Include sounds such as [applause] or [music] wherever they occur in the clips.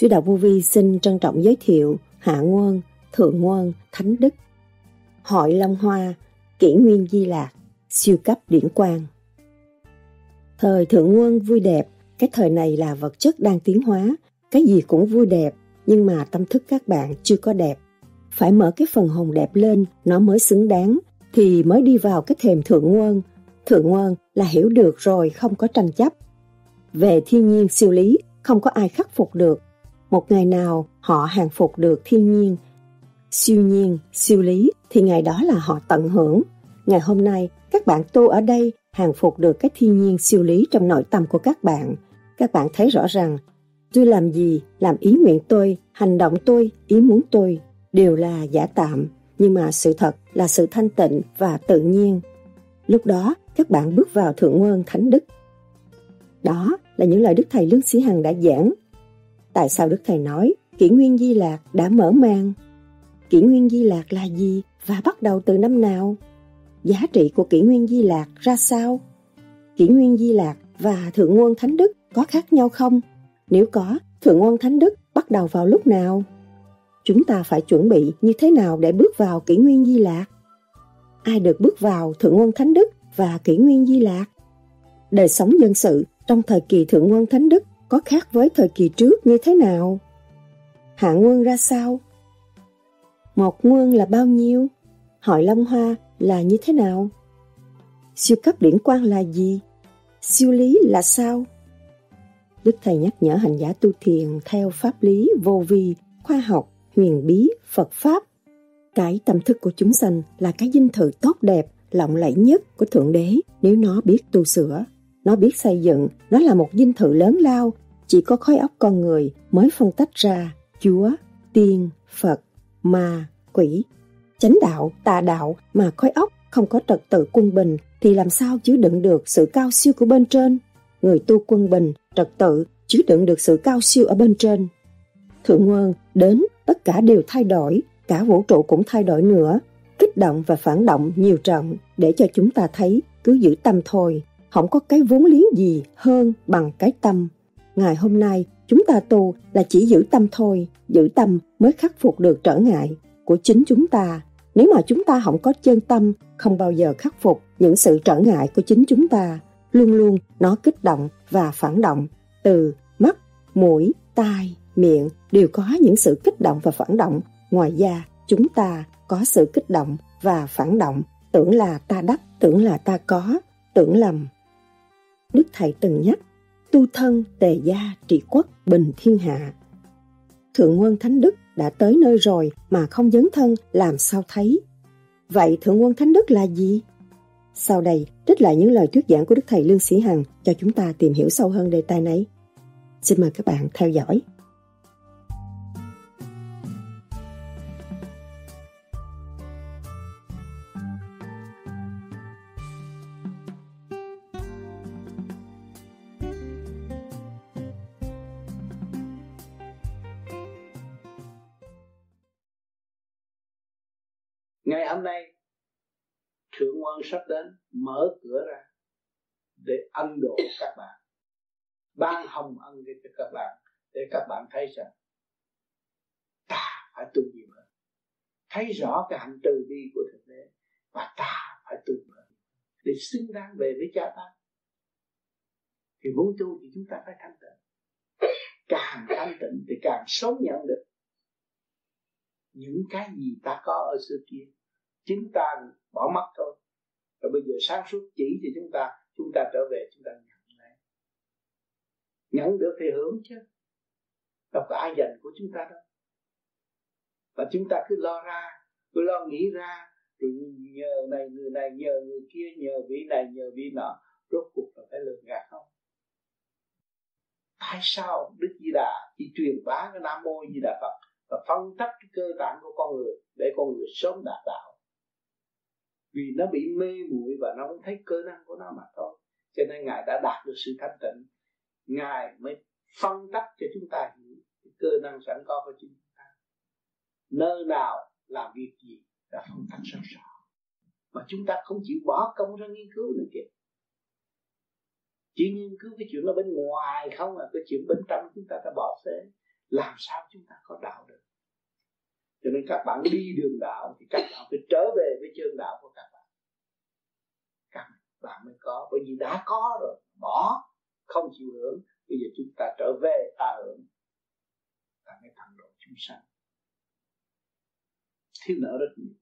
Sư Đạo Vô Vi xin trân trọng giới thiệu Hạ Nguồn, Thượng Nguồn, Thánh Đức, Hội Long Hoa, Kỷ Nguyên Di Lạc, siêu cấp điển quang. Thời Thượng Nguồn vui đẹp, cái thời này là vật chất đang tiến hóa, cái gì cũng vui đẹp, nhưng mà tâm thức các bạn chưa có đẹp. Phải mở cái phần hồn đẹp lên, nó mới xứng đáng, thì mới đi vào cái thềm Thượng Nguồn. Thượng Nguồn là hiểu được rồi, không có tranh chấp. Về thiên nhiên siêu lý, không có ai khắc phục được, một ngày nào họ hàng phục được thiên nhiên, siêu nhiên, siêu lý thì ngày đó là họ tận hưởng. Ngày hôm nay, các bạn tu ở đây hàng phục được cái thiên nhiên siêu lý trong nội tâm của các bạn. Các bạn thấy rõ rằng, tôi làm gì, làm ý nguyện tôi, hành động tôi, ý muốn tôi, đều là giả tạm, nhưng mà sự thật là sự thanh tịnh và tự nhiên. Lúc đó, các bạn bước vào thượng nguồn thánh đức. Đó là những lời Đức Thầy Lương Sĩ Hằng đã giảng Tại sao Đức Thầy nói kỷ nguyên Di Lạc đã mở mang? Kỷ nguyên Di Lạc là gì và bắt đầu từ năm nào? Giá trị của kỷ nguyên Di Lạc ra sao? Kỷ nguyên Di Lạc và Thượng Nguồn Thánh Đức có khác nhau không? Nếu có, Thượng Nguồn Thánh Đức bắt đầu vào lúc nào? Chúng ta phải chuẩn bị như thế nào để bước vào kỷ nguyên Di Lạc? Ai được bước vào Thượng Nguồn Thánh Đức và kỷ nguyên Di Lạc? Đời sống dân sự trong thời kỳ Thượng Nguồn Thánh Đức có khác với thời kỳ trước như thế nào? Hạ nguồn ra sao? Một nguồn là bao nhiêu? Hội Long Hoa là như thế nào? Siêu cấp điển quang là gì? Siêu lý là sao? Đức Thầy nhắc nhở hành giả tu thiền theo pháp lý vô vi, khoa học, huyền bí, Phật Pháp. Cái tâm thức của chúng sanh là cái dinh thự tốt đẹp, lộng lẫy nhất của Thượng Đế nếu nó biết tu sửa. Nó biết xây dựng, nó là một dinh thự lớn lao, chỉ có khối óc con người mới phân tách ra Chúa, Tiên, Phật, Ma, Quỷ. Chánh đạo, tà đạo mà khối óc không có trật tự quân bình thì làm sao chứa đựng được sự cao siêu của bên trên. Người tu quân bình, trật tự chứa đựng được sự cao siêu ở bên trên. Thượng nguồn đến tất cả đều thay đổi, cả vũ trụ cũng thay đổi nữa. Kích động và phản động nhiều trận để cho chúng ta thấy cứ giữ tâm thôi, không có cái vốn liếng gì hơn bằng cái tâm. Ngày hôm nay, chúng ta tu là chỉ giữ tâm thôi, giữ tâm mới khắc phục được trở ngại của chính chúng ta. Nếu mà chúng ta không có chân tâm, không bao giờ khắc phục những sự trở ngại của chính chúng ta. Luôn luôn nó kích động và phản động. Từ mắt, mũi, tai, miệng đều có những sự kích động và phản động. Ngoài ra, chúng ta có sự kích động và phản động. Tưởng là ta đắc, tưởng là ta có, tưởng lầm Đức Thầy từng nhắc, tu thân tề gia trị quốc bình thiên hạ. Thượng Quân Thánh Đức đã tới nơi rồi mà không dấn thân làm sao thấy. Vậy Thượng Quân Thánh Đức là gì? Sau đây, trích lại những lời thuyết giảng của Đức Thầy Lương Sĩ Hằng cho chúng ta tìm hiểu sâu hơn đề tài này. Xin mời các bạn theo dõi. Ơn sắp đến, mở cửa ra để ân độ các bạn. Ban hồng ân cho các bạn, để các bạn thấy rằng ta phải tu nhiều hơn thấy rõ cái hạnh từ bi của thượng đế và ta phải tu hơn để xứng đáng về với cha ta. Thì muốn tu thì chúng ta phải thanh tịnh. Càng thanh tịnh thì càng sống nhận được những cái gì ta có ở xưa kia. Chính ta bỏ mất thôi rồi bây giờ sáng suốt chỉ cho chúng ta chúng ta trở về, chúng ta nhận lại nhận được thì hưởng chứ. Đâu có ai dành của chúng ta đâu. Và chúng ta cứ lo ra, cứ lo nghĩ ra, rồi nhờ này, người này, nhờ người kia, nhờ vị này, nhờ vị nọ, rốt cuộc là phải lừa gạt không? Tại sao đức di đà chỉ truyền bá cái nam mô di đà phật và phân tách cái cơ tạng của con người để con người sớm đạt đạo? Vì nó bị mê muội và nó không thấy cơ năng của nó mà thôi. Cho nên ngài đã đạt được sự thanh tịnh. Ngài mới phân tách cho chúng ta hiểu cơ năng sẵn có của chúng ta. Nơi nào làm việc gì đã phân tách sâu rõ mà chúng ta không chịu bỏ công ra nghiên cứu nữa kìa. Chỉ nghiên cứu cái chuyện ở bên ngoài không à cái chuyện bên trong chúng ta đã bỏ phế làm sao chúng ta có đạo được? Cho nên các bạn đi đường đạo thì các bạn phải trở về với chân đạo của các bạn. Các bạn mới có, bởi vì đã có rồi, bỏ, không chịu hưởng. Bây giờ chúng ta trở về ta hưởng. Ta mới thẳng độ chúng sanh. Thiếu nợ rất nhiều.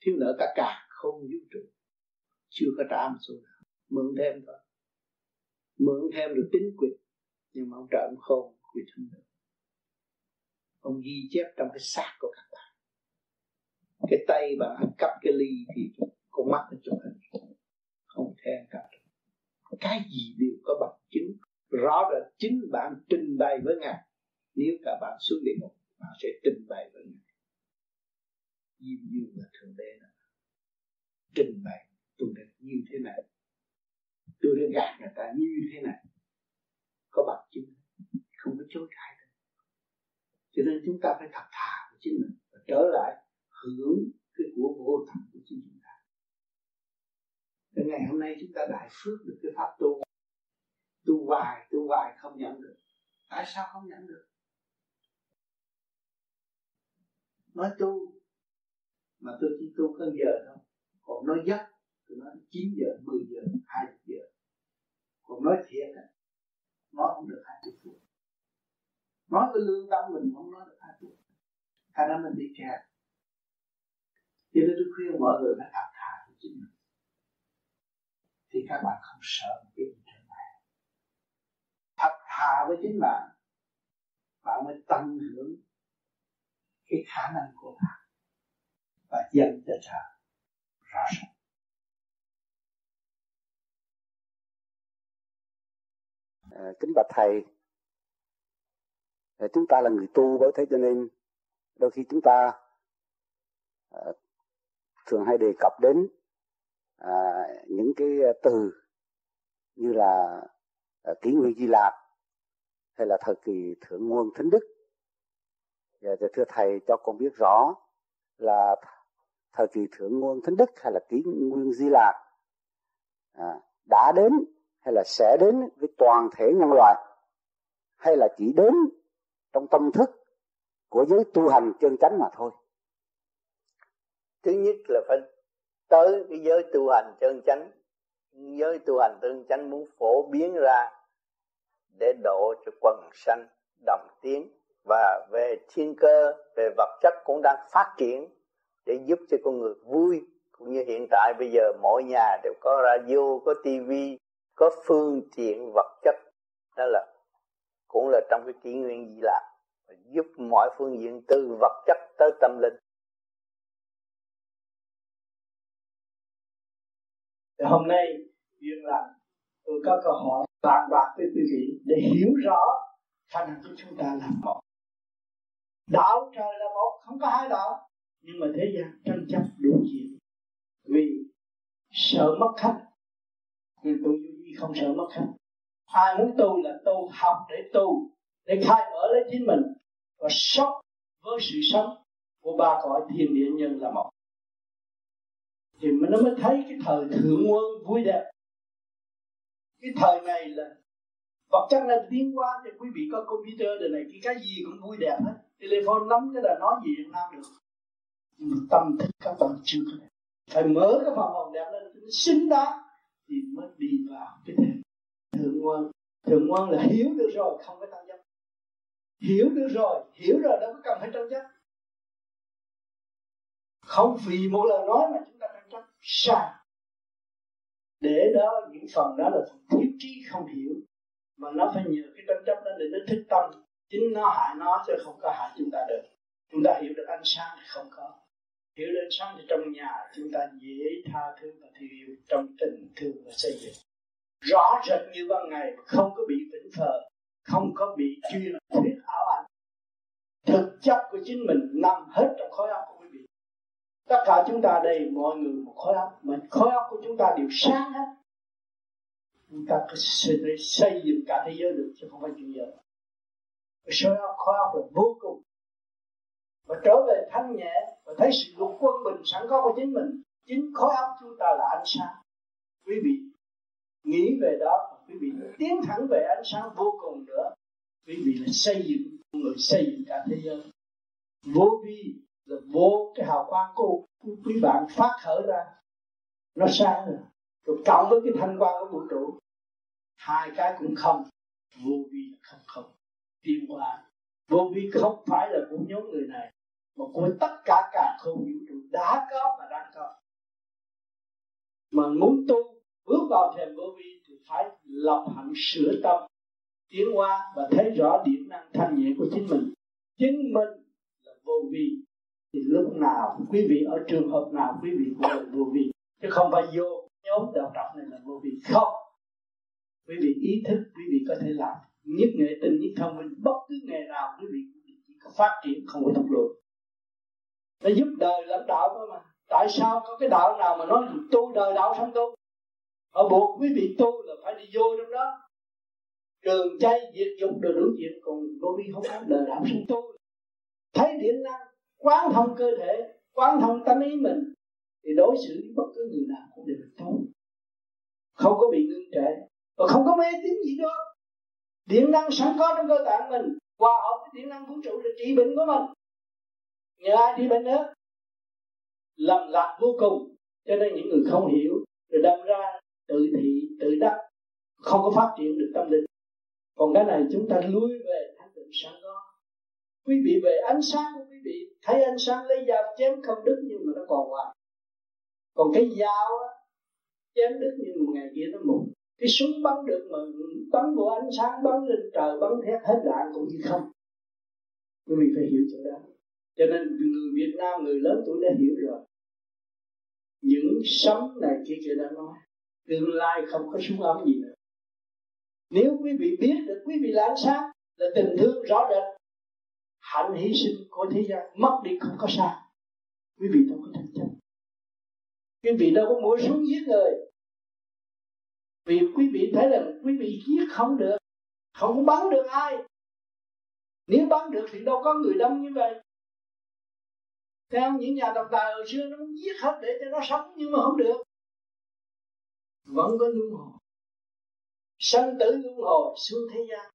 Thiếu nợ cả cả, không vũ trụ. Chưa có trả một số nào. Mượn thêm thôi. Mượn thêm được tính quyệt nhưng mà ông trợ ông không quyệt không được ông ghi chép trong cái xác của các bạn cái tay bạn ăn cắp cái ly thì con mắt nó chụp hình không thể ăn cắp được. Cái gì đều có bằng chứng. Rõ rệt chính bạn trình bày với ngài. Nếu cả bạn xuống địa ngục, bạn sẽ trình bày với ngài. Diêm dương là thượng đế đó. Trình bày, tôi đã như thế này. Tôi đã gạt người ta như thế này. Có bằng chứng. Không có chối cãi cho nên chúng ta phải thật thà với chính mình và trở lại hưởng cái của vô tận của chính chúng ta. Cái ngày hôm nay chúng ta đại phước được cái pháp tu. Tu hoài tu hoài không nhận được. Tại sao không nhận được? Nói tu, mà tôi chỉ tu có giờ thôi. Còn nói giấc, tôi nói 9 giờ 10 giờ 20 giờ. Còn nói thiệt á nói không được 20 phút nói với lương tâm mình không nói được ai được thành ra mình bị kẹt. Cho nên tôi khuyên mọi người phải thật thà với chính mình. Thì các bạn không sợ một cái gì trở lại thật thà với chính bạn bạn mới tận hưởng cái khả năng của bạn và dần cho trời rõ ràng. À, kính bạch thầy à, chúng ta là người tu bởi thế cho nên đôi khi chúng ta à, thường hay đề cập đến à, những cái từ như là à, kỷ nguyên di lạc hay là thời kỳ thượng nguồn thánh đức. Và thưa thầy cho con biết rõ là thời kỳ thượng nguồn thánh đức hay là kỷ nguyên di lạc à, đã đến hay là sẽ đến với toàn thể nhân loại hay là chỉ đến trong tâm thức của giới tu hành chân chánh mà thôi. Thứ nhất là phải tới cái giới tu hành chân chánh. Giới tu hành chân chánh muốn phổ biến ra để độ cho quần sanh, đồng tiến và về thiên cơ, về vật chất cũng đang phát triển để giúp cho con người vui. Cũng như hiện tại bây giờ mỗi nhà đều có radio, có tivi, có phương tiện vật chất. Đó là cũng là trong cái kỷ nguyên di lạc giúp mọi phương diện từ vật chất tới tâm linh. Hôm nay, duyên là tôi có câu hỏi bàn bạc với quý vị để hiểu rõ khả năng của chúng ta là một. Đạo trời là một, không có hai đạo, nhưng mà thế gian tranh chấp đủ chuyện vì sợ mất khách nhưng tôi duy không sợ mất khách ai muốn tu là tu học để tu, để khai mở lấy chính mình. Và sống với sự sống của ba cõi thiên địa nhân là một. Thì nó mới thấy cái thời thượng quân vui đẹp. Cái thời này là vật chất là tiến qua thì quý vị có computer đời này cái cái gì cũng vui đẹp hết. Telephone nắm cái là nói gì cũng làm được. Nhưng mà tâm thức các bạn chưa có phải mở cái phần hồn đẹp lên nó xứng đáng thì mới đi vào cái thế thượng quân thượng quân là hiểu được rồi, không có tranh chấp hiểu được rồi, hiểu rồi, đâu có cần phải tranh chấp không vì một lời nói mà chúng ta tranh chấp sai. Để đó, những phần đó là phần thiếu trí không hiểu. Mà nó phải nhờ cái tranh chấp đó để nó thích tâm. Chính nó hại nó chứ không có hại chúng ta được. Chúng ta hiểu được ánh sáng thì không có. Hiểu đến sáng thì trong nhà chúng ta dễ tha thứ và thương yêu trong tình thương và xây dựng rõ rệt như ban ngày không có bị vĩnh phờ không có bị chuyên thuyết ảo ảnh. Thực chất của chính mình nằm hết trong khối óc của quý vị. Tất cả chúng ta đây, mọi người một khối óc, mà khối óc của chúng ta đều sáng hết. Chúng ta có xây dựng cả thế giới được, chứ không phải chuyện giờ khối óc khối óc là vô cùng. Và trở về thanh nhẹ và thấy sự lục quân bình sẵn có của chính mình, chính khối óc chúng ta là ánh sáng. Quý vị nghĩ về đó quý vị tiến thẳng về ánh sáng vô cùng nữa. Quý vị là xây dựng người, xây dựng cả thế giới. Vô vi là vô cái hào quang của quý bạn phát khởi ra. Nó sáng rồi. Rồi cộng với cái thanh quan của vũ trụ. Hai cái cũng không. Vô vi là không không. Tiến hóa. Vô vi không phải là của nhóm người này, mà của tất cả cả không vũ trụ đã có và đang có. Mà muốn tu bước vào thềm vô vi thì phải lập hạnh sửa tâm, tiến hóa và thấy rõ điểm năng thanh nhẹ của chính mình. Chính mình là vô vi. Thì lúc nào quý vị, ở trường hợp nào quý vị cũng là vô vi. Chứ không phải vô, nhóm đạo trọc này là vô vi. Không. Quý vị ý thức, quý vị có thể làm nhất nghệ tinh, nhất thông minh. Bất cứ nghề nào quý vị chỉ có phát triển, không có thúc lùi. Nó giúp đời lãnh đạo thôi mà. Tại sao có cái đạo nào mà nói tu đời đạo xong tu họ buộc quý vị tu là phải đi vô trong đó. Trường chay diệt dục đồ đủ chuyện còn vô vi không có đời đạo sinh tu. Thấy điện năng, quán thông cơ thể, quán thông tâm ý mình, thì đối xử với bất cứ người nào cũng đều tốt. Không có bị ngưng trệ, và không có mê tín gì đó. Điện năng sẵn có trong cơ tạng mình, hòa hợp với điện năng vũ trụ là trị bệnh của mình. Nhờ ai trị bệnh nữa? Lầm lạc vô cùng, cho nên những người không hiểu tự thị, tự đắc, không có phát triển được tâm linh. Còn cái này chúng ta lui về thanh tịnh sáng có quý vị về ánh sáng của quý vị thấy ánh sáng lấy dao chém không đứt nhưng mà nó còn hoài. Còn cái dao á, chém đứt nhưng một ngày kia nó mục cái súng bắn được mà bắn vô ánh sáng, bắn lên trời, bắn thét hết đạn cũng như không. Quý vị phải hiểu chỗ đó. Cho nên người Việt Nam, người lớn tuổi đã hiểu rồi. Những sấm này kia kia đã nói tương lai không có súng ấm gì nữa. Nếu quý vị biết được, quý vị là ánh sáng, là tình thương rõ rệt, hạnh hy sinh của thế gian mất đi không có sao quý vị đâu có thành chấp quý vị đâu có mua súng giết người. Vì quý vị thấy là quý vị giết không được, không bắn được ai. Nếu bắn được thì đâu có người đông như vậy. Theo những nhà độc tài hồi xưa, nó muốn giết hết để cho nó sống nhưng mà không được vẫn có luân hồi. Sanh tử luân hồi xuống thế gian.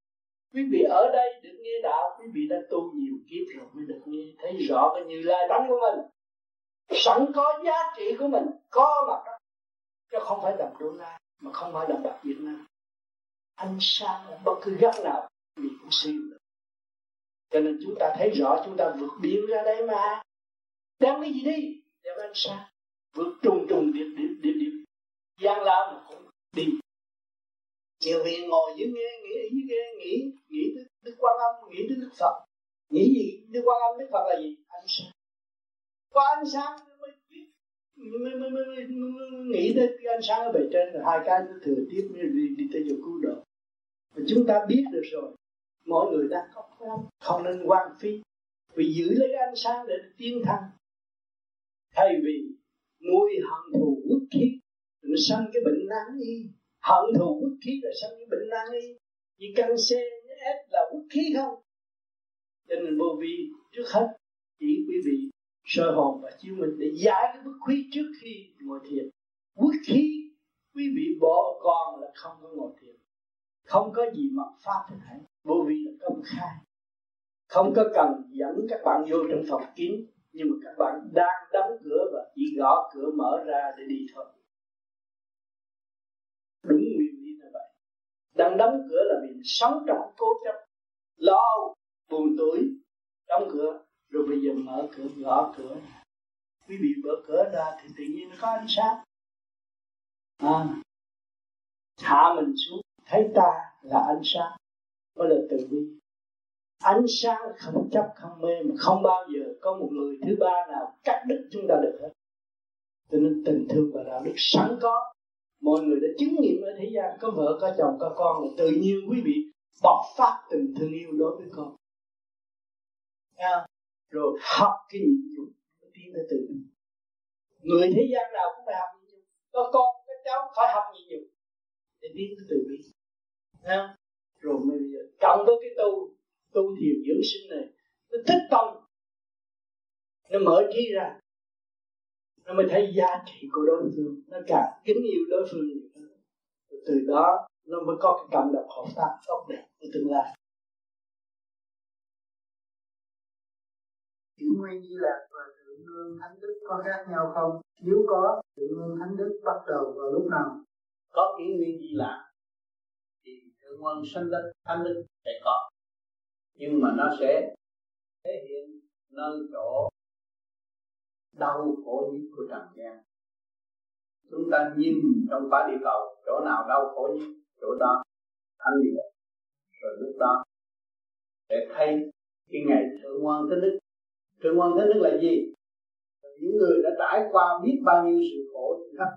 Quý vị ở đây được nghe đạo, quý vị đã tu nhiều kiếp rồi mới được nghe thấy rõ cái như lai tánh của mình. Sẵn có giá trị của mình, có mặt đó chứ không phải đầm đô la, mà không phải đầm bạc việt nam. Anh sang ở bất cứ góc nào vì cũng siêu được cho nên chúng ta thấy rõ, chúng ta vượt biến ra đây mà. Đem cái gì đi? Đem anh sang vượt trùng trùng điệp điệp điệp điệp gian lao mà cũng đi. Nhiều vị ngồi dưới nghe nghĩ dưới nghe nghĩ nghĩ tới đức quan âm nghĩ tới đức phật. Nghĩ gì? Đức quan âm đức phật là gì? Ánh sáng. Có ánh sáng mới biết mới, mới, mới, mới, mới nghĩ tới cái ánh sáng ở bề trên rồi hai cái nó thừa tiếp mới đi, đi tới chỗ cứu độ. Và chúng ta biết được rồi. Mọi người đang có không nên quan phí. Vì giữ lấy cái ánh sáng để tiến thân thay vì nuôi hận thù quốc khí rồi sanh cái bệnh nan y. Hận thù quốc khí là sanh cái bệnh nan y. Như căn xe ép là quốc khí không? Cho nên vô vi trước hết, chỉ quý vị sơ hồn và chiếu mình để giải cái bức khí trước khi ngồi thiền. Quốc khí, quý vị bỏ còn là không có ngồi thiền. Không có gì mà pháp thì hãy vô vi là công khai. Không có cần dẫn các bạn vô trong phòng kín, nhưng mà các bạn đang đóng cửa và chỉ gõ cửa mở ra để đi thôi đúng nguyên lý là vậy đang đóng cửa là mình sống trong cố chấp lo buồn tuổi đóng cửa rồi bây giờ mở cửa gõ cửa. Quý vị mở cửa ra thì tự nhiên nó có ánh sáng. À, hạ mình xuống thấy ta là ánh sáng. Mới là từ bi. Ánh sáng không chấp không mê mà không bao giờ có một người thứ ba nào cắt đứt chúng ta được hết. Cho nên tình thương và đạo đức sẵn có mọi người đã chứng nghiệm ở thế gian có vợ có chồng có con là tự nhiên quý vị bộc phát tình thương yêu đối với con. À, rồi học cái nhịn nhục tiến tới từ người thế gian nào cũng phải học nhịn nhục có con có cháu phải học nhịn nhục để tiến tới từ bi à, rồi mới bây giờ cộng với cái tu tu thiền dưỡng sinh này nó thích tâm. Nó mở trí ra nó mới thấy giá trị của đối phương nó càng kính yêu đối phương nhiều hơn. Từ đó nó mới có cái cảm động hợp tác tốt đẹp của tương lai. Chữ nguyên di lạc và thượng nguyên thánh đức có khác nhau không? Nếu có thượng nguyên thánh đức bắt đầu vào lúc nào? Có kỷ nguyên di lạc thì thượng nguyên sanh đức thánh đức sẽ có. Nhưng mà nó sẽ thể hiện nơi chỗ đau khổ nhất của trần gian. Chúng ta nhìn trong ba địa cầu, chỗ nào đau khổ nhất? Chỗ đó. Thanh địa rồi lúc đó, để thấy cái ngày thượng quan thế đức. Thượng quan thế đức là gì? Những người đã trải qua biết bao nhiêu sự khổ thử thách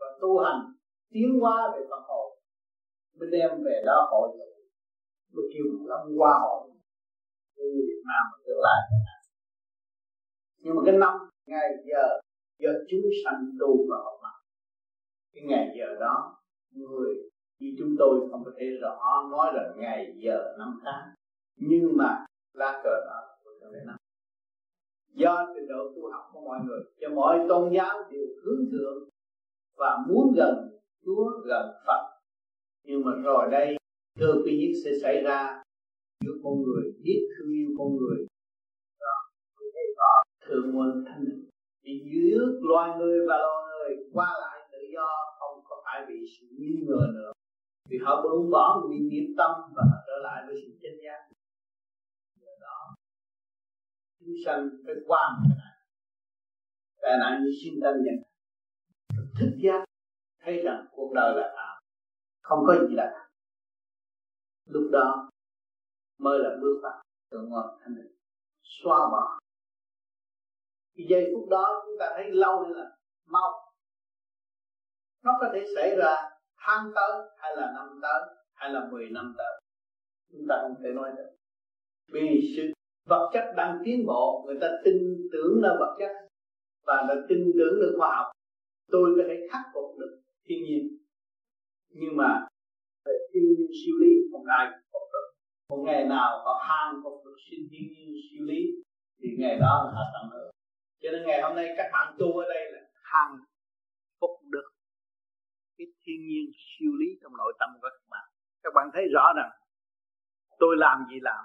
và tu hành tiến hóa về phần hồn mới đem về đó hội mới kêu lâm qua hội. Người Việt Nam tương lai nhưng mà cái năm ngày giờ do chúng sanh tu và học mặt cái ngày giờ đó, người như chúng tôi không có thể rõ, nói là ngày giờ năm tháng. Nhưng mà lá cờ đó năm do trình độ tu học của mọi người, cho mọi tôn giáo đều hướng thượng và muốn gần Chúa, gần Phật. Nhưng mà rồi đây, thưa quý nhất sẽ xảy ra giữa con người, biết thương yêu con người thượng nguồn thanh định. Thì giữa loài người và loài người qua lại tự do, không có phải bị sự nghi ngờ nữa. Vì họ buông bỏ bị niệm tâm và họ trở lại với sự chân giác. Đó, chúng sanh phải qua cái này tai nạn như sinh tâm nhận thức giác, thấy rằng cuộc đời là ảo không có gì là thật lúc đó mới là bước vào thượng ngọn thanh định. Xóa bỏ cái giây phút đó chúng ta thấy lâu hay là mau? Nó có thể xảy ra tháng tới, hay là năm tới, hay là 10 năm tới. Chúng ta không thể nói được. Vì sự vật chất đang tiến bộ, người ta tin tưởng là vật chất và đã tin tưởng được khoa học. Tôi có thể khắc phục được thiên nhiên. Nhưng mà về thiên nhiên siêu lý, không ai phục được. Một ngày nào họ hàng phục được sinh thiên nhiên siêu lý, thì ngày đó là họ tầng nữa cho nên ngày hôm nay các bạn tu ở đây là hằng phục được cái thiên nhiên siêu lý trong nội tâm của các bạn. Các bạn thấy rõ rằng tôi làm gì làm,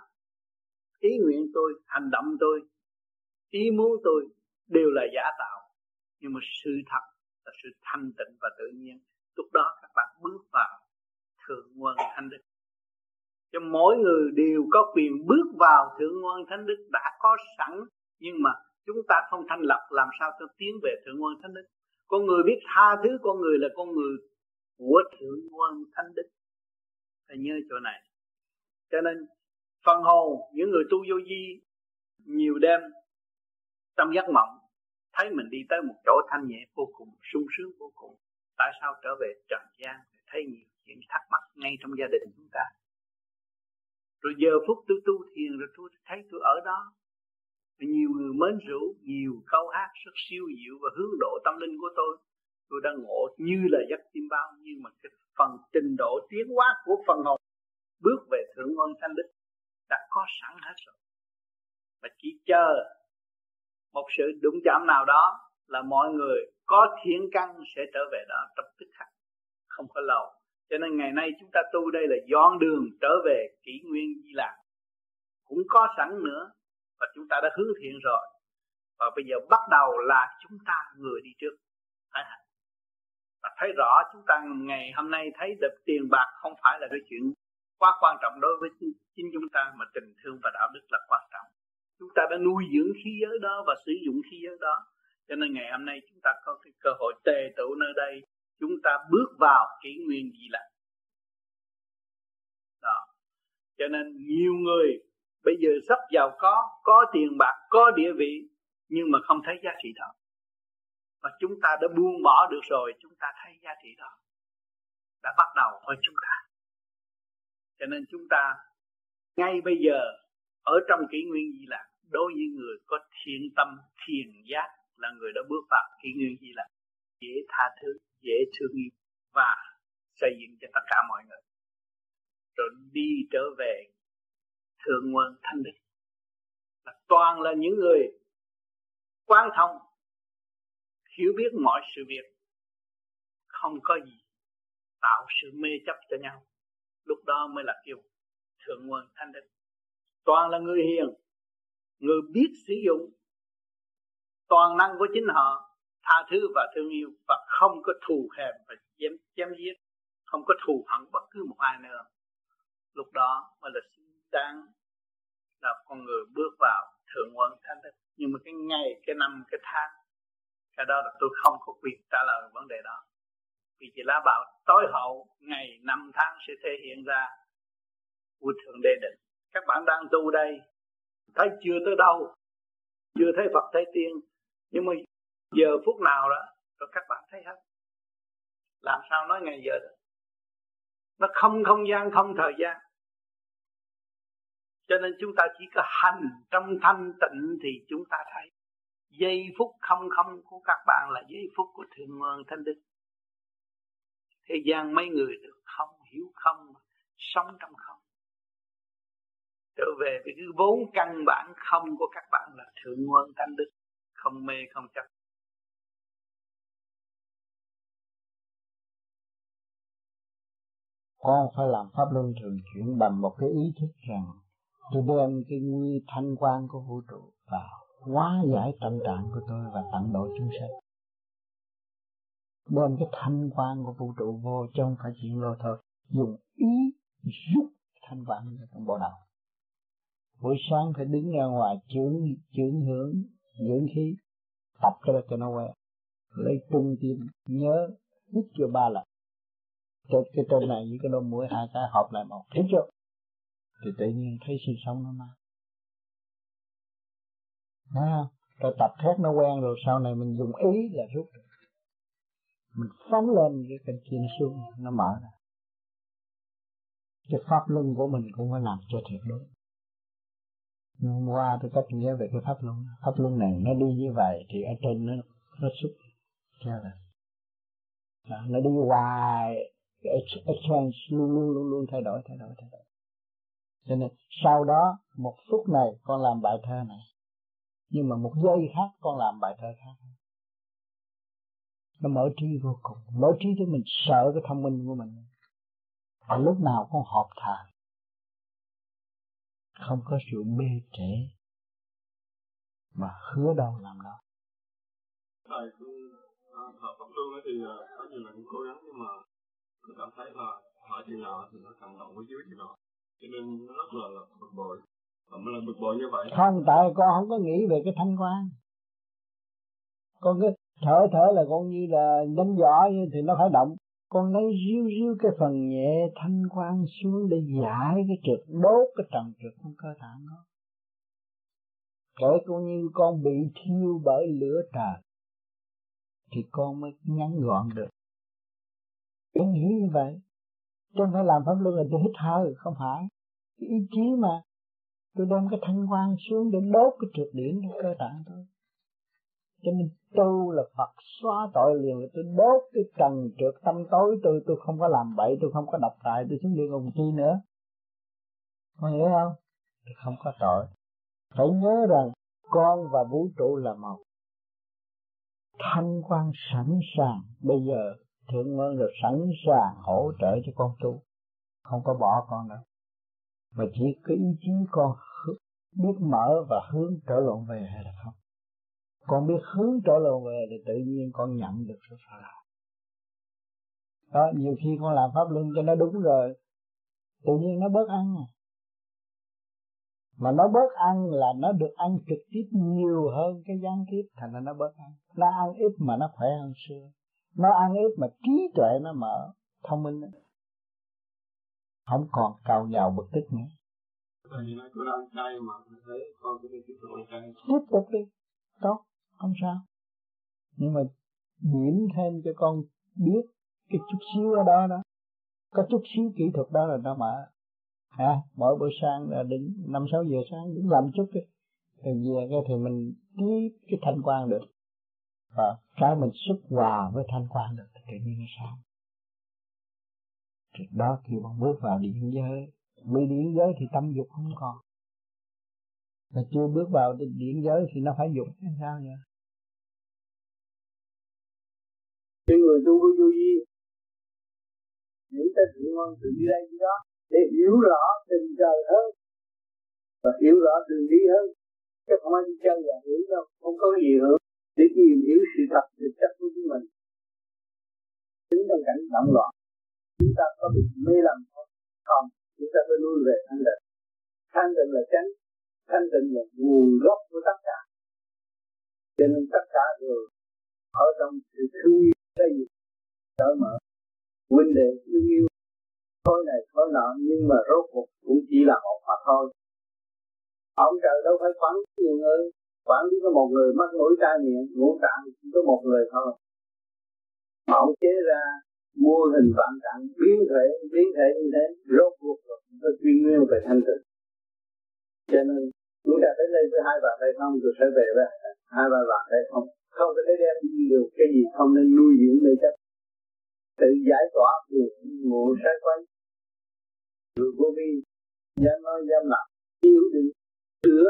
ý nguyện tôi, hành động tôi, ý muốn tôi đều là giả tạo. Nhưng mà sự thật là sự thanh tịnh và tự nhiên. Lúc đó các bạn bước vào thượng nguồn thanh đức. Cho mỗi người đều có quyền bước vào thượng nguồn thánh đức đã có sẵn, nhưng mà chúng ta không thanh lập làm sao cho tiến về thượng nguồn thánh đức? Con người biết tha thứ con người là con người của thượng nguồn thánh đức. Phải nhớ chỗ này. Cho nên, phần hồn, những người tu vô vi, nhiều đêm, trong giấc mộng, thấy mình đi tới một chỗ thanh nhẹ vô cùng, sung sướng vô cùng. Tại sao trở về trần gian thấy nhiều chuyện thắc mắc ngay trong gia đình chúng ta? Rồi giờ phút tôi tu thiền, rồi tôi thấy tôi ở đó nhiều người mến rượu, nhiều câu hát rất siêu diệu và hướng độ tâm linh của tôi. Tôi đang ngộ như là giấc chim bao, nhưng mà cái phần trình độ tiến hóa của phần hồn, bước về thượng ngôn thanh đức đã có sẵn hết rồi. Và chỉ chờ một sự đụng chạm nào đó là mọi người có thiện căn sẽ trở về đó trong tức khắc, không có lâu. Cho nên ngày nay chúng ta tu đây là dọn đường trở về kỷ nguyên di lạc cũng có sẵn nữa và chúng ta đã hướng thiện rồi. Và bây giờ bắt đầu là chúng ta người đi trước. Phải hành. Và thấy rõ chúng ta ngày hôm nay thấy được tiền bạc không phải là cái chuyện quá quan trọng đối với chính chúng ta, mà tình thương và đạo đức là quan trọng. Chúng ta đã nuôi dưỡng khí giới đó và sử dụng khí giới đó. Cho nên ngày hôm nay chúng ta có cái cơ hội tề tụ nơi đây. Chúng ta bước vào kỷ nguyên gì lạc. Đó. Cho nên nhiều người bây giờ rất giàu có có tiền bạc, có địa vị, nhưng mà không thấy giá trị đó. Và chúng ta đã buông bỏ được rồi, chúng ta thấy giá trị đó. Đã bắt đầu ở chúng ta. Cho nên chúng ta ngay bây giờ, ở trong kỷ nguyên di lạc đối với người có thiện tâm, thiền giác là người đã bước vào kỷ nguyên di lạc dễ tha thứ, dễ thương yêu và xây dựng cho tất cả mọi người. Rồi đi trở về thượng nguồn thanh đức là toàn là những người quan thông, hiểu biết mọi sự việc, không có gì tạo sự mê chấp cho nhau. Lúc đó mới là kêu thượng nguồn thanh đức toàn là người hiền, người biết sử dụng. Toàn năng của chính họ, tha thứ và thương yêu và không có thù hèm và chém chém giết, không có thù hận bất cứ một ai nữa. Lúc đó mới là sự trang là con người bước vào thượng quân thánh đức. Nhưng mà cái ngày, cái năm, cái tháng, cái đó là tôi không có quyền trả lời vấn đề đó. Vì chỉ lá bảo tối hậu, ngày, năm, tháng sẽ thể hiện ra của thượng đế định. Các bạn đang tu đây, thấy chưa tới đâu, chưa thấy Phật, thấy tiên. Nhưng mà giờ phút nào đó, rồi các bạn thấy hết. Làm sao nói ngày giờ được? Nó không không gian, không thời gian cho nên chúng ta chỉ có hành trong thanh tịnh thì chúng ta thấy. Giây phút không không của các bạn là giây phút của thượng nguồn thanh đức. Thế gian mấy người được không hiểu không, sống trong không. Trở về với cái vốn căn bản không của các bạn là thượng nguồn thanh đức. Không mê, không chấp. Con phải làm pháp luân thường chuyển bằng một cái ý thức rằng tôi đem cái nguy thanh quan của vũ trụ vào, hóa giải tâm trạng của tôi và tận độ chúng sanh. Đem cái thanh quan của vũ trụ vô trong phải chuyện lô thôi. Dùng ý giúp thanh quan trong bộ đầu. Buổi sáng phải đứng ra ngoài chướng chướng hướng dưỡng khí, tập cho cho nó quen. Lấy trung tim nhớ, hít cho ba lần. Trên cái trên này với cái đôi mũi hai cái hợp lại một. Hít chưa? Thì tự nhiên thấy sự sống nó mát, Thấy không? Rồi tập thét nó quen rồi sau này mình dùng ý là rút được. Mình phóng lên cái cành kia nó xuống, nó mở ra. Cái pháp luân của mình cũng phải làm cho thiệt đúng. Nhưng hôm qua tôi cách nghĩa về cái pháp luân. Pháp luân này nó đi như vậy thì ở trên nó nó xúc theo là nó đi hoài cái exchange luôn luôn luôn luôn thay đổi thay đổi thay đổi cho nên sau đó, một phút này con làm bài thơ này. Nhưng mà một giây khác con làm bài thơ khác. Nó mở trí vô cùng. Mở trí cho mình sợ cái thông minh của mình. Và lúc nào con họp thà, không có sự mê trễ mà hứa đâu làm đâu. Thầy cũng à, thợ pháp luân thì à, có nhiều lần cố gắng nhưng mà tôi cảm thấy là hỏi chừng nào thì nó cảm động với dưới chừng nào cho nên nó rất là, là bực bội. Mà mới là bực bội như vậy. Không tại con không có nghĩ về cái thanh quan. Con cứ thở thở là con như là đánh giỏ thì nó phải động. Con lấy riu riu cái phần nhẹ thanh quan xuống để giải cái trực đốt cái trần trực trong cơ thể nó. Kể con như con bị thiêu bởi lửa trời thì con mới ngắn gọn được. Con nghĩ như vậy. Chứ phải làm pháp luân là tôi hít hơi không phải cái ý chí mà tôi đem cái thanh quan xuống để đốt cái trượt điển trong cơ tạng tôi. Cho nên tu là Phật, xóa tội liền là tôi đốt cái trần trượt tâm tối tôi tôi không có làm bậy, tôi không có độc tài, tôi xuống địa ngục chi nữa. Con hiểu không? Tôi không có tội. Phải nhớ rằng con và vũ trụ là một. Thanh quan sẵn sàng. Bây giờ thượng nguồn là sẵn sàng hỗ trợ cho con tu. Không có bỏ con đâu mà chỉ cái ý chí con biết mở và hướng trở lộn về hay là không con biết hướng trở lộn về thì tự nhiên con nhận được sự phá làm đó, nhiều khi con làm pháp luân cho nó đúng rồi, tự nhiên nó bớt ăn à. mà nó bớt ăn là nó được ăn trực tiếp nhiều hơn cái gián tiếp thành ra nó bớt ăn nó ăn ít mà nó khỏe hơn xưa nó ăn ít mà trí tuệ nó mở thông minh ấy không còn cầu nhào bực tức nữa. Tiếp tục đi. Tốt không sao. Nhưng mà nhiễm thêm cho con biết cái chút xíu ở đó đó. Có chút xíu kỹ thuật đó là nó mở à, mỗi buổi sáng là đến năm sáu giờ sáng đứng làm chút cái rồi về cái thì mình tiếp cái thanh quan được. Và cái mình xuất hòa với thanh quan được thì tự nhiên nó sáng thì đó, khi bạn bước vào điện giới mới điện giới thì tâm dục không còn. Mà chưa bước vào điện giới thì nó phải dục, hay sao vậy? Khi người tu có vô vi nghĩ tới chuyện ngon tự đi đây đi đó, để hiểu rõ tình trời hơn, và hiểu rõ đường đi hơn, chứ không ai đi chơi là hiểu đâu, không có gì hơn để tìm hiểu sự thật thực chất của chúng mình. Chính trong cảnh động loạn chúng ta có bị mê lầm không? Không. Chúng ta phải lui về thanh định thanh định là chánh thanh định là nguồn gốc của tất cả. Cho nên tất cả đều ở trong sự thương yêu, xây dựng, cởi mở. Huynh đệ thương yêu. Khối này khối nọ, nhưng mà rốt cuộc cũng chỉ là một mà thôi. Ông trời đâu phải quản nhiều người. Quản lý có một người, mắc mũi tai miệng, ngũ tạng chỉ có một người thôi. Mà ông chế ra mua hình vạn trạng biến thể biến thể như thế, rốt cuộc rồi có chuyên nguyên về thanh tịnh. Cho nên, chúng ta đến đây với hai bạn đây không, rồi sẽ về với hai ba bạn đây không. Không có thể đem đi được, cái gì không nên nuôi dưỡng nơi chắc. Tự giải tỏa được ngộ sai quay. Người vô vi dám nói dám làm. Hiểu định sửa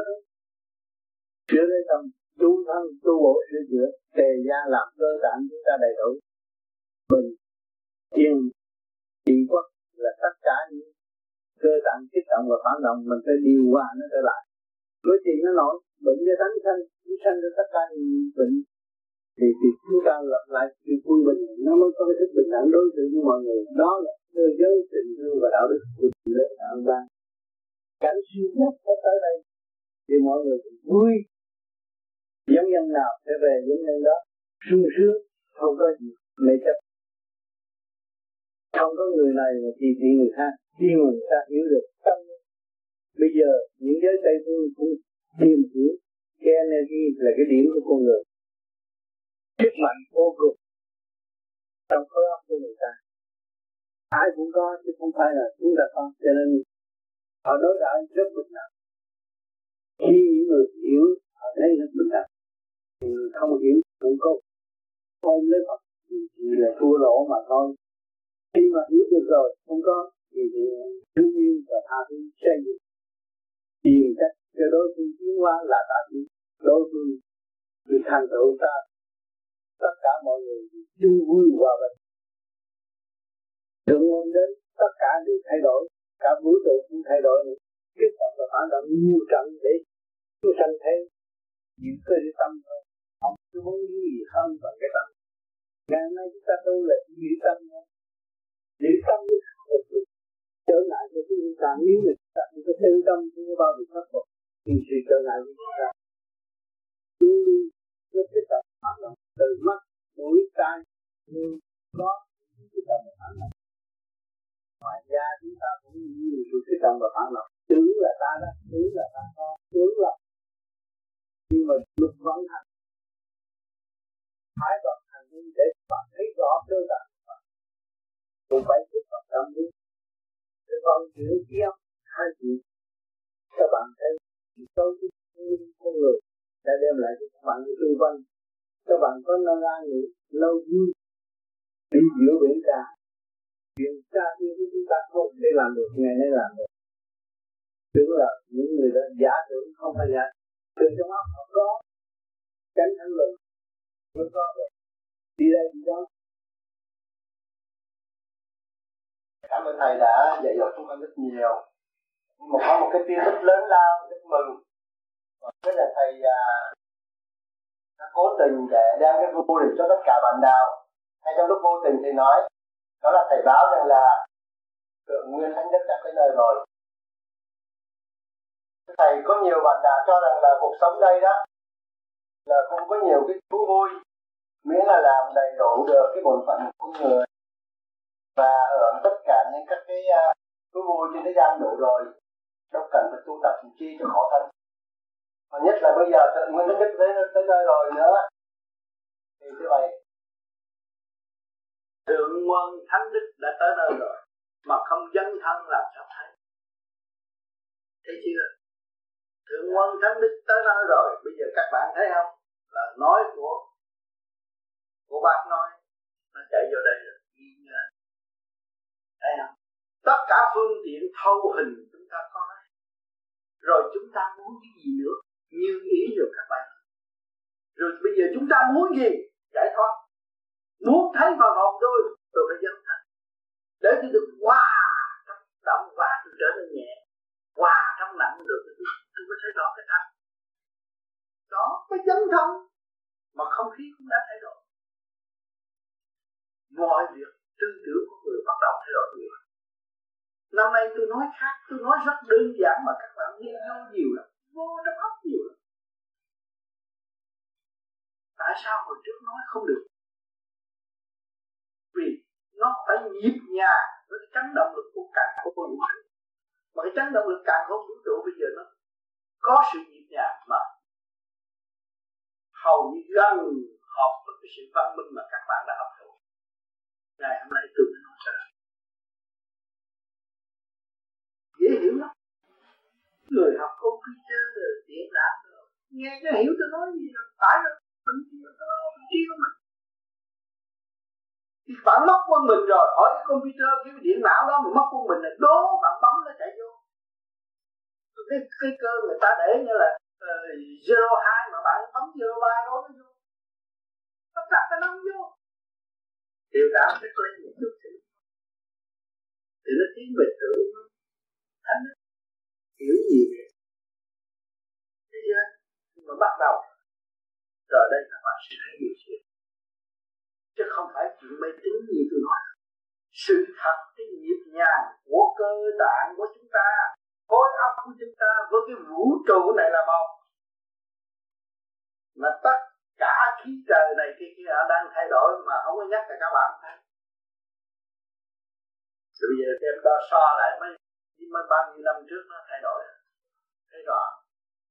sửa lấy tâm, tu thân, tu bổ, sửa chữa, tề gia làm cơ bản chúng ta đầy đủ. Mình yên trị quốc là tất cả những cơ tạng kích động và phản động mình phải điều hòa nó trở lại. Nói chuyện nó nổi bệnh cho tánh sanh chúng sanh cho tất cả những bệnh. Thì, thì chúng ta lập lại sự quân bình nó mới có cái thức bình đẳng đối xử với mọi người. Đó là cơ giới tình thương và đạo đức của lễ đạo ban cảnh siêu nhất có tới đây thì mọi người vui. Giống nhân nào sẽ về giống nhân đó? Sung sướng không có gì. Mê chấp không có người này mà chỉ thị người khác, khi mà người ta hiểu được tâm. Bây giờ những giới tây phương cũng tìm hiểu cái energy là cái điểm của con người. Sức mạnh vô cùng trong khối óc của người ta. Ai cũng có chứ không phải là chúng ta có, cho nên họ đối đãi rất bình đẳng. Khi những người hiểu, họ thấy rất bình đẳng. Thì không hiểu cũng có. Ôm lấy Phật thì chỉ là thua lỗ mà thôi khi mà hiểu được rồi, không có, thì thì thương yêu và tha thứ xây dựng tìm cách cho đối phương tiến hóa là tha thứ. Đối phương được thành tựu ta, tất cả mọi người chung vui hòa bình. Thượng ngôn đến, tất cả đều thay đổi, cả vũ trụ cũng thay đổi nữa. Kết hợp và phản động nhiều trận để chúng sanh thấy những cơ tâm thôi không có muốn gì hơn bằng cái tâm. Ngày nay chúng ta tu là chỉ tâm thôi giữ tâm trở ngại cho chúng ta nếu mà chúng ta không có theo tâm không có bao giờ khắc phục, thì sự trở ngại của chúng ta luôn luôn nó sẽ tập phản động từ mắt, mũi, tai nhưng có cái tâm phản động ngoài ra chúng ta cũng nhiều sự cái tâm và phản động tưởng là ta đó tưởng là ta có tưởng là nhưng mà luật vận hành, thái vận hành để bạn thấy rõ cơ bản cũng phải tiếp tục tâm lý để con chuyển kia hai chuyện các bạn thấy sâu cái nguyên con người. Đã đem lại cho các bạn xung quanh các bạn có nơi an nghỉ lâu vui. Đi giữa biển cả. Biển xa như chúng ta không thể làm được, ngày nay làm được. Tưởng là những người đó giả tưởng không phải giả. Từ trong óc không có. Tránh thắng lực mới có được đi đây đi đó. Cảm ơn thầy đã dạy dỗ chúng con rất nhiều. Nhưng mà có một cái tin rất lớn lao rất mừng. Đó là thầy à, đã cố tình để đem cái vô định cho tất cả bạn đạo. Hay trong lúc vô tình thì nói đó là thầy báo rằng là thượng nguyên thánh đức đã tới nơi rồi. Thầy có nhiều bạn đạo cho rằng là cuộc sống đây đó là không có nhiều cái thú vui miễn là làm đầy đủ được cái bổn phận của người. Và hưởng tất cả những các cái à, uh, vui trên thế gian đủ rồi đâu cần phải tu tập chi cho khổ thân. Mà nhất là bây giờ tự nguyên đức tới tới nơi rồi nữa. Thì như vậy thượng quân thánh đức đã tới nơi rồi mà không dấn thân làm sao thấy. Thấy chưa? Thượng quân thánh đức tới nơi rồi bây giờ các bạn thấy không? Là nói của của bác nói nó chạy vô đây rồi thấy không tất cả phương tiện thâu hình chúng ta có. Rồi chúng ta muốn cái gì nữa? Như ý rồi các bạn. Rồi bây giờ chúng ta muốn gì? Giải thoát. Muốn thấy phần hồn tôi tôi phải dấn thân. Để tôi được hòa trong động và tôi trở nên nhẹ. Hòa trong nặng được tôi, tôi có thấy rõ cái thật. đó cái dấn thân. Mà không khí cũng đã thay đổi. Mọi việc tư tưởng của người bắt đầu thay đổi nhiều năm nay tôi nói khác, tôi nói rất đơn giản mà các bạn nghe vô nhiều lắm, vô trong óc nhiều lắm. Tại sao hồi trước nói không được? Vì nó phải nhịp nhà với cái chấn động lực của cả của vũ trụ. Mà cái chấn động lực càng không vũ trụ bây giờ nó có sự nhịp nhà mà hầu như gần hợp với cái sự văn minh mà các bạn đã học ngày hôm nay tôi mới nói ra dễ hiểu lắm. Người học computer rồi điện lạc rồi nghe cho hiểu tôi nói gì rồi phải rồi mình chịu đó mình chịu mình thì bạn mất quân mình rồi hỏi cái computer cái điện não đó mình mất quân mình là đố bạn bấm nó chạy vô. Cái cái cơ người ta để như là uh, zero hai mà bạn bấm zero ba đó nó vô. Tất cả cái nó vô điều đạo sẽ lên một chút xíu thì nó tiến về tự thánh hiểu gì vậy thế chưa mà bắt đầu rồi đây các bạn sẽ thấy điều chuyện chứ không phải chuyện mê tín như tôi nói. Sự thật, cái nhịp nhàng của cơ tạng của chúng ta, khối óc của chúng ta với cái vũ trụ này là một. Mà tất cả khí trời này kia kia đang thay đổi mà không có nhắc là các bạn. Thấy rồi bây giờ em đo so lại mấy mấy bao nhiêu năm trước nó thay đổi. Thấy rõ.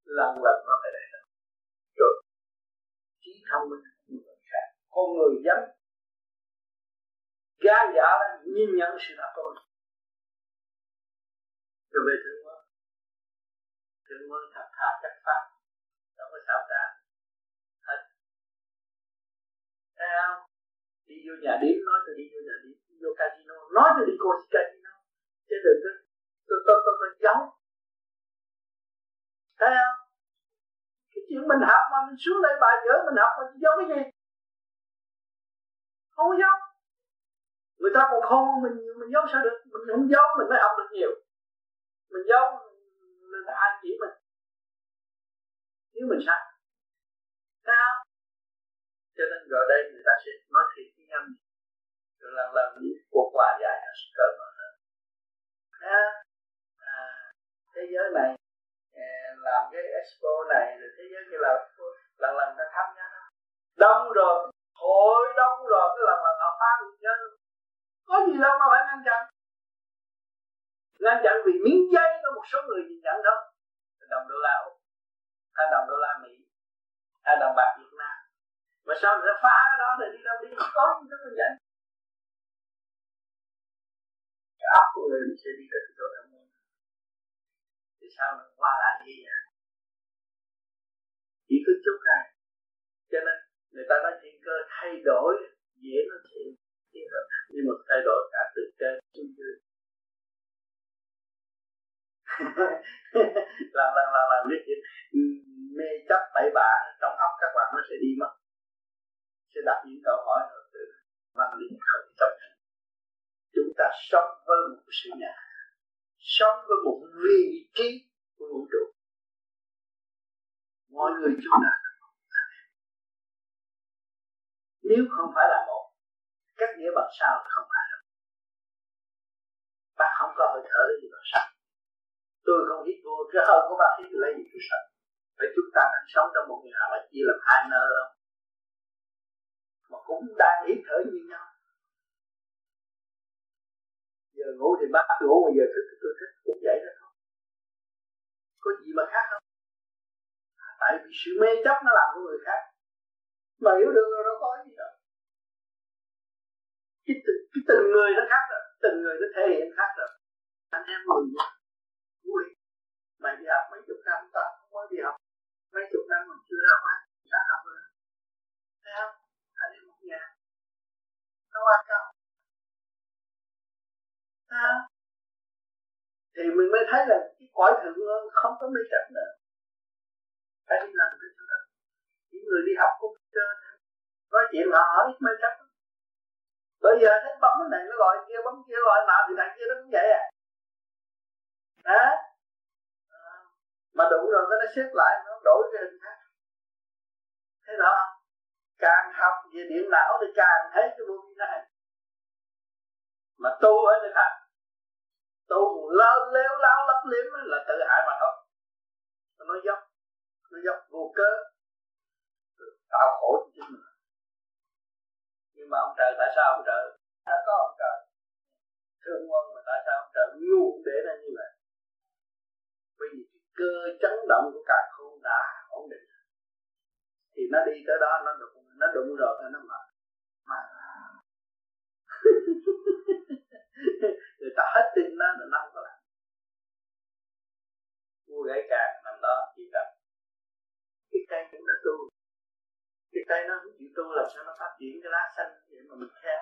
Lần lần nó phải thay đổi. Rồi. Trí thông minh. Khác con người dám gan dạ nhìn nhận sự thật của mình. Rồi về thương mới. Thương mới thật thà, chắc pháp đâu có sao cả thấy không đi vô nhà điếm, nói tôi đi vô nhà điếm vô casino, nói tôi đi coi casino. Chứ đừng có tôi tôi tôi tôi giấu. Thấy không? Cái chuyện mình học mà mình xuống đây bài vở mình học mình giấu cái gì? Không có giấu. Người ta còn khôn, mình mình giấu sao được? Mình không giấu, mình mới học được nhiều. Mình giấu người ta ai chỉ mình. Nếu mình sai. Sao cho nên gọi đây người ta sẽ nói thiệt với nhau rồi lần lần những cuộc hòa giải nó sẽ cởi mở hơn. À, à, thế giới này à, làm cái expo này rồi thế giới kia là lần lần ta tham gia đông rồi hội đông rồi cái lần lần họ phá được nhân có gì đâu mà phải ngăn chặn. Ngăn chặn vì miếng giấy có một số người nhìn nhận thôi đồng đô la úc hay đồng đô la mỹ hay đồng bạc việt nam mà sao người ta phá cái đó rồi đi đâu đi? Có gì đó như vậy cái óc của người sẽ đi tới chỗ tham thì sao nó qua lại gì vậy? Chỉ có chút này cho nên người ta nói thiên cơ thay đổi, dễ nói chuyện. Nhưng mà thay đổi cả từ trên xuống dưới. [laughs] Làm làm làm làm biết chuyện mê chấp bậy bạ, trong óc các bạn nó sẽ đi mất sẽ đặt những câu hỏi rồi từ văn linh không tâm. Chúng ta sống với một sự nhà, sống với một vị trí của vũ trụ. Mọi người chúng ta nếu không phải là một, cách nghĩa bằng sao không phải là bạn không có hơi thở gì bằng sao. Tôi không hít vô cái hơi của bạn hít lấy gì tôi sợ Vậy chúng ta đang sống trong một nhà mà chia làm hai nơi không mà cũng đang hít thở như nhau. Giờ ngủ thì bác ngủ mà giờ thức thì tôi thích cũng vậy đó. Không có gì mà khác không? Tại vì sự mê chấp nó làm của người khác. Mà hiểu được rồi nó có gì đâu. Cái, cái từng người nó khác rồi. Từng người nó thể hiện khác rồi. Anh em mừng vui. Mày đi học mấy chục năm ta không mới đi học. Mấy chục năm mình chưa ra ngoài đã học rồi. Nó quan trọng sao thì mình mới thấy là cái cõi thượng hơn không có mê chấp nữa. Phải đi làm cái đó. Những người đi học cũng nói chuyện họ hỏi ít mê chấp bây giờ thấy bấm cái này nó gọi kia, bấm kia gọi nào thì thằng kia nó cũng vậy à. Đó à. mà đủ rồi nó xếp lại, nó đổi cái hình khác. Thấy rõ không? Càng học về điện não thì càng thấy cái vô vi này mà tu ở nơi khác, tu lơ leo láo lấp liếm là tự hại mà thôi. Nó dốc nó dốc vô cớ. Tạo khổ cho chính mình. Nhưng mà ông trời tại sao ông trời? Đã có ông trời. Thương quân mà tại sao ông trời ngu để nó như vậy? Bởi vì cái cơ chấn động của cả khôn đã ổn định. Thì nó đi tới đó, nó được nó đụng rồi nó mở mà [laughs] người ta hết tin nó là nó không có làm. Mua gãy càng nằm đó chỉ cần cái cây cũng đã tu. Cái cây nó không chịu tu làm sao nó phát triển cái lá xanh để mà mình khen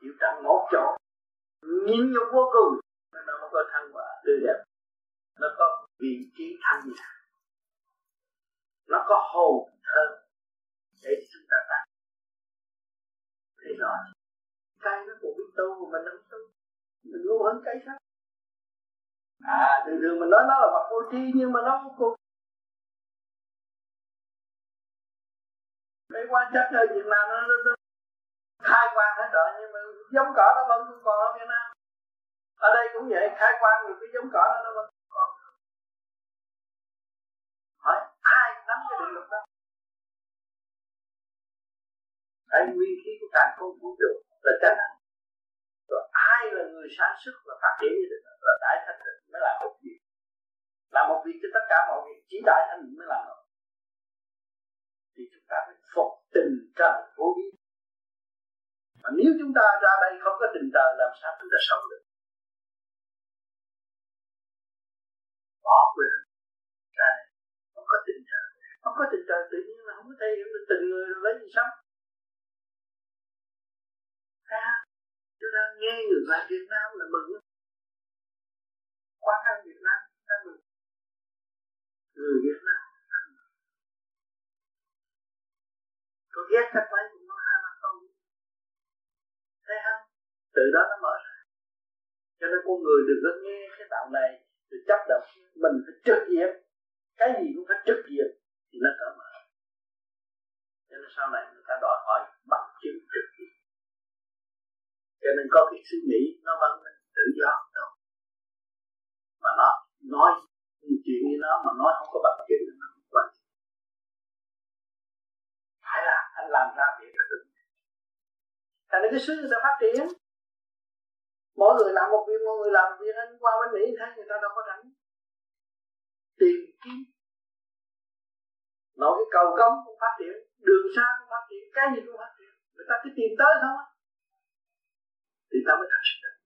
chịu tận một chỗ. Nhìn nhục vô cùng. Nó mới có thăng quả tươi đẹp. Nó có vị trí thanh nhã. Nó có hồn thơm để chúng ta tặng thế rồi cây nó cũng biết tu mà mình không tu mình ngu hơn cây khác à thường thường mình nói nó là vật vô tri nhưng mà nó vô cùng cái quan chắc ở Việt Nam nó, nó, nó khai quang hết rồi nhưng mà giống cỏ nó vẫn còn ở Việt Nam. Ở đây cũng vậy khai quang rồi cái giống cỏ nó nó vẫn còn hỏi ai nắm cái định luật đó Đấy, nguyên khí của càng không vũ trụ là chánh năng rồi ai là người sáng xuất và phát triển như thế là đại thanh tịnh mới làm một việc. Làm một việc cho tất cả mọi việc chỉ đại thanh mới làm được. Thì chúng ta phải phục tình trời vô vi mà nếu chúng ta ra đây không có tình trời, làm sao chúng ta sống được? Bỏ quyền ra đây, không có tình trời. Không có tình trời tự nhiên là không có thể hiểu được tình người rồi lấy gì sống. Thấy không? Chúng ta nghe người ngoài Việt Nam là mừng Quán ăn Việt Nam ta mừng Người Việt Nam. Có ghét các mấy cũng nói hai ba câu Thấy không? Từ đó nó mở ra. Cho nên con người đừng có nghe cái đạo này, Rồi chấp động. Mình phải trực diện. Cái gì cũng phải trực diện, Thì nó cởi mở. Cho nên sau này người ta đòi hỏi bằng chứng trực cho nên có cái suy nghĩ, nó vẫn tự do. Đâu mà nó nói chuyện như nó, mà nói không có bằng chứng nó không quan phải là anh làm ra việc là được thành nên cái xứ người ta phát triển. Mỗi người làm một việc, mỗi người làm một việc, anh qua bên mỹ thấy người ta đâu có rảnh. Tìm kiếm. Nội cái cầu cống cũng phát triển, đường xa cũng phát triển, cái gì cũng phát triển. Người ta cứ tìm tới không thì ta mới thật sự được.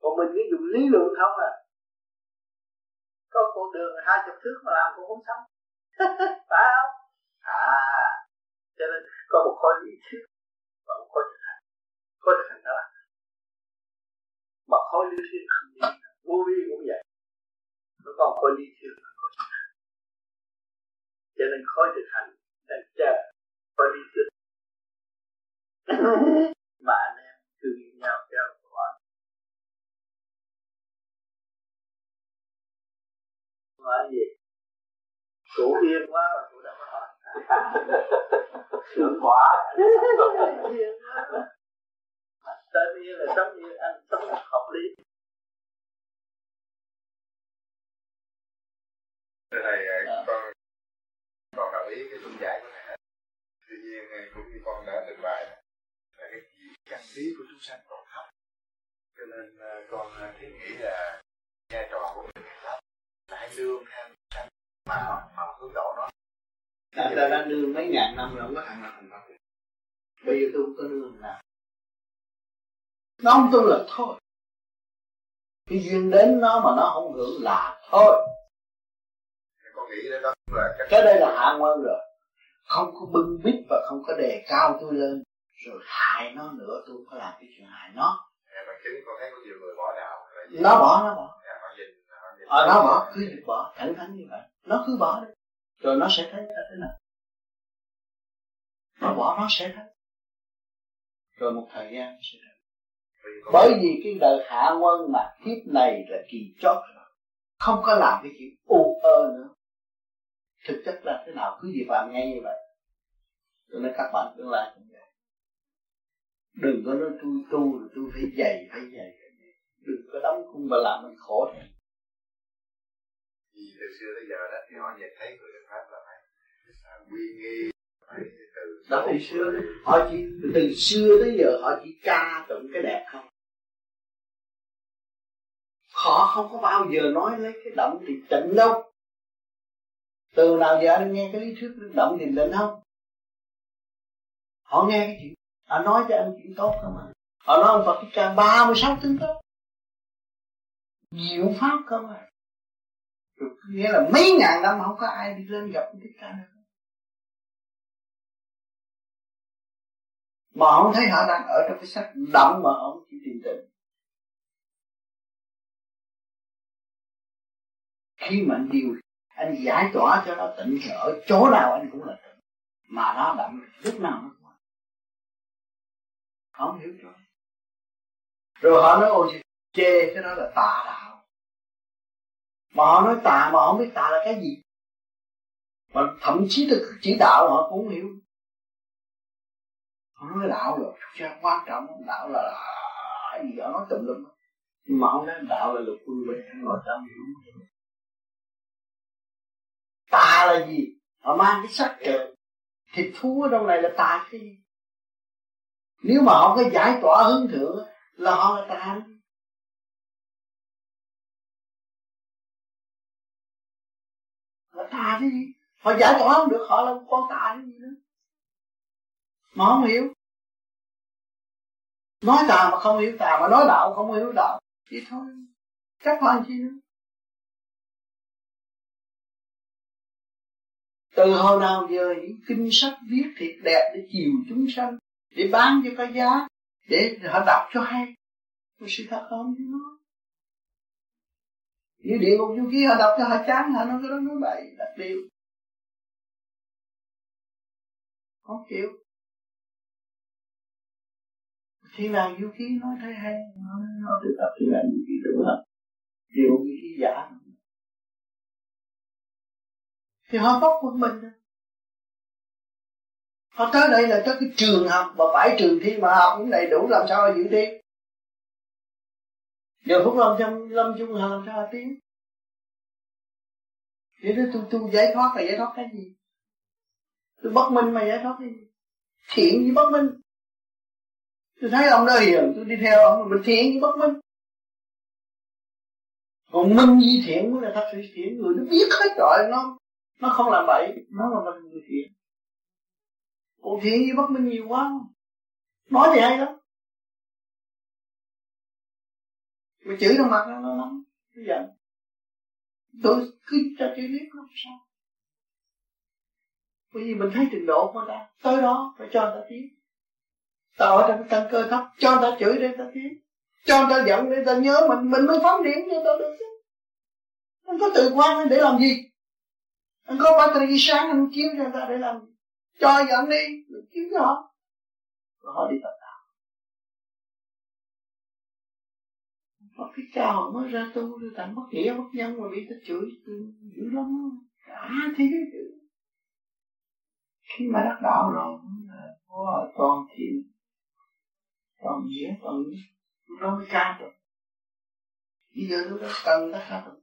Còn mình cứ dùng lý luận không à. Có con đường hai chục thước mà làm cũng không xong. [laughs] Phải không? À cho nên có một khối lý thuyết và một khối thực hành. Khối thực hành đó là mà khối lý thuyết không đi vô vi cũng vậy. Nó còn khối lý thuyết và khối thực hành. Cho nên khối thực hành đang chờ khối lý thuyết. [laughs] mà anh em thương yêu nhau theo quả hỏi gì? Cụ yên quá mà cụ đâu có hỏi. [laughs] Sướng quá. Tên yên là sống như anh sống hợp lý. Thế này à. con còn đồng ý cái luận giải của này tuy nhiên cũng như con đã trình bày cái căn trí của chúng sanh còn thấp. Cho nên à, con à, thiết nghĩ là vai trò của người thấp. Là hãy lương theo sanh mà mà hướng độ nó. Tại ta đã nương mấy ngàn năm rồi không có thằng nào thành Phật Bây giờ tôi không có nương nào Nó không tu là thôi. Cái duyên đến nó mà nó không hưởng là thôi. Con nghĩ đó là cái... Đây là hạ quân rồi. Không có bưng bít và không có đề cao tôi lên. Rồi hại nó nữa tôi có làm cái chuyện hại nó. Bằng chứng con thấy có nhiều người bỏ đạo Nó bỏ, nó bỏ. Dạ, họ nhìn, họ nhìn. Ờ, nó bỏ, cứ việc bỏ, thẳng thắn như vậy. Nó cứ bỏ đi. Rồi nó sẽ thấy là thế nào? Nó bỏ nó sẽ thấy. Rồi một thời gian sẽ thấy. Bởi vì cái đời hạ quân mà kiếp này là kỳ chót rồi. Không có làm cái chuyện u ơ nữa. Thực chất là thế nào? Cứ gì phạm ngay như vậy. Cho nên các bạn tương lai cũng Đừng có nói tôi tu rồi tôi phải dày phải dày. Đừng có đóng khung và làm mình khổ. Vì từ xưa tới giờ đó thì họ thấy người pháp là phải quy nghi đó từ xưa đấy họ chỉ từ xưa tới giờ họ chỉ ca tụng cái đẹp không? Họ không có bao giờ nói lấy cái động thì tịnh đâu. Từ nào giờ anh nghe cái lý thuyết động thì tịnh không? Họ nghe cái chuyện họ nói cho anh chuyện tốt không à họ nói ông Phật Thích Ca 36 tướng tốt. Diệu pháp không à rồi nghĩa là mấy ngàn năm không có ai đi lên gặp Thích Ca nữa. Mà không thấy họ đang ở trong cái sắc đậm mà ông chỉ tìm tình khi mà anh điều anh giải tỏa cho nó tịnh thì ở chỗ nào anh cũng là tịnh mà nó đậm, lúc nào nó họ không hiểu rồi, rồi họ nói ôi chê cái đó là tà đạo. Mà họ nói tà mà họ không biết tà là cái gì. Mà thậm chí từ chỉ đạo họ cũng không hiểu. Họ nói đạo rồi cha quan trọng đạo là, cái gì họ nói tùm lum. Nhưng mà không nói đạo là luật quân bình nội tâm hiểu. Tà là gì? Họ mang cái sắc trời. Thịt thú ở trong này là tà cái gì? Nếu mà họ có giải tỏa hướng thượng là họ là tà là tà cái gì? Họ giải tỏa không được, họ là con tà cái gì nữa? Mà không hiểu. Nói tà mà không hiểu tà, mà nói đạo không hiểu đạo. Thì thôi. Chắc hoàn chi nữa? Từ hồi nào giờ những kinh sách viết thiệt đẹp để chiều chúng sanh? Để bán cho cái giá, để họ đọc cho hay. Tôi sự thật không? Chứ nó. Như địa ngục du ký họ đọc cho họ chán, họ nói cái đó nói bậy đặt điều không chịu. Khi nào du ký nói thấy hay, nó nó được đọc khi nào du ký đúng không điều du ký giả. Thì họ bóc quân mình rồi họ tới đây là tới cái trường học, mà phải trường thi mà học cũng đầy đủ, làm sao giữ dự giờ phút lâm trong lâm chung hà làm sao mà tiến? Vậy đó tôi tu giải thoát là giải thoát cái gì? Tôi bất minh mà giải thoát cái gì? Thiện với bất minh. Tôi thấy ông đó hiền, tôi đi theo ông, mình thiện với bất minh. Còn minh di thiện mới là thật sự thiện, người nó biết hết rồi, nó nó không làm bậy, nó là mình người thiện còn thiện với bất minh nhiều quá. Nói thì hay lắm. Mà chửi trong mặt nó nó nóng, nó giận. Tôi cứ cho chữ biết nó sao. Bởi vì mình thấy trình độ của ta, tới đó phải cho người ta tiến tạo ở trong căn cơ thấp, cho người ta chửi để ta tiến cho người ta giận để ta nhớ mình mình mới phóng điểm cho ta được chứ. Anh có tự quan để làm gì. Anh có battery sáng anh kiếm cho người ta để làm gì cho giận đi kiếm cho họ. Họ đi tập đạo. Phật cái cha họ mới ra tu, rồi tặng bất nghĩa, bất nhân, mà bị ta chửi dữ lắm. Cả thế khi mà đắc đạo rồi là có toàn thiện, toàn nghĩa toàn nghĩa lúc đó mới ca được. Bây giờ tôi cần tất cả được.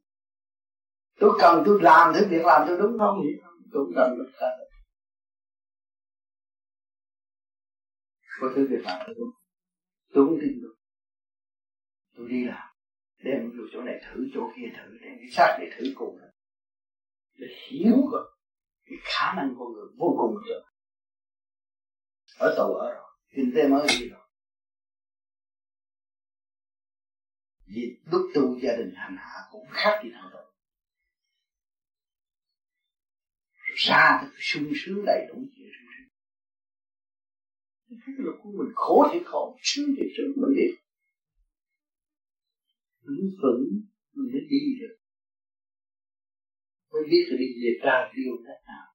Tôi cần tôi làm thứ việc làm tôi đúng không? Vậy tôi cần tất cả được. Có thứ việc làm tôi tôi cũng tin được. Tôi đi làm, đem vô chỗ này thử chỗ kia thử, đem cái xác để thử cùng. Để hiểu rồi cái khả năng của người vô cùng rồi ở tù ở rồi, kinh tế mới đi rồi. Vì lúc tu gia đình hành hạ cũng khác gì nào rồi ra thì sung sướng đầy đủ chuyện sung sướng cái luật của mình, khổ thì khổ, sướng thì sướng, mình đi. Mình vững mình mới đi được. Mới biết là đi về ra điều thế nào.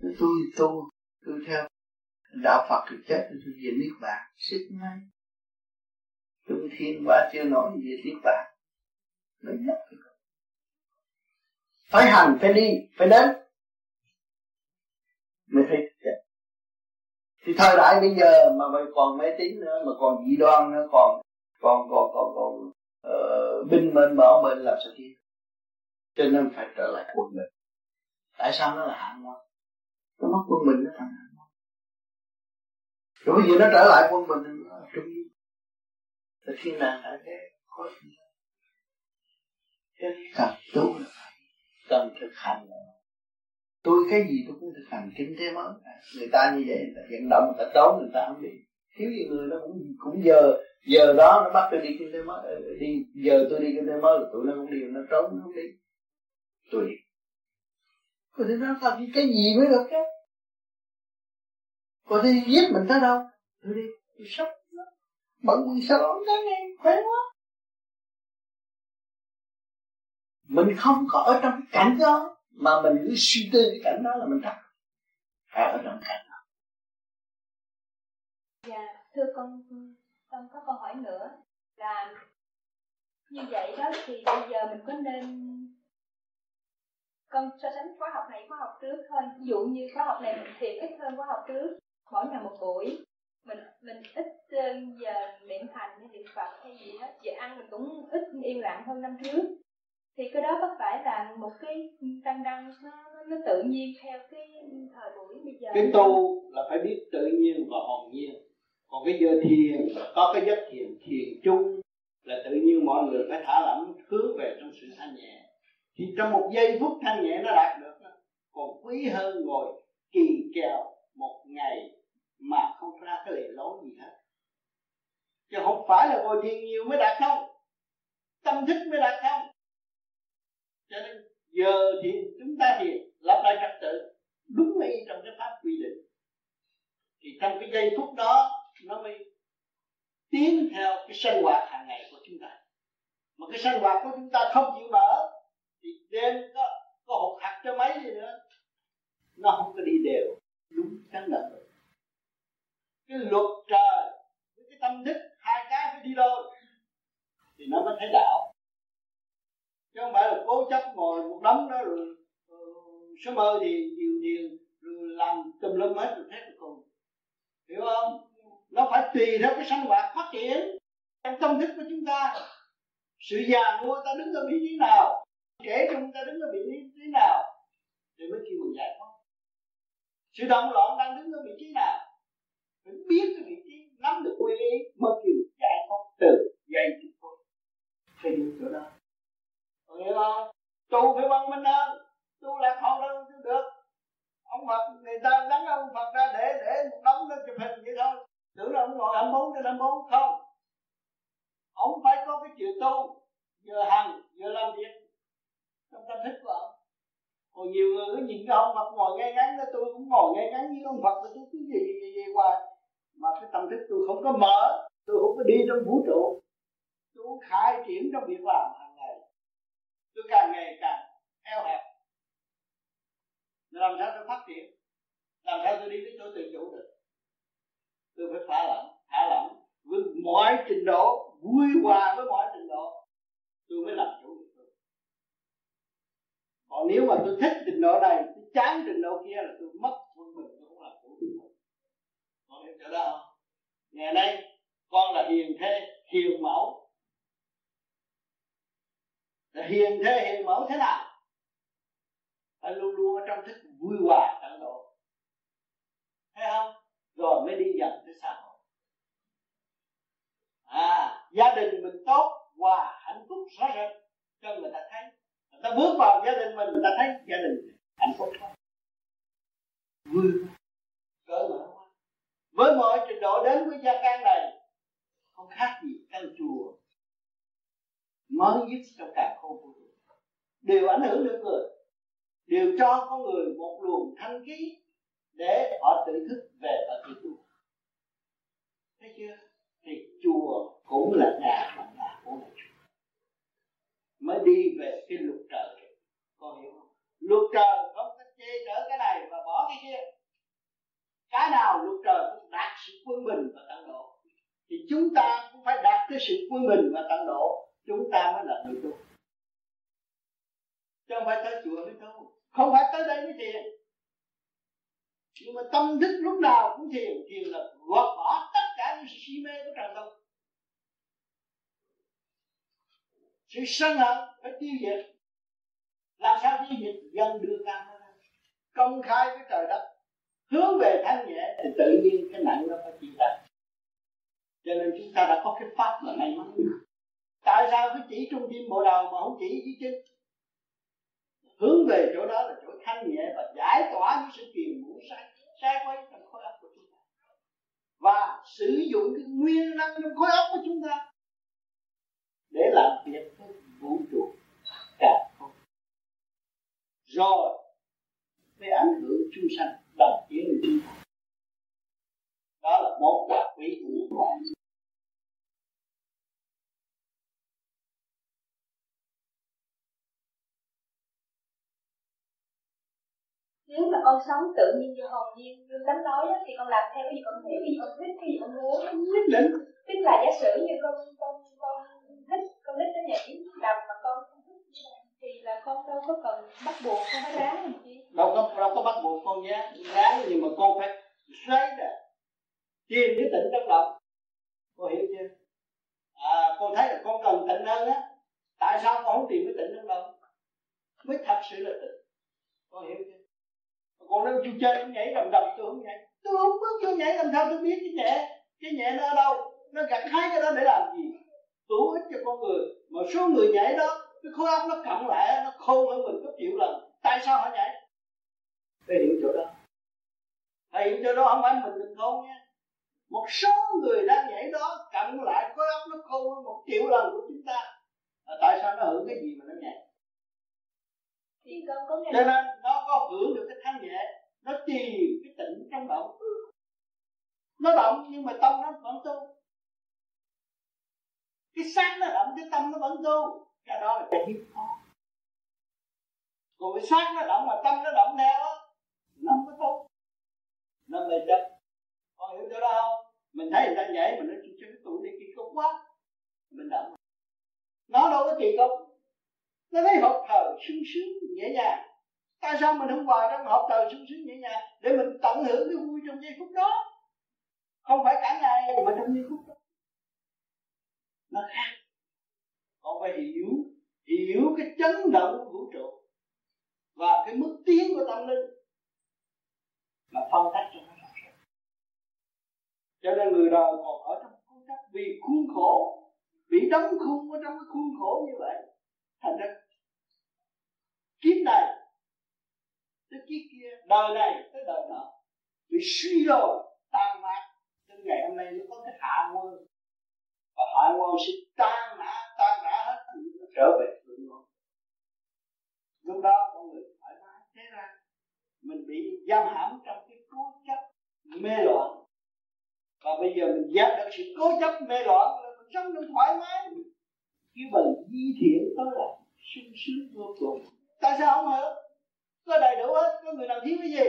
Tôi tu tôi theo đạo Phật thực chất tôi về niết bàn sức ngay. Trung thiên ba chưa nói về niết bàn. Nó nhất phải hành, phải đi, phải đến. Mới thấy thì thời đại bây giờ mà mày còn mê tín nữa mà còn dị đoan nữa còn còn còn còn còn uh, binh bên bỏ bên làm sao kia cho nên phải trở lại quân mình. Tại sao nó là hạng ngoan nó mất quân mình nó thành hạng rồi bây giờ nó trở lại quân mình thì nó là trung yên thì thiên đàng lại thế khó gì cho nên cần tu là phải cần thực hành là tôi cái gì tôi cũng thực hành kinh tế mới. Người ta như vậy, người ta vận động, người ta trốn người ta không đi thiếu gì người nó cũng cũng giờ giờ đó nó bắt tôi đi kinh tế mới. Ờ, đi, giờ tôi đi kinh tế mới, tụi nó không đi, nó trốn, nó không đi. Tôi đi có thể nó làm cái gì mới được chứ? Có thể giết mình tới đâu? Tôi đi, tôi sốc bận quần salon cái này khỏe quá. Mình không có ở trong cái cảnh đó mà mình cứ suy tư cái cảnh đó là mình thắc à ở trong cảnh đó? Dạ thưa con con có câu hỏi nữa là như vậy đó thì bây giờ mình có nên con so sánh khóa học này, khóa học trước thôi. Ví dụ như khóa học này mình thiệt ít hơn khóa học trước. Mỗi ngày một buổi. Mình mình ít ờ, giờ niệm hành hay niệm phật hay gì hết. Giờ ăn mình cũng ít yên lặng hơn năm trước thì cái đó có phải là một cái tăng đăng nó, nó tự nhiên theo cái thời buổi bây giờ cái tu là phải biết tự nhiên và hồn nhiên. Còn cái giờ thiền có cái giấc thiền thiền chung là tự nhiên mọi người phải thả lỏng hướng về trong sự thanh nhẹ. Thì trong một giây phút thanh nhẹ nó đạt được còn quý hơn ngồi kỳ kèo một ngày mà không ra cái lệ lối gì hết. Chứ không phải là ngồi thiền nhiều mới đạt không? Tâm thức mới đạt không cho nên giờ thì chúng ta thì lập lại trật tự đúng y trong cái pháp quy định. Thì trong cái giây phút đó, nó mới tiến theo cái sinh hoạt hàng ngày của chúng ta. Mà cái sinh hoạt của chúng ta không chịu mở, thì đêm có có hụt hạt cho mấy gì nữa. Nó không có đi đều, đúng chắn là cái luật trời với cái tâm đức, hai cái phải đi đôi, thì nó mới thấy đạo chứ không phải là cố chấp ngồi một đống đó rồi ờ, sớm số mơ thì nhiều thiền rồi làm tùm lum hết rồi hết cùng. Hiểu không? Nó phải tùy theo cái sinh hoạt phát triển trong tâm thức của chúng ta. Sự già nua ta đứng ở vị trí nào kể chúng ta đứng ở vị trí nào, thì mới kêu mình giải thoát. Sự động loạn đang đứng ở vị trí nào, phải biết cái vị trí, nắm được quy ý mới kêu giải thoát từ dây chúng tôi thì chỗ đó hiểu không tu phải văn minh hơn. Tu lạc hậu đâu chứ được. Ông Phật người ta đánh ông Phật ra để để một đống nó chụp hình vậy thôi. Tưởng là ông ngồi hạnh bốn trên hạnh bốn. Không. Ông phải có cái chuyện tu vừa hành vừa làm việc. Trong tâm thức của ông. Còn nhiều người cứ nhìn cái ông Phật ngồi ngay ngắn đó tôi cũng ngồi ngay ngắn với ông Phật tôi cứ gì gì gì, gì hoài. Mà cái tâm thức tôi không có mở tôi không có đi trong vũ trụ. Tôi không khai triển trong việc làm tôi càng ngày càng eo hẹp. Làm sao tôi phát triển, làm sao tôi đi tới chỗ tự chủ được. Tôi phải thả lỏng thả lỏng với mọi trình độ, vui hòa với mọi trình độ. Tôi mới làm chủ được. Tôi còn nếu mà tôi thích trình độ này, tôi chán trình độ kia là tôi mất quân mình tôi không làm chủ được. Tôi con hiểu chỗ đó không ngày nay, con là hiền thế, hiền mẫu là hiền thế, hiền mẫu thế nào? Phải luôn luôn ở trong thức vui hòa tận độ. Thấy không? Rồi mới đi dần tới xã hội. À gia đình mình tốt, hòa hạnh phúc rõ rệt cho người ta thấy. Người ta bước vào gia đình mình, người ta thấy gia đình hạnh phúc quá. Vui cỡ mở với mọi trình độ đến với gia can này, không khác gì căn chùa mới nhất trong cả khu vũ trụ đều ảnh hưởng đến người, đều cho con người một luồng thanh khí để họ tự thức về và tự tu. Thấy chưa? Thì chùa cũng là nhà mà nhà cũng là chùa mới đi về cái luật trời. Con hiểu không? Luật trời không có chê trở cái này và bỏ cái kia. Cái nào luật trời cũng đạt sự quân bình và tận độ. Thì chúng ta cũng phải đạt tới sự quân bình và tận độ chúng ta mới là người tu chứ không phải tới chùa mới tu. Không phải tới đây mới thiền. Nhưng mà tâm thức lúc nào cũng thiền thiền là gọt bỏ tất cả những si mê của trần tục sự sân hận phải tiêu diệt. Làm sao tiêu diệt? Dân đưa căn công khai với trời đất. Hướng về thanh nhẹ thì tự nhiên cái nặng nó phải chịu ra cho nên chúng ta đã có cái pháp là may mắn tại sao cứ chỉ trung tim bộ đầu mà không chỉ dưới chân? Hướng về chỗ đó là chỗ thanh nhẹ và giải tỏa những sự phiền muộn sai sai quay trong khối óc của chúng ta. Và sử dụng cái nguyên năng trong khối óc của chúng ta để làm việc với vũ trụ cả không. Rồi mới ảnh hưởng chúng sanh đồng tiến với chúng ta. Đó là món quà quý của nhân nếu mà con sống tự nhiên như hồn nhiên như tánh nói đó, thì con làm theo cái gì con hiểu cái gì con thích cái gì con muốn. Nhất định. Tức là giả sử như con con con thích con thích cái nhảy đầm mà con không thích thì là con đâu có cần bắt buộc con phải ráng làm chi? Đâu có đâu có bắt buộc con nhé. Ráng nhưng mà con phải xoay ra. Tìm cái tịnh trong lòng con hiểu chưa? À con thấy là con cần tịnh hơn á. Tại sao con không tìm cái tịnh trong lòng mới thật sự là tịnh con hiểu chưa còn nếu chú chơi chú nhảy đầm đầm tôi không nhảy. Tôi không bước tôi nhảy làm sao tôi biết cái nhẹ cái nhẹ nó ở đâu. Nó gặt hai cái đó để làm gì? Tủ ích cho con người. Mà số người nhảy đó cái khối óc nó cộng lại nó khôn hơn mình gấp triệu lần. Tại sao họ nhảy? Thầy hiểu chỗ đó. Thầy hiểu chỗ đó không phải mình mình khôn nha. Một số người đang nhảy đó cộng lại khối óc nó khôn hơn một triệu lần của chúng ta. À, tại sao nó hưởng cái gì mà nó nhảy? Cho nên nó có hưởng được cái thanh nhẹ nó tìm cái tịnh trong động nó động nhưng mà tâm nó vẫn tu. Cái xác nó động, cái tâm nó vẫn tu. Cái đó là cái hiếm khó còn cái xác nó động mà tâm nó động theo á, nó không có tu. Nó mê chấp con hiểu chỗ đó không? Mình thấy người ta nhảy mình nói chuyện cái tụi này kỳ cục quá, mình động. Nó đâu có kỳ cục nó thấy hộp thờ sung sướng nhẹ nhàng. Tại sao mình không vào trong hộp thờ sung sướng nhẹ nhàng để mình tận hưởng cái vui trong giây phút đó? Không phải cả ngày, mà trong giây phút đó. Nó khác. Còn phải hiểu hiểu cái chấn động của vũ trụ và cái mức tiến của tâm linh mà phân tách cho nó cho nên người đời còn ở trong khuôn cách vì khuôn khổ, bị đóng khung ở trong cái khuôn khổ như vậy thành ra, kiếp này tới kiếp kia, đời này tới đời nọ. Bị suy rồi, tan mát từ ngày hôm nay nó có cái hạ nguồn và hạ nguồn sẽ tan nã tan rã hết nó trở về thượng nguồn lúc đó con người thoải mái, thế ra mình bị giam hãm trong cái cố chấp mê loạn. Và bây giờ mình giác được sự cố chấp mê loạn, là mình sống được thoải mái kêu bằng di thiện tới là sung sướng vô cùng. Tại sao không hiểu có đầy đủ hết. Có người nào thiếu cái gì?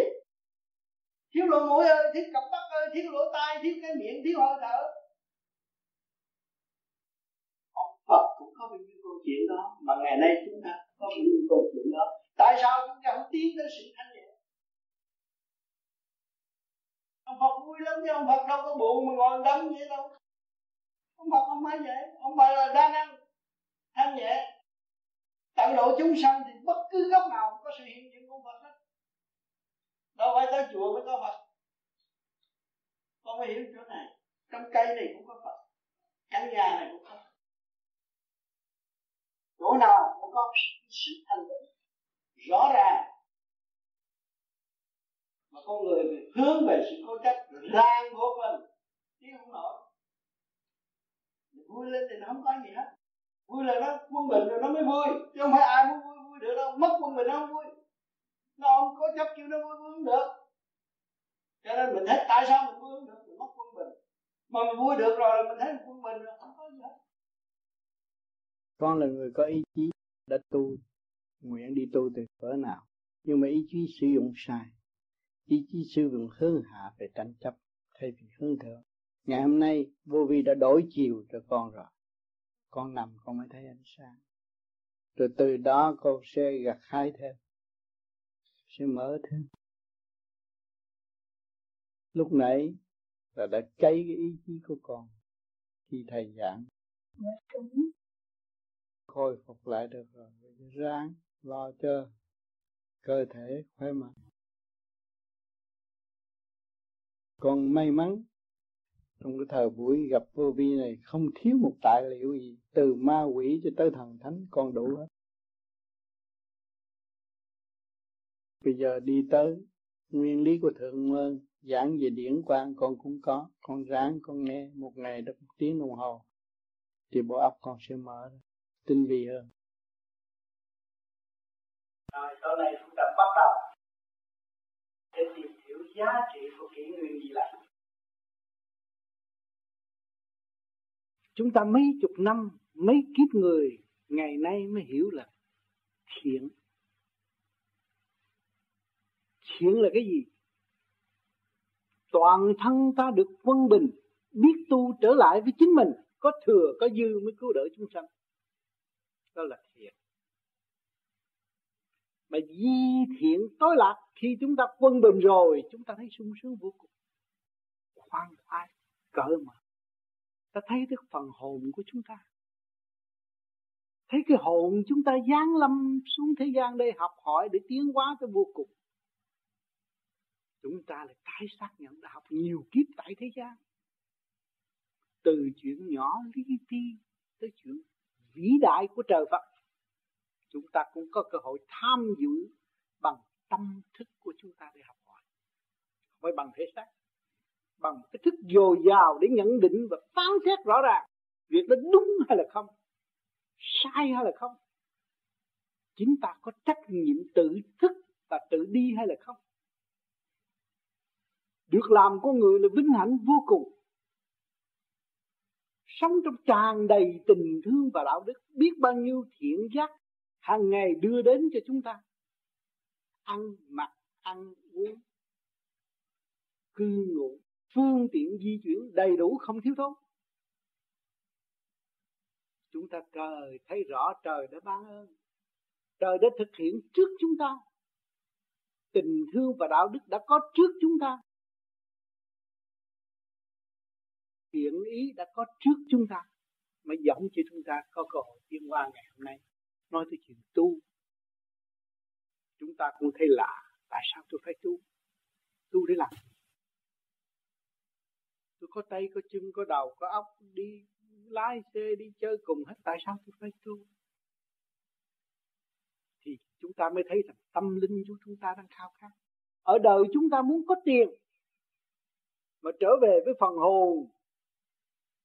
Thiếu lỗ mũi ơi thiếu cặp mắt ơi thiếu lỗ tai thiếu cái miệng thiếu hơi thở. Ông Phật cũng có bao nhiêu câu chuyện đó. Mà ngày nay chúng ta có bao nhiêu câu chuyện đó. Tại sao chúng ta không tiến tới sự thanh nhẹ? Ông Phật vui lắm chứ. Ông Phật đâu có buồn mà ngồi đấm vậy đâu. Ông Phật không phải vậy. Ông Phật là đa năng thanh nhẹ tận độ chúng sanh thì bất cứ góc nào cũng có sự hiện diện của Phật hết. Đâu phải tới chùa mới có Phật. Con phải hiểu chỗ này? Trong cây này cũng có Phật. Căn nhà này cũng có Phật. Chỗ nào cũng có sự thanh tịnh, rõ ràng. Mà con người hướng về sự cố chấp ràng buộc mình. Chứ không nổi. Vui lên thì nó không có gì hết vui là nó quân bình rồi nó mới vui, chứ không phải ai muốn vui vui được đâu. Mất quân bình nó không vui. Nó không có chấp kêu nó vui vui không được. Cho nên mình thấy tại sao mình vui không được? Mình mất quân bình. Mà mình vui được rồi là mình thấy mình quân bình rồi, không có gì hết. Con là người có ý chí đã tu, nguyện đi tu từ cỡ nào. Nhưng mà ý chí sử dụng sai. Ý chí sử dụng hướng hạ về tranh chấp thay vì hướng thượng. Ngày hôm nay, vô vi đã đổi chiều cho con rồi con nằm con mới thấy ánh sáng. Rồi từ đó con sẽ gặt hái thêm sẽ mở thêm. Lúc nãy là đã cháy cái ý chí của con khi thầy giảng. Khôi phục lại được rồi ráng lo cho cơ thể khỏe mạnh. Con may mắn trong cái thời buổi gặp vô vi này, không thiếu một tài liệu gì, từ ma quỷ cho tới thần thánh, con đủ hết. Bây giờ đi tới nguyên lý của thượng nguyên giảng về điển quang, con cũng có, con ráng, con nghe, một ngày được một tiếng đồng hồ, thì bộ óc con sẽ mở tinh vi hơn. Rồi sau này chúng ta bắt đầu. Để tìm hiểu giá trị của kỷ nguyên gì lại chúng ta mấy chục năm, mấy kiếp người, ngày nay mới hiểu là thiện. Thiện là cái gì? Toàn thân ta được quân bình, biết tu trở lại với chính mình, có thừa, có dư mới cứu đỡ chúng sanh. Đó là thiện. Mà di thiện tối lạc, khi chúng ta quân bình rồi, chúng ta thấy sung sướng vô cùng, khoan khoái cỡ mà ta thấy được phần hồn của chúng ta. Thấy cái hồn chúng ta giáng lâm xuống thế gian đây học hỏi để tiến hóa tới vô cùng. Chúng ta là tái xác nhận đã học nhiều kiếp tại thế gian. Từ chuyện nhỏ lý ti tới chuyện vĩ đại của trời Phật, chúng ta cũng có cơ hội tham dự bằng tâm thức của chúng ta để học hỏi. Không phải bằng thể xác bằng cái thức dồi dào để nhận định và phán xét rõ ràng việc đó đúng hay là không, sai hay là không. Chính ta có trách nhiệm tự thức và tự đi hay là không? Được làm con người là vinh hạnh vô cùng. Sống trong tràn đầy tình thương và đạo đức, biết bao nhiêu thiện giác hàng ngày đưa đến cho chúng ta. Ăn mặc, ăn uống, cư ngụ phương tiện di chuyển đầy đủ không thiếu thốn. Chúng ta trời thấy rõ trời đã ban ơn. Trời đã thực hiện trước chúng ta. Tình thương và đạo đức đã có trước chúng ta. Thiện ý đã có trước chúng ta. Mới dẫn cho chúng ta có cơ hội tiến qua ngày hôm nay. Nói tới chuyện tu. Chúng ta cũng thấy lạ. Tại sao tôi phải tu? Tu để làm tôi có tay, có chân, có đầu, có óc, đi lái xe, đi chơi cùng hết. Tại sao tôi phải tu? Thì chúng ta mới thấy rằng tâm linh của chúng ta đang khao khát. Ở đời chúng ta muốn có tiền mà trở về với phần hồn,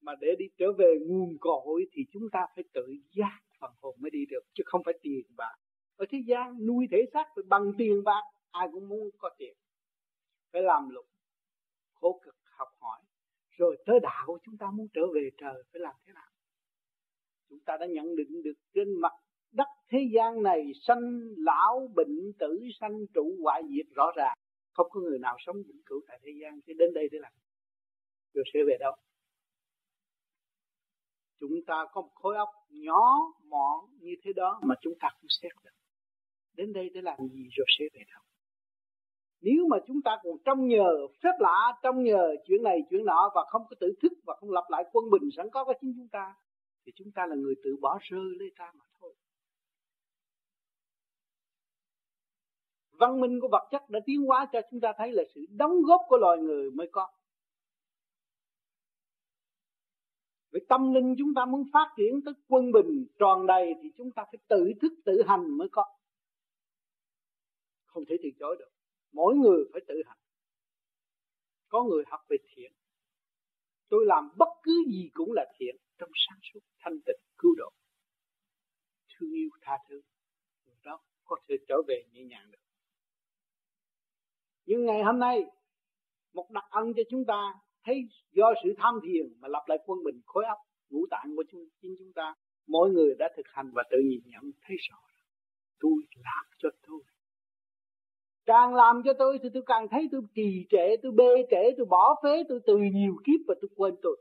mà để đi trở về nguồn cội thì chúng ta phải tự giác phần hồn mới đi được, chứ không phải tiền bạc. Ở thế gian, nuôi thể xác phải bằng tiền bạc, ai cũng muốn có tiền. Phải làm lụng khổ cực rồi tới đạo chúng ta muốn trở về trời phải làm thế nào? Chúng ta đã nhận định được trên mặt đất thế gian này sanh lão bệnh tử, sanh trụ hoại diệt rõ ràng. Không có người nào sống vĩnh cửu tại thế gian chứ đến đây để làm rồi sẽ về đâu? Chúng ta có một khối óc nhỏ mọn như thế đó mà chúng ta không xét được. Đến đây để làm gì rồi sẽ về đâu? Nếu mà chúng ta còn trông nhờ, phép lạ, trông nhờ chuyện này, chuyện nọ và không có tự thức và không lập lại quân bình sẵn có của chính chúng ta, thì chúng ta là người tự bỏ rơi lấy ta mà thôi văn minh của vật chất đã tiến hóa cho chúng ta thấy là sự đóng góp của loài người mới có Vì tâm linh chúng ta muốn phát triển tới quân bình tròn đầy thì chúng ta phải tự thức, tự hành mới có. Không thể từ chối được. Mỗi người phải tự hành. Có người học về thiện. Tôi làm bất cứ gì cũng là thiện trong sáng suốt thanh tịnh cứu độ. thương yêu tha thứ người đó có thể trở về nhẹ nhàng được nhưng ngày hôm nay một đặc ân cho chúng ta thấy do sự tham thiền mà lập lại quân bình khối óc ngũ tạng của chúng, chính chúng ta mỗi người đã thực hành và tự nhìn nhận thấy rõ tôi làm cho tôi càng làm cho tôi thì tôi càng thấy tôi trì trệ, tôi bê trễ, tôi bỏ phế, tôi từ nhiều kiếp và tôi quên tôi.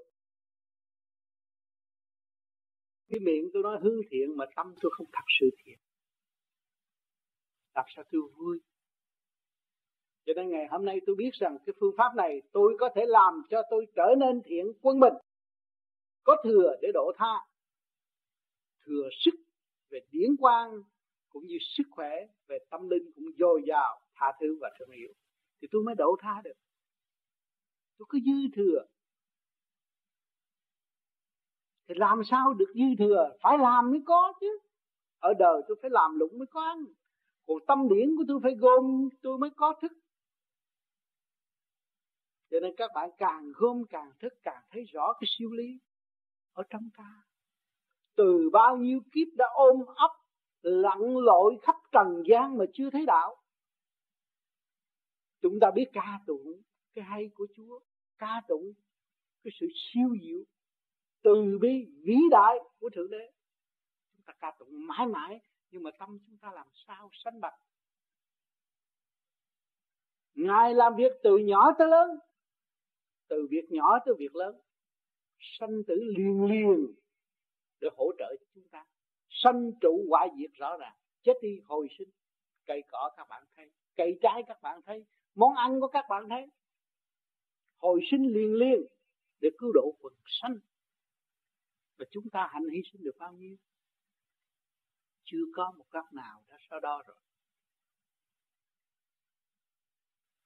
Cái miệng tôi nói hướng thiện mà tâm tôi không thật sự thiện. Làm sao tôi vui? Cho nên ngày hôm nay tôi biết rằng cái phương pháp này tôi có thể làm cho tôi trở nên thiện quân bình. Có thừa để độ tha, thừa sức về điển quang, cũng như sức khỏe về tâm linh cũng dồi dào tha thứ và thương yêu, thì tôi mới độ tha được. Tôi cứ dư thừa. Thì làm sao được dư thừa? Phải làm mới có chứ. Ở đời tôi phải làm lụng mới có ăn. Còn tâm điển của tôi phải gom, tôi mới có thức. Cho nên các bạn càng gom càng thức, càng thấy rõ cái siêu lý ở trong ta. Từ bao nhiêu kiếp đã ôm ấp, lặn lội khắp trần gian mà chưa thấy đạo chúng ta biết ca tụng cái hay của Chúa, ca tụng cái sự siêu diệu từ bi vĩ đại của thượng đế. Chúng ta ca tụng mãi mãi, nhưng mà tâm chúng ta làm sao sanh bạch ngài làm việc từ nhỏ tới lớn, từ việc nhỏ tới việc lớn, sanh tử liền liền để hỗ trợ cho chúng ta sanh trụ hoại diệt rõ ràng, chết đi hồi sinh, cây cỏ các bạn thấy, cây trái các bạn thấy món ăn của các bạn thấy. Hồi sinh liền liền để cứu độ quần sanh. Và chúng ta hạnh hy sinh được bao nhiêu? Chưa có một cách nào đã so đo rồi.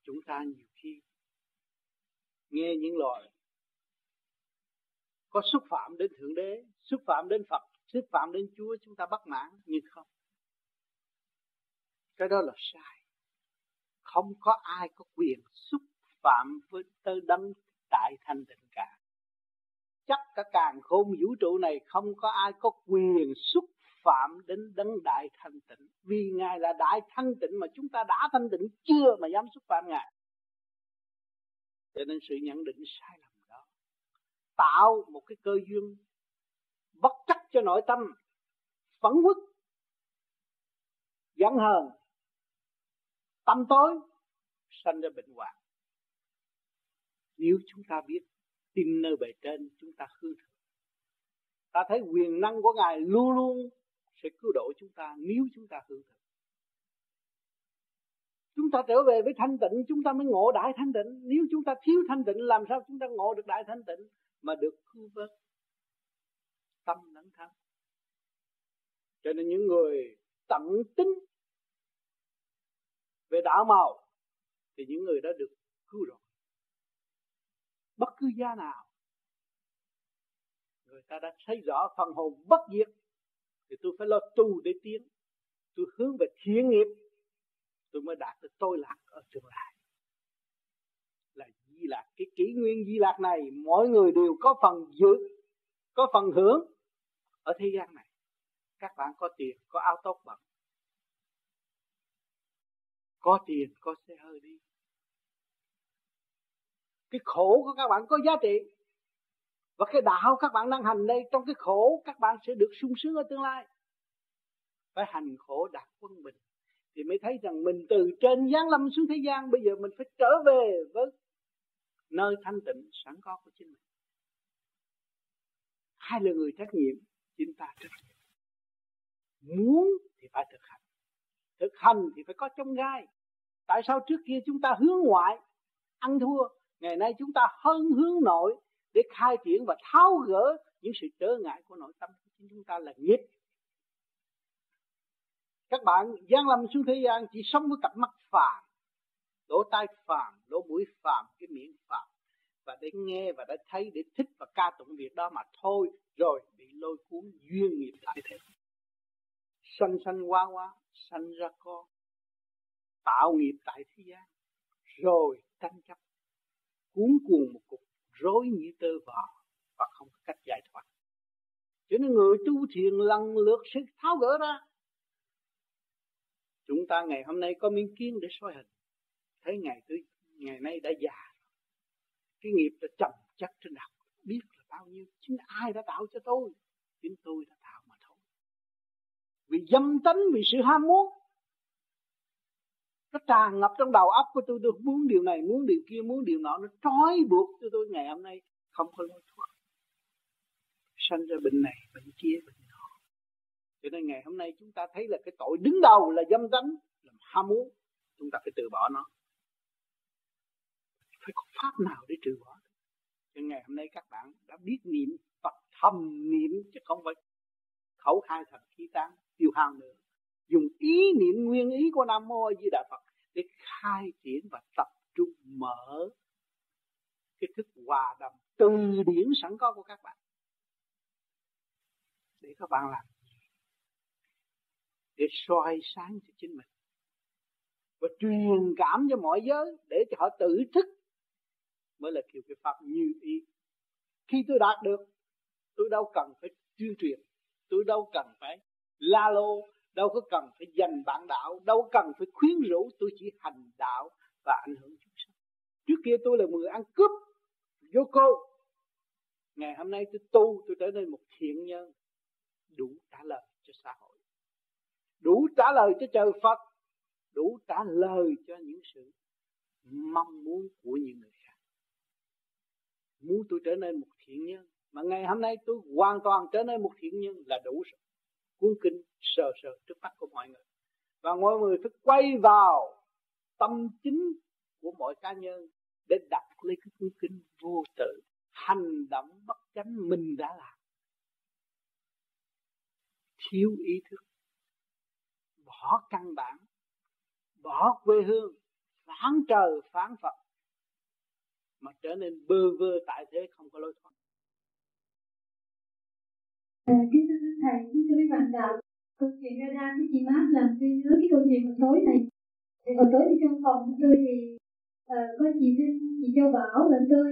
Chúng ta nhiều khi nghe những lời có xúc phạm đến thượng đế, xúc phạm đến phật, xúc phạm đến chúa, chúng ta bất mãn, nhưng không. Cái đó là sai không có ai có quyền xúc phạm với tơ đấng đại thanh tịnh cả. Chắc cả càng khôn vũ trụ này không có ai có quyền xúc phạm đến đấng đại thanh tịnh. Vì ngài là đại thanh tịnh mà chúng ta đã thanh tịnh chưa mà dám xúc phạm ngài. Cho nên sự nhận định sai lầm đó tạo một cái cơ duyên bất chấp cho nội tâm, phẫn uất, giận hờn tâm tối, sanh ra bệnh hoạn. Nếu chúng ta biết tin nơi bề trên, chúng ta hư thực. Ta thấy quyền năng của ngài luôn luôn sẽ cứu độ chúng ta nếu chúng ta hư thực. Chúng ta trở về với thanh tịnh, chúng ta mới ngộ đại thanh tịnh. Nếu chúng ta thiếu thanh tịnh, làm sao chúng ta ngộ được đại thanh tịnh mà được cứu vớt? Tâm lẫn thân. Cho nên những người tận tính về đạo màu, thì những người đó được cứu rồi. Bất cứ gia nào, người ta đã thấy rõ phần hồn bất diệt, thì tôi phải lo tu để tiến. Tôi hướng về thiện nghiệp, tôi mới đạt được tôi lạc ở tương lai. Là di lạc cái kỷ nguyên di lạc này, mỗi người đều có phần dự, có phần hưởng ở thế gian này. Các bạn có tiền, có áo tốt bẩn có tiền, có xe hơi đi. Cái khổ của các bạn có giá trị. Và cái đạo các bạn đang hành đây, trong cái khổ, các bạn sẽ được sung sướng ở tương lai. Phải hành khổ đạt quân bình. Thì mới thấy rằng mình từ trên giáng lâm xuống thế gian, bây giờ mình phải trở về với nơi thanh tịnh, sẵn có của chính mình. Hai là người trách nhiệm, chính ta trách nhiệm. Muốn thì phải thực hành. Thực hành thì phải có trong gai tại sao trước kia chúng ta hướng ngoại, ăn thua, ngày nay chúng ta hơn hướng nội để khai triển và tháo gỡ những sự trở ngại của nội tâm của chúng ta là nghiệp. Các bạn gian lâm xuống thế gian chỉ sống với cặp mắt phàm, lỗ tai phàm, lỗ mũi phàm, cái miệng phàm. Và để nghe và để thấy, để thích và ca tụng việc đó mà thôi, rồi bị lôi cuốn duyên nghiệp lại. Thế sanh sanh qua qua sanh ra con tạo nghiệp tại thế gian, rồi tranh chấp, cuốn cuồng một cục rối như tơ vò và không có cách giải thoát. Cho nên người tu thiền lần lượt sẽ tháo gỡ ra. Chúng ta ngày hôm nay có miếng kiến để soi hình. Thấy ngày tới, ngày nay đã già cái nghiệp đã chậm chắc trên đầu. Biết là bao nhiêu. Chính ai đã tạo cho tôi? Chính tôi đã tạo mà thôi. Vì dâm tánh vì sự ham muốn nó tràn ngập trong đầu óc của tôi tôi muốn điều này, muốn điều kia, muốn điều nọ. Nó trói buộc cho tôi ngày hôm nay không có lối thoát. Sanh ra bệnh này, bệnh kia, bệnh nọ. Cho nên ngày hôm nay chúng ta thấy là cái tội đứng đầu là dâm tánh, là ham muốn. Chúng ta phải từ bỏ nó. Phải có pháp nào để trừ bỏ? Cho ngày hôm nay các bạn đã biết niệm Phật thầm niệm chứ không phải khẩu khai thật khí tán, tiêu hao nữa dùng ý niệm nguyên ý của Nam Mô Di Đà Phật để khai triển và tập trung mở cái thức hòa đồng từ điển sẵn có của các bạn. Để các bạn làm. Để soi sáng cho chính mình. Và truyền cảm cho mọi giới để cho họ tự thức. Mới là kiểu cái pháp như ý. Khi tôi đạt được, tôi đâu cần phải tuyên truyền. Tôi đâu cần phải la lô đâu có cần phải dành bạn đạo, đâu cần phải khuyến rũ, tôi chỉ hành đạo và ảnh hưởng chúng sanh. Trước kia tôi là người ăn cướp, vô cô. Ngày hôm nay tôi tu, tôi trở nên một thiện nhân, đủ trả lời cho xã hội. Đủ trả lời cho trời Phật, đủ trả lời cho những sự mong muốn của những người khác. Muốn tôi trở nên một thiện nhân, mà ngày hôm nay tôi hoàn toàn trở nên một thiện nhân là đủ rồi cuốn kinh sờ sờ trước mắt của mọi người. Và mọi người phải quay vào tâm chính của mỗi cá nhân để đặt lấy cái cuốn kinh vô tự, hành động bất chánh mình đã làm. Thiếu ý thức, bỏ căn bản, bỏ quê hương, phán trời, phán phật, mà trở nên bơ vơ tại thế không có lối thoát. À, kính thưa thầy, kính thưa quý bạn đạo, câu chuyện ra ra với chị Mát làm tôi nhớ cái câu chuyện hồi tối này. Thì hồi tối thì trong phòng của tôi thì uh, có chị Vinh, chị Châu Bảo lẫn tôi.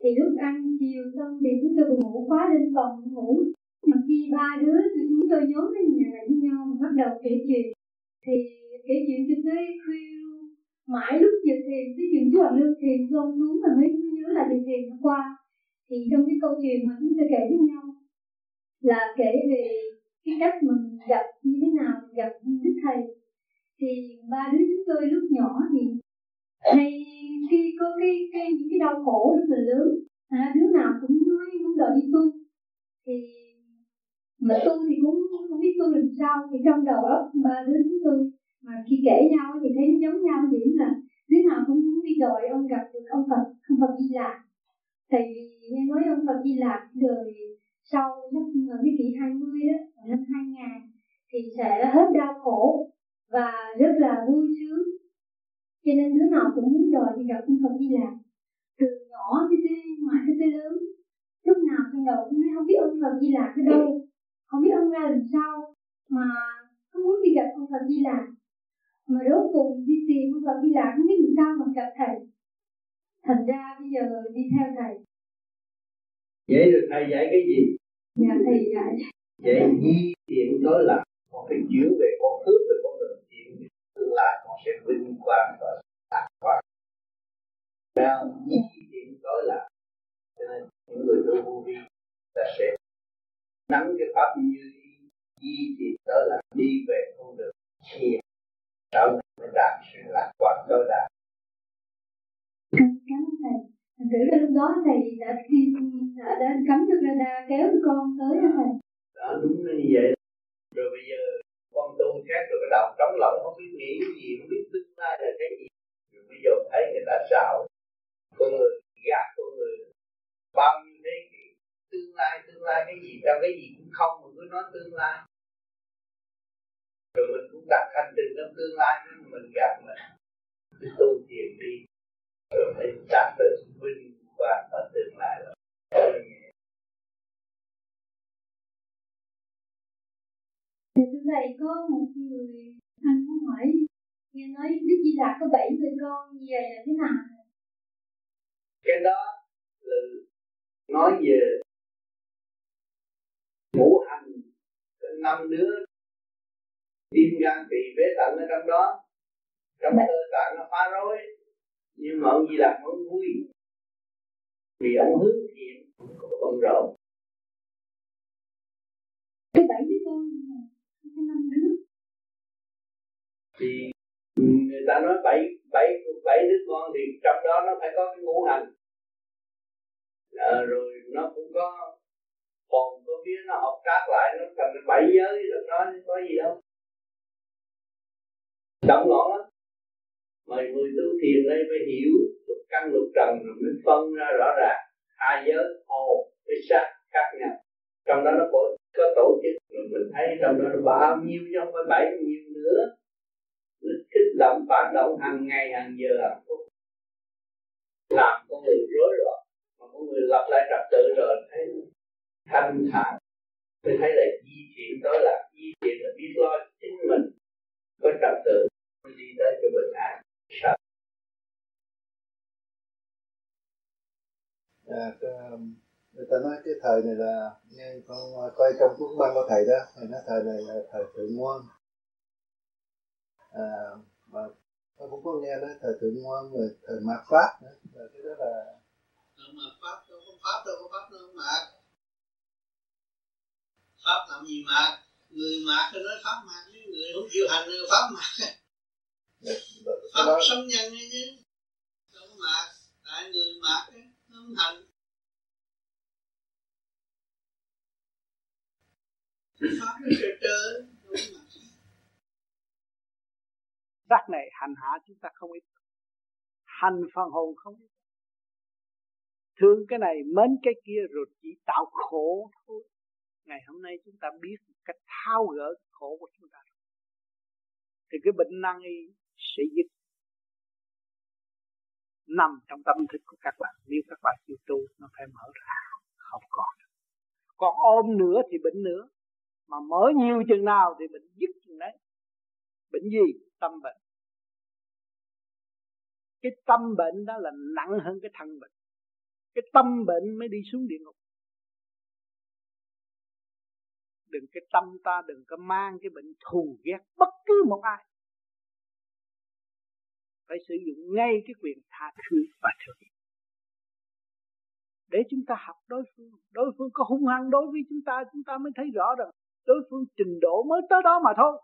Thì lúc ăn chiều xong thì chúng tôi ngủ khóa lên phòng ngủ. Mà khi ba đứa thì chúng tôi nhóm lên nhà lại với nhau bắt đầu kể chuyện. Thì kể chuyện cho tới khuya mãi lúc giờ thiền cái chuyện chú Hoàng Lương thiền xong xuống mà mới nhớ là chuyện thiền hôm qua thì trong cái câu chuyện mà chúng tôi kể với nhau là kể về cái cách mình gặp như thế nào gặp đức thầy. Thì ba đứa chúng tôi lúc nhỏ thì hay khi có cái, cái những cái đau khổ rất là lớn à, đứa nào cũng nói muốn đòi đi tu. Thì mà tu thì cũng không biết tu làm sao. Thì trong đầu óc ba đứa chúng tôi mà khi kể nhau thì thấy nó giống nhau điểm là đứa nào cũng muốn đi đòi ông gặp được ông Phật ông Phật Di Lạc. Tại vì nghe nói ông Phật Di Lạc đời sau năm ờ, ở cái kỷ 20 đó năm 2000 thì sẽ hết đau khổ và rất là vui sướng. Cho nên đứa nào cũng muốn đòi đi gặp ông Phật đi Lạc. Từ nhỏ cho tới ngoài cho tới lớn, lúc nào trong đầu cũng nói không biết ông Phật đi Lạc ở đâu, không biết ông ra làm sao mà không muốn đi gặp ông Phật đi Lạc. Mà rốt cùng đi tìm ông Phật đi Lạc, không biết làm sao mà gặp thầy. Thành ra bây giờ đi theo thầy vậy rồi thầy dạy cái gì? Dạ thầy dạy. Vậy di thiện đối lập con phải chuyển về con hướng về con đường thiện tương lai con sẽ vinh quang và lạc quan. Nào di thiện đối lập cho nên những người tu vô vi là sẽ nắm cái pháp như di thiện đó là đi về con đường thiện trở nên đạt sự lạc quan tối đa cảm ơn thầy thành thử là lúc đó thầy đã khi đã, đã cấm được ra đa kéo con tới đó thầy. Đó đúng là như vậy. Rồi bây giờ con tu khác rồi cái đầu trống lỏng không biết nghĩ cái gì không biết tương lai là cái gì. Rồi bây giờ thấy người ta xạo con người gạt con người. Bao nhiêu thế kỷ tương lai tương lai cái gì trong cái gì cũng không mà cứ nói tương lai. Rồi mình cũng đặt hành trình trong tương lai nhưng mình gạt mình. Cứ tu thiền đi rồi phải đạt tới vinh quang ở tương lai rồi Thì thưa thầy có một người anh muốn hỏi nghe nói Đức Di Lặc có bảy người con như vậy là thế nào? Cái đó là nói về ngũ hành năm đứa tim gan tỳ phế thận ở trong đó. Trong cơ tạng nó phá rối nhưng mà ông Di Lặc vẫn vui. Vì ông hướng thiện bận rộn. Cái bảy đứa con cái năm đứa thì người ta nói bảy bảy bảy đứa con thì trong đó nó phải có cái ngũ hành. À, rồi nó cũng có còn có biết nó học cát lại nó thành bảy giới rồi nó có gì đâu động loạn lắm mời người tu thiền đây phải hiểu lục căn lục trần rồi mới phân ra rõ ràng. Hai giới hồn với sắc khác nhau trong đó nó có, có tổ chức. Rồi mình thấy trong đó nó bao nhiêu chứ không phải bảy nhiều nữa. Nó kích động phản động hàng ngày hàng giờ hàng phút. Làm con người rối loạn. Mà con người lập lại trật tự rồi thấy thanh thản. Mình thấy là di chuyển đó là di chuyển là biết lo chính mình. Có trật tự đi tới cho bình an. Dạ, sợ à, um, người ta nói cái thời này là như con coi trong cuốn băng của thầy đó thầy nói thời này là thời thượng ngoan à, mà con cũng có nghe nói thời thượng ngoan rồi thời mạt pháp nữa là cái đó là mạt pháp đâu có pháp đâu có pháp đâu mạt pháp làm gì mạt người mạt thì nói pháp mạt người không chịu hành người pháp mạt đó... sống nhân ấy chứ đâu có mạt tại người ấy, nó không hành pháp nó trời trời rắc này hành hạ chúng ta không ít. Hành phần hồn không ít. Thương cái này mến cái kia rồi chỉ tạo khổ thôi. Ngày hôm nay chúng ta biết cách tháo gỡ khổ của chúng ta. Thì cái bệnh nan y sẽ dứt nằm trong tâm thức của các bạn. Nếu các bạn chịu tu, nó phải mở ra. Không còn. Còn ôm nữa thì bệnh nữa. Mà mở nhiều chừng nào thì bệnh dứt chừng đấy. Bệnh gì? Tâm bệnh. Cái tâm bệnh đó là nặng hơn cái thân bệnh. Cái tâm bệnh mới đi xuống địa ngục. Đừng cái tâm ta, đừng có mang cái bệnh thù ghét bất cứ một ai phải sử dụng ngay cái quyền tha thứ và thương để chúng ta học đối phương đối phương có hung hăng đối với chúng ta chúng ta mới thấy rõ rằng đối phương trình độ mới tới đó mà thôi.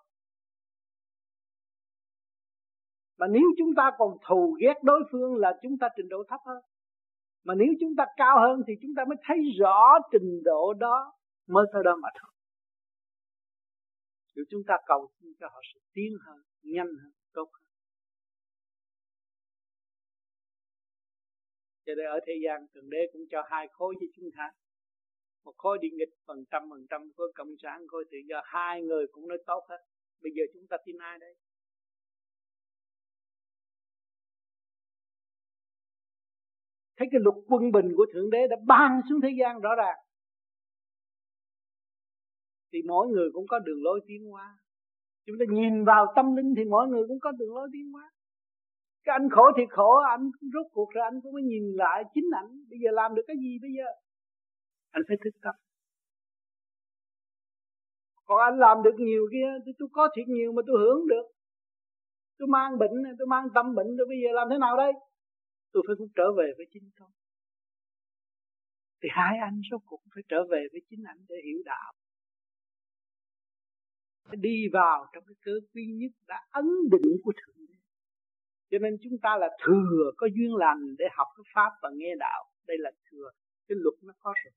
Mà nếu chúng ta còn thù ghét đối phương là chúng ta trình độ thấp hơn. Mà nếu chúng ta cao hơn thì chúng ta mới thấy rõ trình độ đó mới tới đó mà thôi. Nếu chúng ta cầu xin cho họ sự tiến hơn, nhanh hơn, tốt hơn. Cho nên ở thế gian thượng đế cũng cho hai khối với chúng ta. Một khối đi nghịch phần trăm phần trăm khối cộng sản khối tự do. Hai người cũng nói tốt hết. Bây giờ chúng ta tin ai đây? Thấy cái luật quân bình của thượng đế đã ban xuống thế gian rõ ràng. Thì mỗi người cũng có đường lối tiến hóa. Chúng ta nhìn vào tâm linh thì mỗi người cũng có đường lối tiến hóa cái anh khổ thì khổ anh rốt cuộc rồi anh cũng mới nhìn lại chính ảnh. Bây giờ làm được cái gì bây giờ? Anh phải thức tâm. Còn anh làm được nhiều kia, thì tôi có thiệt nhiều mà tôi hưởng được. Tôi mang bệnh tôi mang tâm bệnh, tôi bây giờ làm thế nào đây? Tôi phải cũng trở về với chính tôi. Thì hai anh số cũng phải trở về với chính anh để hiểu đạo. Đi vào trong cái cơ duy nhất đã ấn định của thượng cho nên chúng ta là thừa có duyên lành để học cái pháp và nghe đạo. Đây là thừa. Cái luật nó có rồi.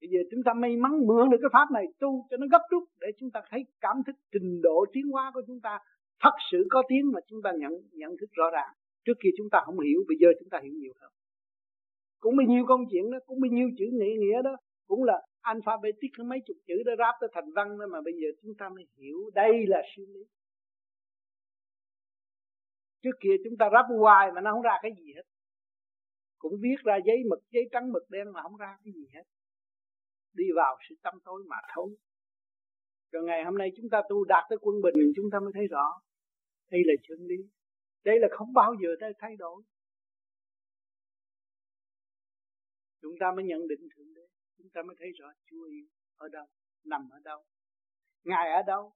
Bây giờ chúng ta may mắn mượn được cái pháp này, tu cho nó gấp rút để chúng ta thấy cảm thức trình độ tiến hóa của chúng ta thật sự có tiếng mà chúng ta nhận nhận thức rõ ràng. Trước kia chúng ta không hiểu, bây giờ chúng ta hiểu nhiều hơn. Cũng bao nhiêu công chuyện đó, cũng bao nhiêu chữ nghĩa nghĩa đó. Cũng là alphabetic, mấy chục chữ đó ráp tới thành văn đó mà bây giờ chúng ta mới hiểu. Đây là siêu lý trước kia chúng ta ráp hoài mà nó không ra cái gì hết. Cũng viết ra giấy mực, giấy trắng mực đen mà không ra cái gì hết. Đi vào sự tâm tối mà thôi. Rồi ngày hôm nay chúng ta tu đạt tới quân bình, chúng ta mới thấy rõ. Đây là chân lý. Đây là không bao giờ ta thay đổi. Chúng ta mới nhận định thượng đế. Chúng ta mới thấy rõ Chúa yêu ở đâu, nằm ở đâu. Ngài ở đâu?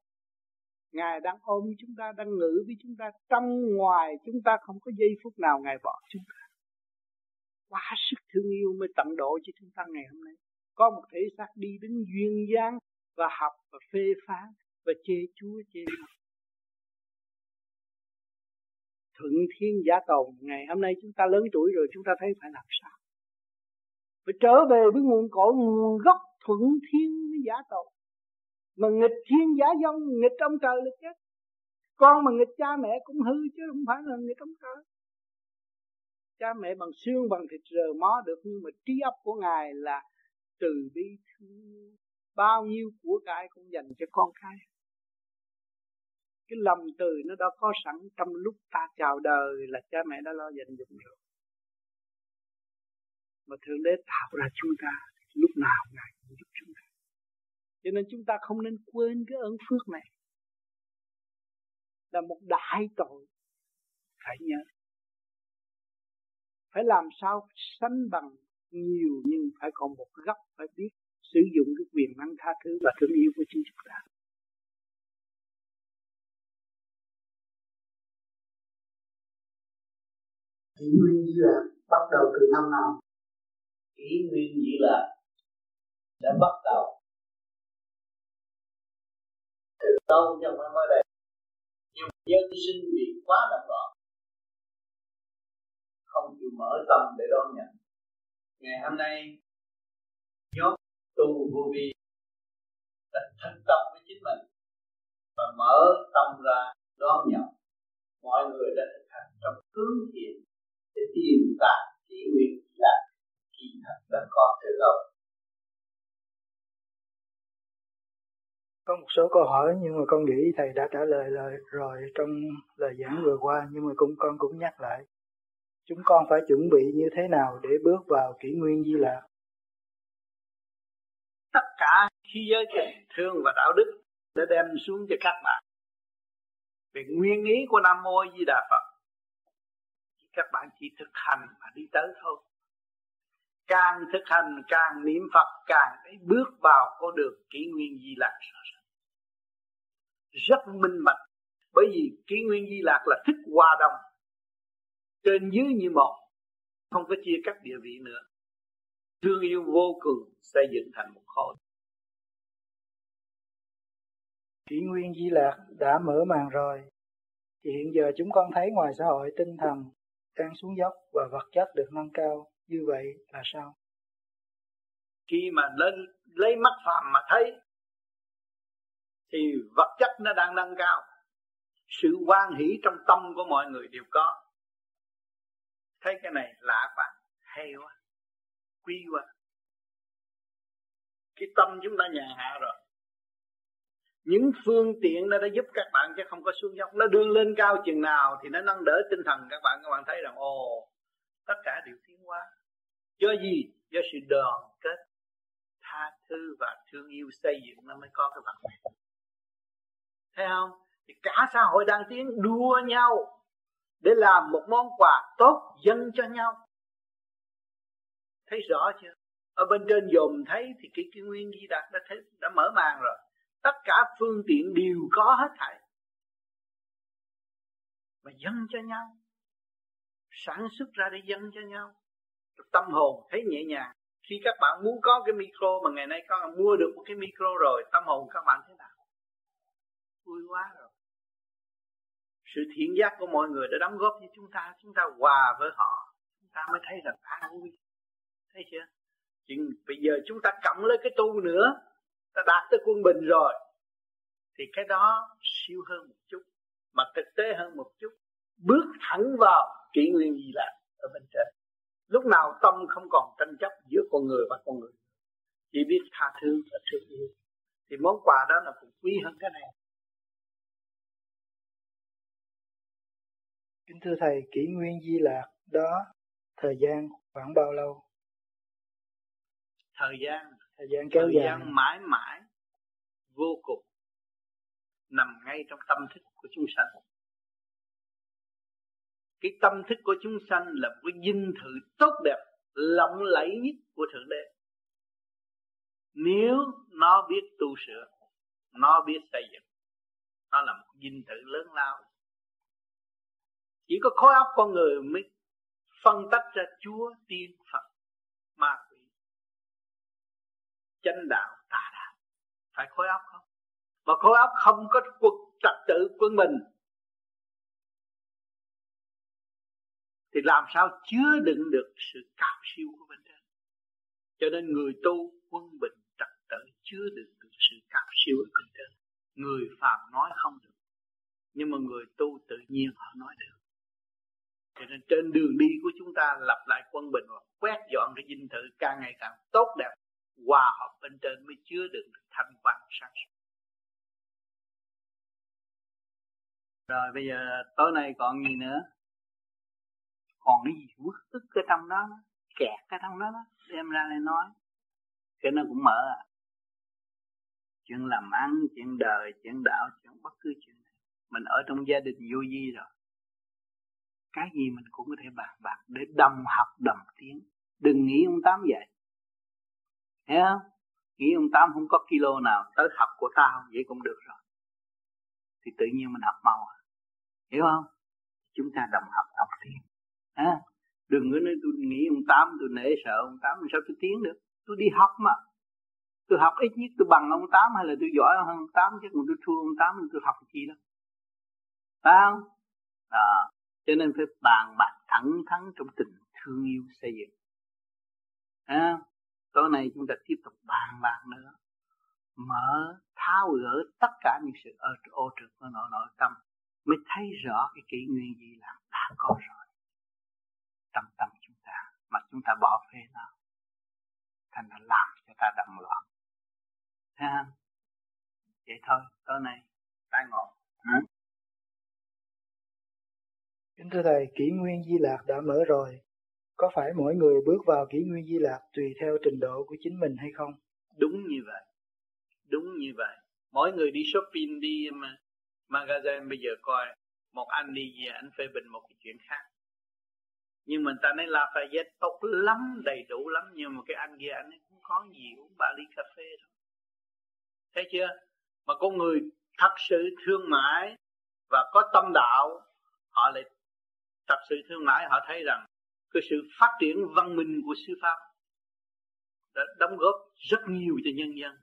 Ngài đang ôm chúng ta, đang ngự với chúng ta, trong ngoài chúng ta không có giây phút nào ngài bỏ chúng ta. Quá sức thương yêu mới tận độ cho chúng ta ngày hôm nay. Có một thể xác đi đến duyên dáng và học và phê phán và chê chúa, chê mặt thuận thiên giả tồn, ngày hôm nay chúng ta lớn tuổi rồi chúng ta thấy phải làm sao? Phải trở về với nguồn cội, nguồn gốc thuận thiên với giả tồn mà nghịch thiên giả dông nghịch ông trời là chết. Con mà nghịch cha mẹ cũng hư chứ không phải là nghịch ông trời. Cha mẹ bằng xương, bằng thịt rờ mó được, nhưng mà trí óc của ngài là từ bi thương. Bao nhiêu của cải cũng dành cho con cái. Cái lòng từ nó đã có sẵn trong lúc ta chào đời là cha mẹ đã lo dành dụng rồi. Mà thượng đế tạo ra chúng ta, lúc nào ngài cũng giúp chúng ta cho nên chúng ta không nên quên cái ơn phước này. Là một đại tội phải nhớ. Phải làm sao sánh bằng nhiều nhưng phải còn một góc phải biết sử dụng cái quyền năng tha thứ và thương yêu của chính chúng ta. Kỷ nguyên di lạc bắt đầu từ năm nào? Kỷ nguyên di lạc đã bắt đầu từ lâu chứ không phải mới đây. Nhưng dân sinh bị quá đậm loạn không chịu mở tâm để đón nhận. Ngày hôm nay, nhóm tu vô vi đã thành tâm với chính mình và mở tâm ra đón nhận. Mọi người đã thực hành trong hướng thiện để tìm đạt chỉ nguyện là kỳ thật đã có từ lâu. Có một số câu hỏi nhưng mà con nghĩ thầy đã trả lời lời rồi trong lời giảng vừa qua, nhưng mà cũng con cũng nhắc lại. Chúng con phải chuẩn bị như thế nào để bước vào kỷ nguyên di lạc tất cả khi giới tình thương và đạo đức đã đem xuống cho các bạn. Về nguyên ý của nam mô di đà phật các bạn chỉ thực hành mà đi tới thôi. Càng thực hành, càng niệm phật, càng để bước vào con đường kỷ nguyên di lạc rất minh bạch bởi vì kỷ nguyên di lạc là thức hòa đồng trên dưới như một. Không có chia cắt địa vị nữa. Thương yêu vô cùng xây dựng thành một khối. Kỷ nguyên di lạc đã mở màn rồi. Thì hiện giờ chúng con thấy ngoài xã hội tinh thần đang xuống dốc và vật chất được nâng cao. Như vậy là sao? Khi mà lên lấy mắt phàm mà thấy thì vật chất nó đang nâng cao. Sự quan hỷ trong tâm của mọi người đều có. Thấy cái này lạ quá, hay quá, quý quá. Cái tâm chúng ta nhàn hạ rồi. Những phương tiện nó đã giúp các bạn chứ không có xuống dốc. Nó đương lên cao chừng nào thì nó nâng đỡ tinh thần các bạn. Các bạn thấy rằng, ồ, tất cả đều tiến hóa. Do gì? Do sự đoàn kết, tha thứ và thương yêu xây dựng nó mới có cái vật này thấy không? Thì cả xã hội đang tiến đua nhau để làm một món quà tốt dâng cho nhau. Thấy rõ chưa? Ở bên trên dồn thấy thì cái, cái nguyên di đạt đã thấy đã mở màn rồi. Tất cả phương tiện đều có hết thảy. Mà dâng cho nhau. Sản xuất ra để dâng cho nhau. Tâm hồn thấy nhẹ nhàng. Khi các bạn muốn có cái micro mà ngày nay các bạn mua được một cái micro rồi tâm hồn các bạn thế nào? Vui quá rồi. Sự thiện giác của mọi người đã đóng góp cho chúng ta chúng ta hòa với họ, chúng ta mới thấy rằng an vui. Thấy chưa? Chỉ bây giờ chúng ta cộng lấy cái tu nữa, ta đạt tới quân bình rồi, thì cái đó siêu hơn một chút, mà thực tế hơn một chút. Bước thẳng vào kỷ nguyên gì là ở bên trên. Lúc nào tâm không còn tranh chấp giữa con người và con người. Chỉ biết tha thứ và thương yêu. Thì món quà đó là cũng quý hơn cái này. Kính thưa Thầy, kỷ nguyên di lạc đó thời gian khoảng bao lâu? Thời gian, thời gian kéo thời dài. gian mãi mãi vô cùng nằm ngay trong tâm thức của chúng sanh. Cái tâm thức của chúng sanh là một cái dinh thự tốt đẹp, lộng lẫy nhất của Thượng Đế. nếu nó biết tu sửa nó biết xây dựng nó là một dinh thự lớn lao chỉ có khối óc con người mới phân tách ra chúa, tiên, phật, ma quỷ. Chánh đạo tà đạo. Phải khối óc không? Mà khối óc không có cuộc trật tự quân mình. Thì làm sao chứa đựng được sự cao siêu của bên trên cho nên người tu quân bình trật tự chứa đựng được sự cao siêu ở bên trên người phàm nói không được, nhưng mà người tu tự nhiên họ nói được cho nên trên đường đi của chúng ta lập lại quân bình và quét dọn cái dinh thự càng ngày càng tốt đẹp. Hòa hợp bên trên mới chứa đựng được thanh quan sáng suốt. Rồi bây giờ tối nay còn gì nữa? Còn cái gì? Bức tức cái trong đó kẹt cái trong đó, đem ra đây nói. Cái nó cũng mở à. Chuyện làm ăn chuyện đời chuyện đạo chuyện bất cứ chuyện này. Mình ở trong gia đình vô vi rồi cái gì mình cũng có thể bàn bạc để đồng học đồng tiếng, đừng nghĩ ông tám vậy. Thấy không? Nghĩ ông tám không có kilo nào tới học của tao vậy cũng được rồi. Thì tự nhiên mình học mau à. hiểu không? Chúng ta đồng học đồng tiếng, à, đừng có nói tôi nghĩ ông tám tôi nể sợ ông tám sao tôi tiến được? Tôi đi học mà. Tôi học ít nhất tôi bằng ông tám hay là tôi giỏi hơn ông tám chứ còn tôi thua ông tám thì tôi học gì đâu. Phải không? À, cho nên phải bàn bạc thẳng thắn trong tình thương yêu xây dựng. À, tối nay chúng ta tiếp tục bàn bạc nữa. Mở tháo gỡ tất cả những sự ở ô trực của nội nội tâm mới thấy rõ cái kỷ nguyên gì là đã có rồi. Trong tâm chúng ta mà chúng ta bỏ phê nó thành là làm cho ta đậm loạn. Ha vậy thôi tối nay ta ngồi kính thưa thầy, kỷ nguyên di lạc đã mở rồi. Có phải mỗi người bước vào kỷ nguyên di lạc tùy theo trình độ của chính mình hay không? Đúng như vậy. Đúng như vậy. Mỗi người đi shopping, đi mà magazine bây giờ coi. Một anh đi về, anh phê bình một cái chuyện khác. Nhưng mình ta nói Lafayette tốt lắm, đầy đủ lắm. Nhưng mà cái anh kia, anh ấy cũng có gì uống ba ly cà phê thôi thấy chưa? Mà con người thật sự thương mại và có tâm đạo, họ lại tập sự thương mại, họ thấy rằng cái sự phát triển văn minh của sư pháp đã đóng góp rất nhiều cho nhân dân.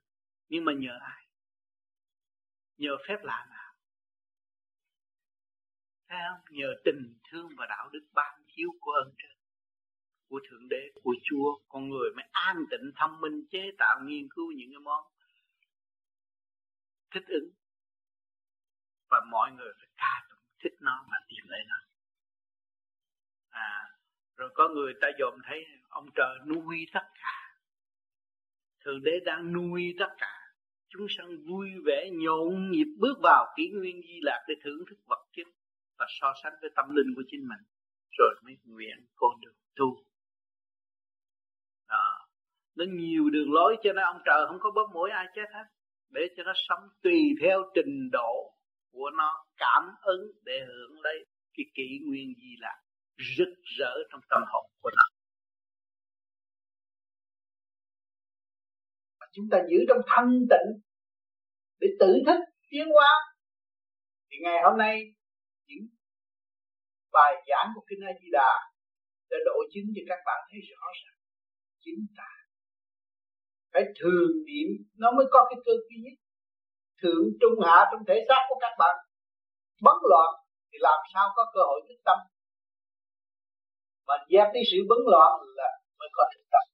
Nhưng mà nhờ ai? Nhờ phép lạ nào? Thấy không? Nhờ tình thương và đạo đức ban chiếu của ơn trời, của thượng đế, của chúa. Con người mới an tịnh, thông minh, chế tạo, nghiên cứu những cái món thích ứng. Và mọi người phải ca tụng, thích nó mà tìm lấy nó rồi có người ta dòm thấy ông trời nuôi tất cả. Thượng đế đang nuôi tất cả. Chúng sanh vui vẻ, nhộn nhịp bước vào kỷ nguyên di lạc để thưởng thức vật chất và so sánh với tâm linh của chính mình. Rồi mới nguyện con đường tu. Đó. nó nhiều đường lối cho nên ông trời không có bóp mũi ai chết hết. Để cho nó sống tùy theo trình độ của nó, cảm ứng để hưởng lấy cái kỷ nguyên di lạc rực rỡ trong tâm hồn của nó. Chúng ta giữ trong thanh tịnh để tự thức tiến hóa. Thì ngày hôm nay, những bài giảng của kinh A Di Đà đã độ chứng cho các bạn thấy rõ ràng chính ta phải thường niệm, nó mới có cái cơ duy nhất. Thượng, trung, hạ trong thể xác của các bạn. Bấn loạn thì làm sao có cơ hội thức tâm? Mà dẹp đi sự bấn loạn là mới có thực tập.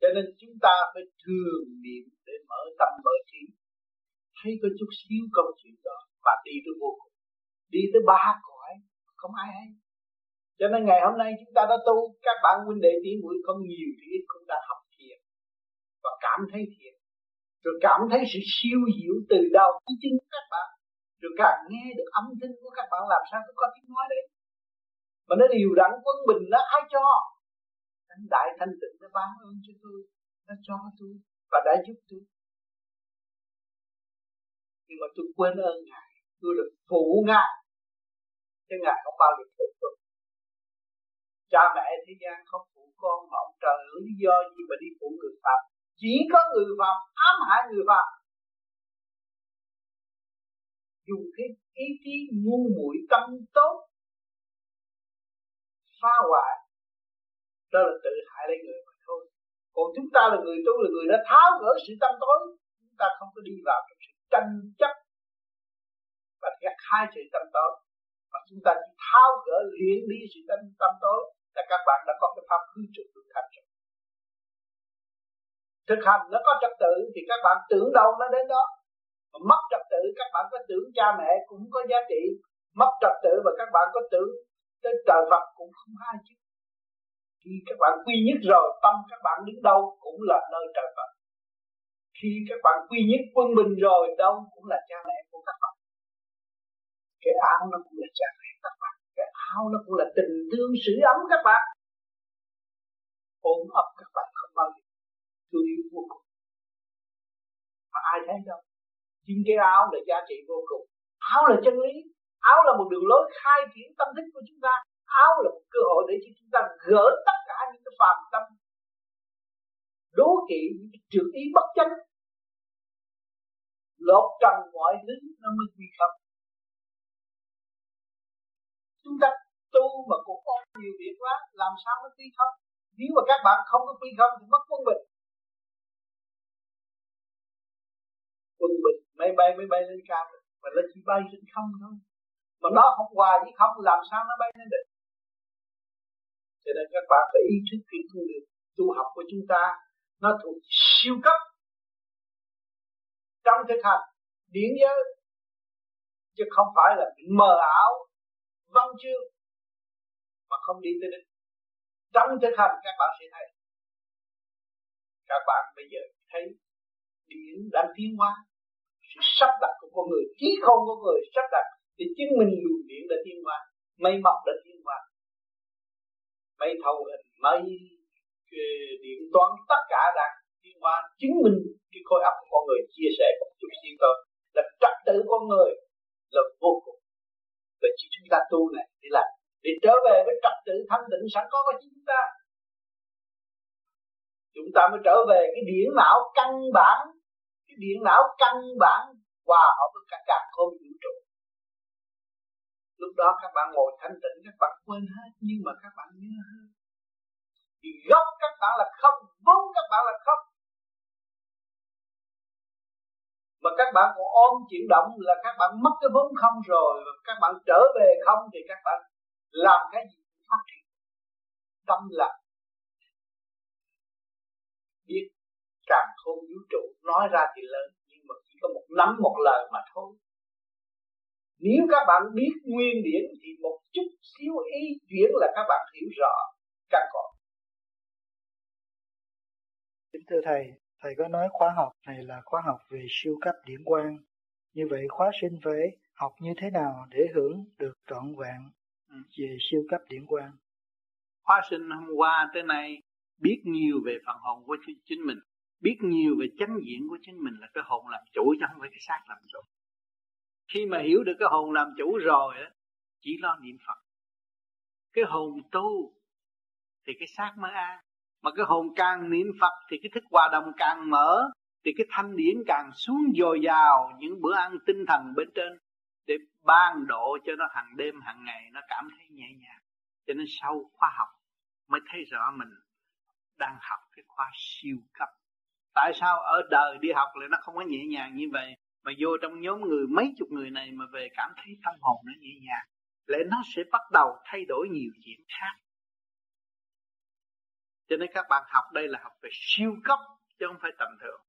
cho nên chúng ta phải thường niệm để mở tâm mở trí. Thấy có chút xíu công chuyện đó và đi tới vô cùng. Đi tới ba cõi, không ai hay. Cho nên ngày hôm nay chúng ta đã tu, các bạn huynh đệ tỷ muội không nhiều thì ít cũng đã học thiền và cảm thấy thiền. Rồi cảm thấy sự siêu diệu từ đầu chí chân các bạn. Rồi càng nghe được âm thanh của các bạn làm sao có tiếng nói đấy mà nó điều đặn quân bình nó ai cho anh đại thanh tịnh nó ban ơn cho tôi, nó cho tôi và đã giúp tôi. Nhưng mà tôi quên ơn ngài, tôi được phụ ngài. Chứ ngài không bao giờ phụ tôi. Cha mẹ thế gian không phụ con mà ông trời lý do gì mà đi phụ người phạm chỉ có người phạm ám hại người phạm dùng cái ý chí ngu muội tâm tốt phá hoại, đó là tự hại lấy người mà thôi. Còn chúng ta là người tu, là người đã tháo gỡ sự tâm tối, chúng ta không có đi vào trong sự tranh chấp và gặt hai sự tâm tối, mà chúng ta chỉ tháo gỡ, luyện đi sự tâm tâm tối là các bạn đã có cái pháp hư trực thực hành rồi. Thực hành nó có trật tự thì các bạn tưởng đâu nó đến đó. Mà mất trật tự, các bạn có tưởng cha mẹ cũng có giá trị. Mất trật tự và các bạn có tưởng tới trời Phật cũng không ai chứ. Khi các bạn quy nhất rồi, tâm các bạn đứng đâu cũng là nơi trời Phật. Khi các bạn quy nhất quân bình rồi, đâu cũng là cha mẹ của các bạn. Cái áo nó cũng là cha mẹ các bạn. Cái áo nó cũng là tình thương sưởi ấm các bạn. Ôm ấp các bạn không bao giờ thương yêu vô cùng. Mà ai thấy đâu? Chính cái áo là giá trị vô cùng. Áo là chân lý áo là một đường lối khai triển tâm thức của chúng ta. Áo là một cơ hội để cho chúng ta gỡ tất cả những cái phàm tâm, đố kỵ những cái trượt ý bất chánh. Lột trần mọi thứ nó mới quy không. Chúng ta tu mà cũng có nhiều việc quá, làm sao mới quy không? Nếu mà các bạn không có quy không thì mất quân bình. Quân bình, máy bay máy bay lên cao, mà nó chỉ bay trên không thôi mà nó không hòa với không, làm sao nó bay lên được cho nên các bạn phải ý thức khi tu được. Tu học của chúng ta, nó thuộc siêu cấp. Trong thực hành, điển giới chứ không phải là mờ ảo, văn chương, mà không đi tới đích. Trong thực hành, các bạn sẽ thấy. Các bạn bây giờ thấy điển đang tiến hóa. Sự sắp đặt của con người, trí không của người sắp đặt thì chứng minh luồng điện đã tiến hóa mây mọc đã tiến hóa mây thâu hình mây điện toán tất cả đang tiến hóa chứng minh cái khối óc của con người chia sẻ một chút xíu thôi. Là trật tự con người là vô cùng. Và chỉ chúng ta tu này để làm, để trở về với trật tự thanh tịnh sẵn có của chúng ta. Chúng ta mới trở về cái điển não căn bản. Cái điện não căn bản hòa hợp với cả cả không vũ trụ lúc đó các bạn ngồi thanh tịnh, các bạn quên hết, nhưng mà các bạn nhớ hết. Thì gốc các bạn là không, vốn các bạn là không. Mà các bạn còn ôm chuyển động là các bạn mất cái vốn không rồi và các bạn trở về không thì các bạn làm cái gì cũng phát triển. Tâm là biết càng không vũ trụ, nói ra thì lớn, nhưng mà chỉ có một nắm một lời mà thôi nếu các bạn biết nguyên điển thì một chút xíu ý chuyển là các bạn hiểu rõ căn cội kính thưa thầy thầy có nói khóa học này là khóa học về siêu cấp điển quang. Như vậy khóa sinh phải học như thế nào để hưởng được trọn vẹn về siêu cấp điển quang? Khóa sinh hôm qua tới nay biết nhiều về phần hồn của chính mình biết nhiều về chánh diện của chính mình là cái hồn làm chủ chứ không phải cái xác làm chủ khi mà hiểu được cái hồn làm chủ rồi á, chỉ lo niệm phật. Cái hồn tu thì cái xác mới an mà cái hồn càng niệm phật thì cái thức hòa đồng càng mở, thì cái thanh điển càng xuống dồi dào những bữa ăn tinh thần bên trên để ban độ cho nó hàng đêm, hàng ngày, nó cảm thấy nhẹ nhàng. Cho nên sau khoa học mới thấy rõ mình đang học cái khoa siêu cấp. Tại sao ở đời đi học lại nó không có nhẹ nhàng như vậy? Mà vô trong nhóm người, mấy chục người này mà về cảm thấy tâm hồn nó nhẹ nhàng, lẽ nó sẽ bắt đầu thay đổi nhiều chuyện khác. Cho nên các bạn học đây là học về siêu cấp, chứ không phải tầm thường.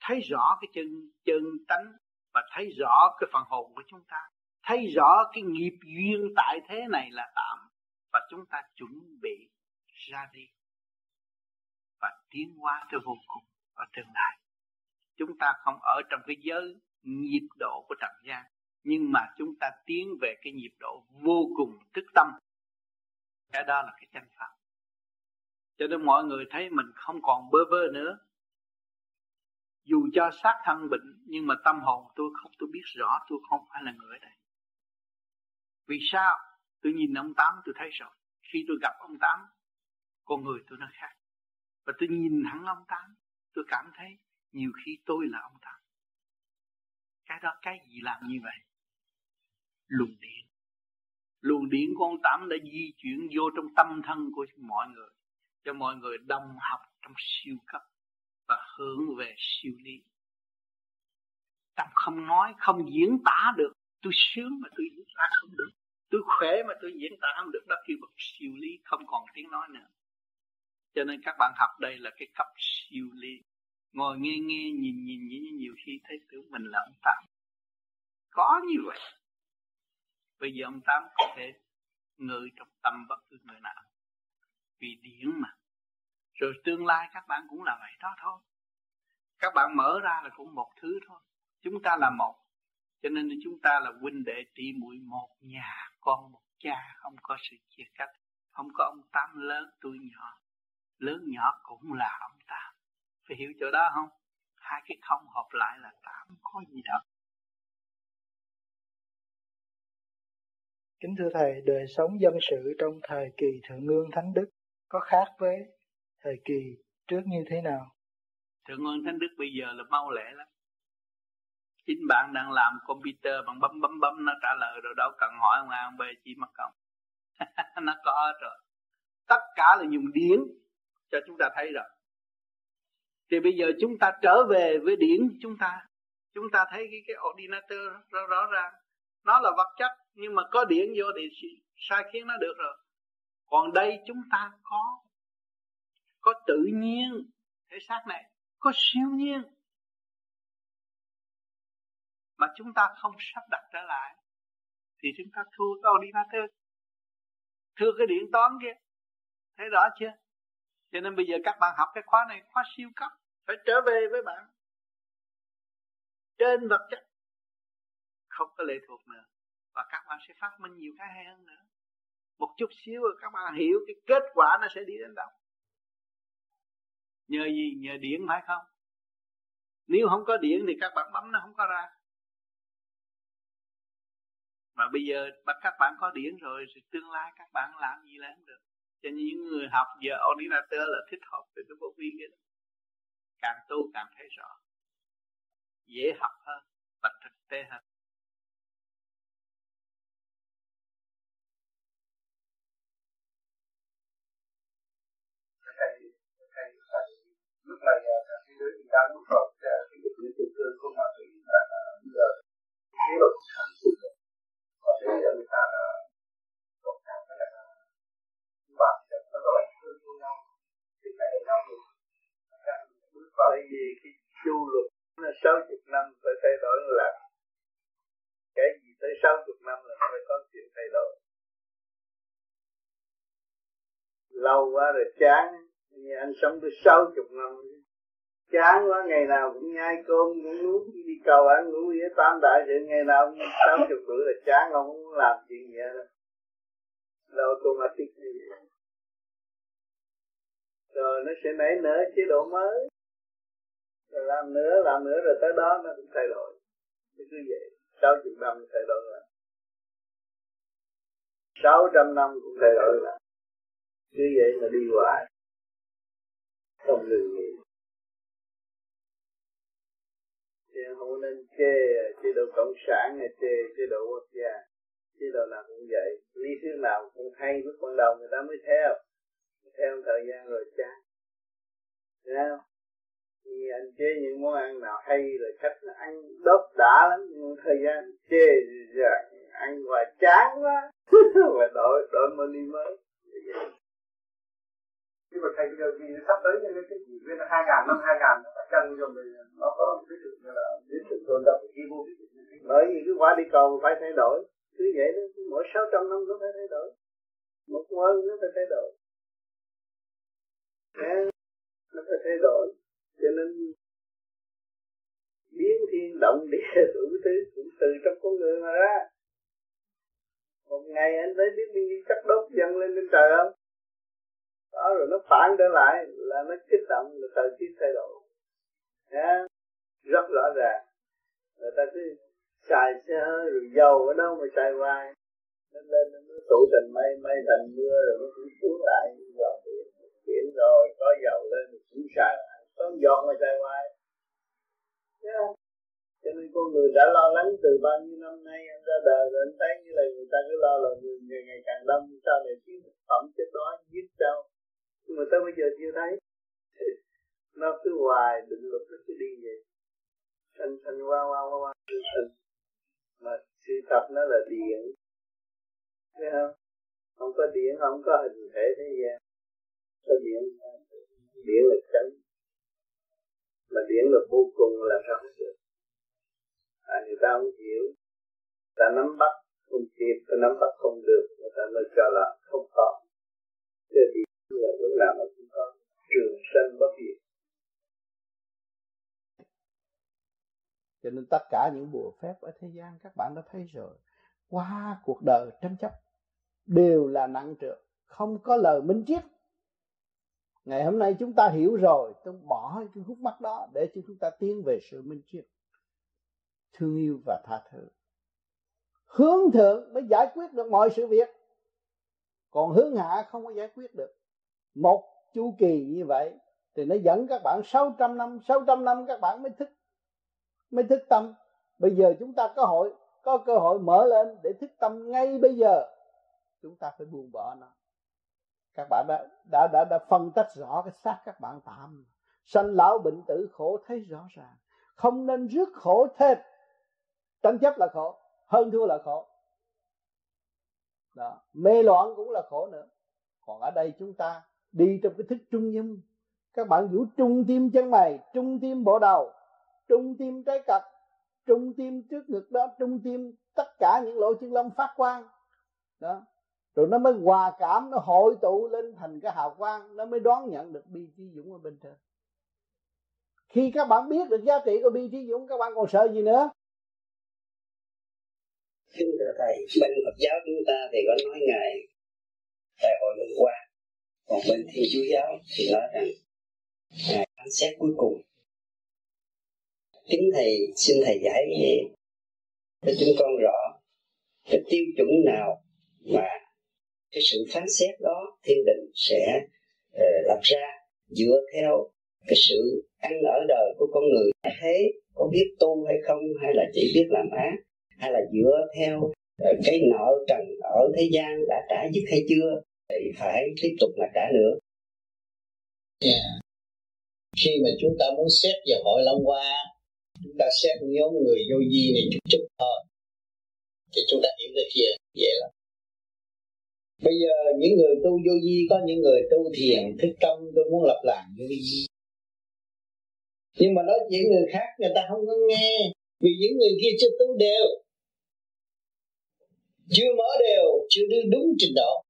Thấy rõ cái chân chân tánh và thấy rõ cái phần hồn của chúng ta. Thấy rõ cái nghiệp duyên tại thế này là tạm và chúng ta chuẩn bị ra đi và tiến hóa tới vô cùng ở tương lai. Chúng ta không ở trong cái giới nhịp độ của trần gian. Nhưng mà chúng ta tiến về cái nhịp độ vô cùng thức tâm. Cái đó là cái chân pháp. Cho nên mọi người thấy mình không còn bơ vơ nữa. Dù cho xác thân bệnh, nhưng mà tâm hồn tôi không, tôi biết rõ, tôi không phải là người ở đây. Vì sao? Tôi nhìn ông tám, tôi thấy rồi. Khi tôi gặp ông tám, con người tôi nó khác. Và tôi nhìn thẳng ông tám, tôi cảm thấy nhiều khi tôi là ông Tám cái đó cái gì làm như vậy? Luồng điện. Luồng điện của ông Tám đã di chuyển vô trong tâm thân của mọi người, cho mọi người đồng học trong siêu cấp và hướng về siêu lý. Tâm không nói, không diễn tả được. Tôi sướng mà tôi diễn tả không được. Tôi khỏe mà tôi diễn tả không được. Đó kêu bậc siêu lý, không còn tiếng nói nữa. Cho nên các bạn học đây là cái cấp siêu lý ngồi nghe nghe, nhìn nhìn như nhiều khi thấy tưởng mình là ông tám. Có như vậy. Bây giờ ông tám có thể ngự trong tâm bất cứ người nào. Vì điển mà. Rồi tương lai các bạn cũng là vậy đó thôi. Các bạn mở ra là cũng một thứ thôi. Chúng ta là một. Cho nên chúng ta là huynh đệ tỷ muội một nhà, con một cha. Không có sự chia cách. Không có ông tám lớn tôi nhỏ. Lớn nhỏ cũng là ông tám phải hiểu chỗ đó không hai cái không hợp lại là tám có gì đâu Kính thưa Thầy, đời sống dân sự trong thời kỳ Thượng Ngương Thánh Đức có khác với thời kỳ trước như thế nào? Thượng Ngương Thánh Đức bây giờ là mau lẹ lắm. Chính bạn đang làm computer, bạn bấm bấm bấm nó trả lời rồi đâu cần hỏi ông A, ông B chỉ mất công. [laughs] nó có rồi. Tất cả là dùng điển cho chúng ta thấy rồi. Thì bây giờ chúng ta trở về với điển chúng ta. Chúng ta thấy cái, cái ordinator rõ, rõ ràng. Nó là vật chất nhưng mà có điện vô thì sai khiến nó được rồi. Còn đây chúng ta có có tự nhiên thể xác này có siêu nhiên mà chúng ta không sắp đặt trở lại. Thì chúng ta thua cái ordinator thua cái điện toán kia. Thấy rõ chưa? Cho nên bây giờ các bạn học cái khóa này khóa siêu cấp phải trở về với bạn. Trên vật chất, không có lệ thuộc nữa. Và các bạn sẽ phát minh nhiều cái hay hơn nữa. Một chút xíu rồi các bạn hiểu cái kết quả nó sẽ đi đến đâu. Nhờ gì? Nhờ điện phải không? Nếu không có điện thì các bạn bấm nó không có ra. Mà bây giờ các bạn có điện rồi thì tương lai các bạn làm gì là không được? Cho nên những người học giờ ordinateur là thích hợp với cái bộ vi kia đó càng tu càng thấy rõ dễ học hơn và thực tế hơn này các thế giới chúng ta bước vào cái việc lý tự không mà thấy là bây giờ thế luật sản xuất và thế giới người ta là cộng sản là bạn nó có lại hơn nhau thì phải nhau được bởi vì cái chu luật nó sáu chục năm phải thay đổi là cái gì tới sáu chục năm là nó phải có chuyện thay đổi. Lâu quá rồi chán, như anh sống tới sáu chục năm. Chán quá, ngày nào cũng nhai cơm cũng nuốt đi cầu ăn ngủ với tam đại sự, ngày nào cũng sáu chục tuổi là chán, không muốn làm chuyện gì hết. Là automatic như gì rồi nó sẽ nảy nở chế độ mới rồi làm nữa làm nữa, rồi tới đó nó cũng thay đổi. Cứ vậy, sáu chục năm thay đổi lại. Sáu trăm năm cũng thay đổi lại. Cứ vậy mà đi hoài. Không ngừng nghỉ. Thì không nên chê chế độ cộng sản hay chê chế độ quốc gia. Chế độ nào cũng vậy. Lý thuyết nào cũng hay lúc ban đầu người ta mới theo. Theo thời gian rồi chán. Thấy không? Thì anh chế những món ăn nào hay rồi khách nó ăn đốt đã lắm nhưng thời gian chê rằng ăn hoài chán quá. [laughs] Và đổi đổi money mới. Nhưng mà thầy bây giờ vì sắp tới những cái kỷ nguyên hai ngàn năm hai ngàn phải chăng cho mình nó có cái sự như là biến sự tồn động của vô bởi vì cái quả đi cầu phải thay đổi. Cứ vậy đó mỗi sáu trăm năm nó phải thay đổi. Một quân nó phải thay đổi. Nó phải thay đổi cho nên biến thiên động địa [laughs] đủ thứ cũng từ trong con người mà ra. Một ngày anh thấy biết bao nhiêu chất đốt dâng lên trên trời không? Đó, rồi nó phản trở lại, là nó kích động, là thời tiết thay đổi. Nha. rất rõ ràng. Người ta cứ xài xe hơi, rồi dầu ở đâu mà xài hoài. Nó lên, nó tụ thành mây mây thành mưa, rồi nó cũng xuống lại. Rồi biển biển rồi, có dầu lên thì cũng xài lại có giọt ngoài trời ngoài. Yeah. cho nên con người đã lo lắng từ bao nhiêu năm nay, anh ra đời rồi anh thấy như là người ta cứ lo là người ngày ngày càng đông sau này thiếu thực phẩm chết đói, giết đâu nhưng mà tới bây giờ chưa thấy. [laughs] Nó cứ hoài định luật nó cứ đi vậy. Thành thành qua qua qua qua mà sự thật nó là điện thấy không? Không có điện không có hình thể thế gian. Có điện điện là chân mà điển lực vô cùng là sao không được. À, người ta không hiểu. Ta nắm bắt không kịp ta nắm bắt không được người ta mới cho là không có. Cái gì là lúc nào mà cũng có trường sanh bất diệt. Cho nên tất cả những bùa phép ở thế gian các bạn đã thấy rồi. Qua cuộc đời tranh chấp đều là nặng trược không có lời minh triết ngày hôm nay chúng ta hiểu rồi tôi bỏ cái khúc mắt đó để cho chúng ta tiến về sự minh triết, thương yêu và tha thứ. Hướng thượng mới giải quyết được mọi sự việc. Còn hướng hạ không có giải quyết được. Một chu kỳ như vậy thì nó dẫn các bạn 600 năm 600 năm các bạn mới thức mới thức tâm. Bây giờ chúng ta có hội, có cơ hội mở lên để thức tâm ngay bây giờ. Chúng ta phải buông bỏ nó các bạn đã đã đã, đã phân tách rõ cái xác các bạn tạm. Sanh lão bệnh tử khổ thấy rõ ràng. Không nên rước khổ thêm. Tranh chấp là khổ hơn thua là khổ. Đó mê loạn cũng là khổ nữa. Còn ở đây chúng ta đi trong cái thức trung dung các bạn giữ trung tim chân mày trung tim bộ đầu trung tim trái cật trung tim trước ngực đó trung tim tất cả những lỗ chân lông phát quang. Đó rồi nó mới hòa cảm nó hội tụ lên thành cái hào quang nó mới đón nhận được bi trí dũng ở bên trên. Khi các bạn biết được giá trị của bi trí dũng các bạn còn sợ gì nữa? Kính thưa Thầy, bên Phật giáo chúng ta thì có nói Ngài tại hội hôm qua Còn bên Thiên Chúa giáo thì nói rằng Ngài phán xét cuối cùng. Kính Thầy, xin Thầy giải cho chúng con rõ Cái tiêu chuẩn nào mà cái sự phán xét đó thiên định sẽ uh, lập ra dựa theo cái sự ăn ở đời của con người. Thế có biết tu hay không hay là chỉ biết làm ác hay là dựa theo uh, cái nợ trần ở thế gian đã trả dứt hay chưa thì phải tiếp tục mà trả nữa. Yeah. Khi mà chúng ta muốn xét về hội long hoa chúng ta xét nhóm người vô vi này chút chút thôi. Thì chúng ta hiểu được kia vậy là bây giờ những người tu vô vi, có những người tu thiền, thức tâm, tôi muốn lập làng vô vi. Nhưng mà nói chuyện người khác, người ta không có nghe, vì những người kia chưa tu đều. Chưa mở đều, chưa đưa đúng trình độ.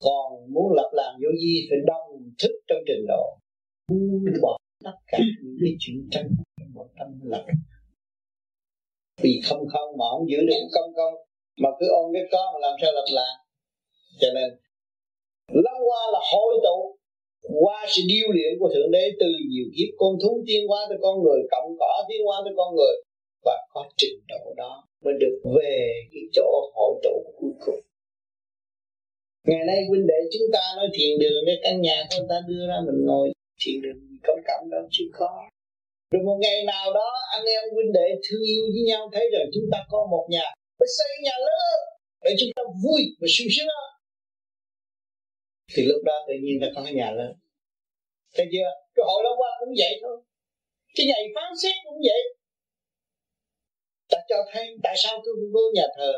Còn muốn lập làng vô vi, phải đồng thức trong trình độ. Buông bỏ tất cả những cái chuyện tranh trong nội tâm lập. Vì không không mà không giữ được công công mà cứ ôm cái có mà làm sao lập lại, cho nên lâu qua là hội tụ qua sự điêu luyện của thượng đế từ nhiều kiếp. Con thú tiến hóa tới con người cộng cỏ tiến hóa tới con người. Và có trình độ đó mới được về cái chỗ hội tụ cuối cùng. Ngày nay huynh đệ chúng ta nói thiền đường cái căn nhà của người ta đưa ra mình ngồi thiền đường có cảm đâu chưa có rồi một ngày nào đó anh em huynh đệ thương yêu với nhau thấy rằng chúng ta có một nhà phải xây nhà lớn để chúng ta vui và sung sướng thì lúc đó tự nhiên ta có cái nhà lớn. Thấy chưa cái hội lâu qua cũng vậy thôi. Cái ngày phán xét cũng vậy. Ta cho thấy tại sao tôi phải vô nhà thờ?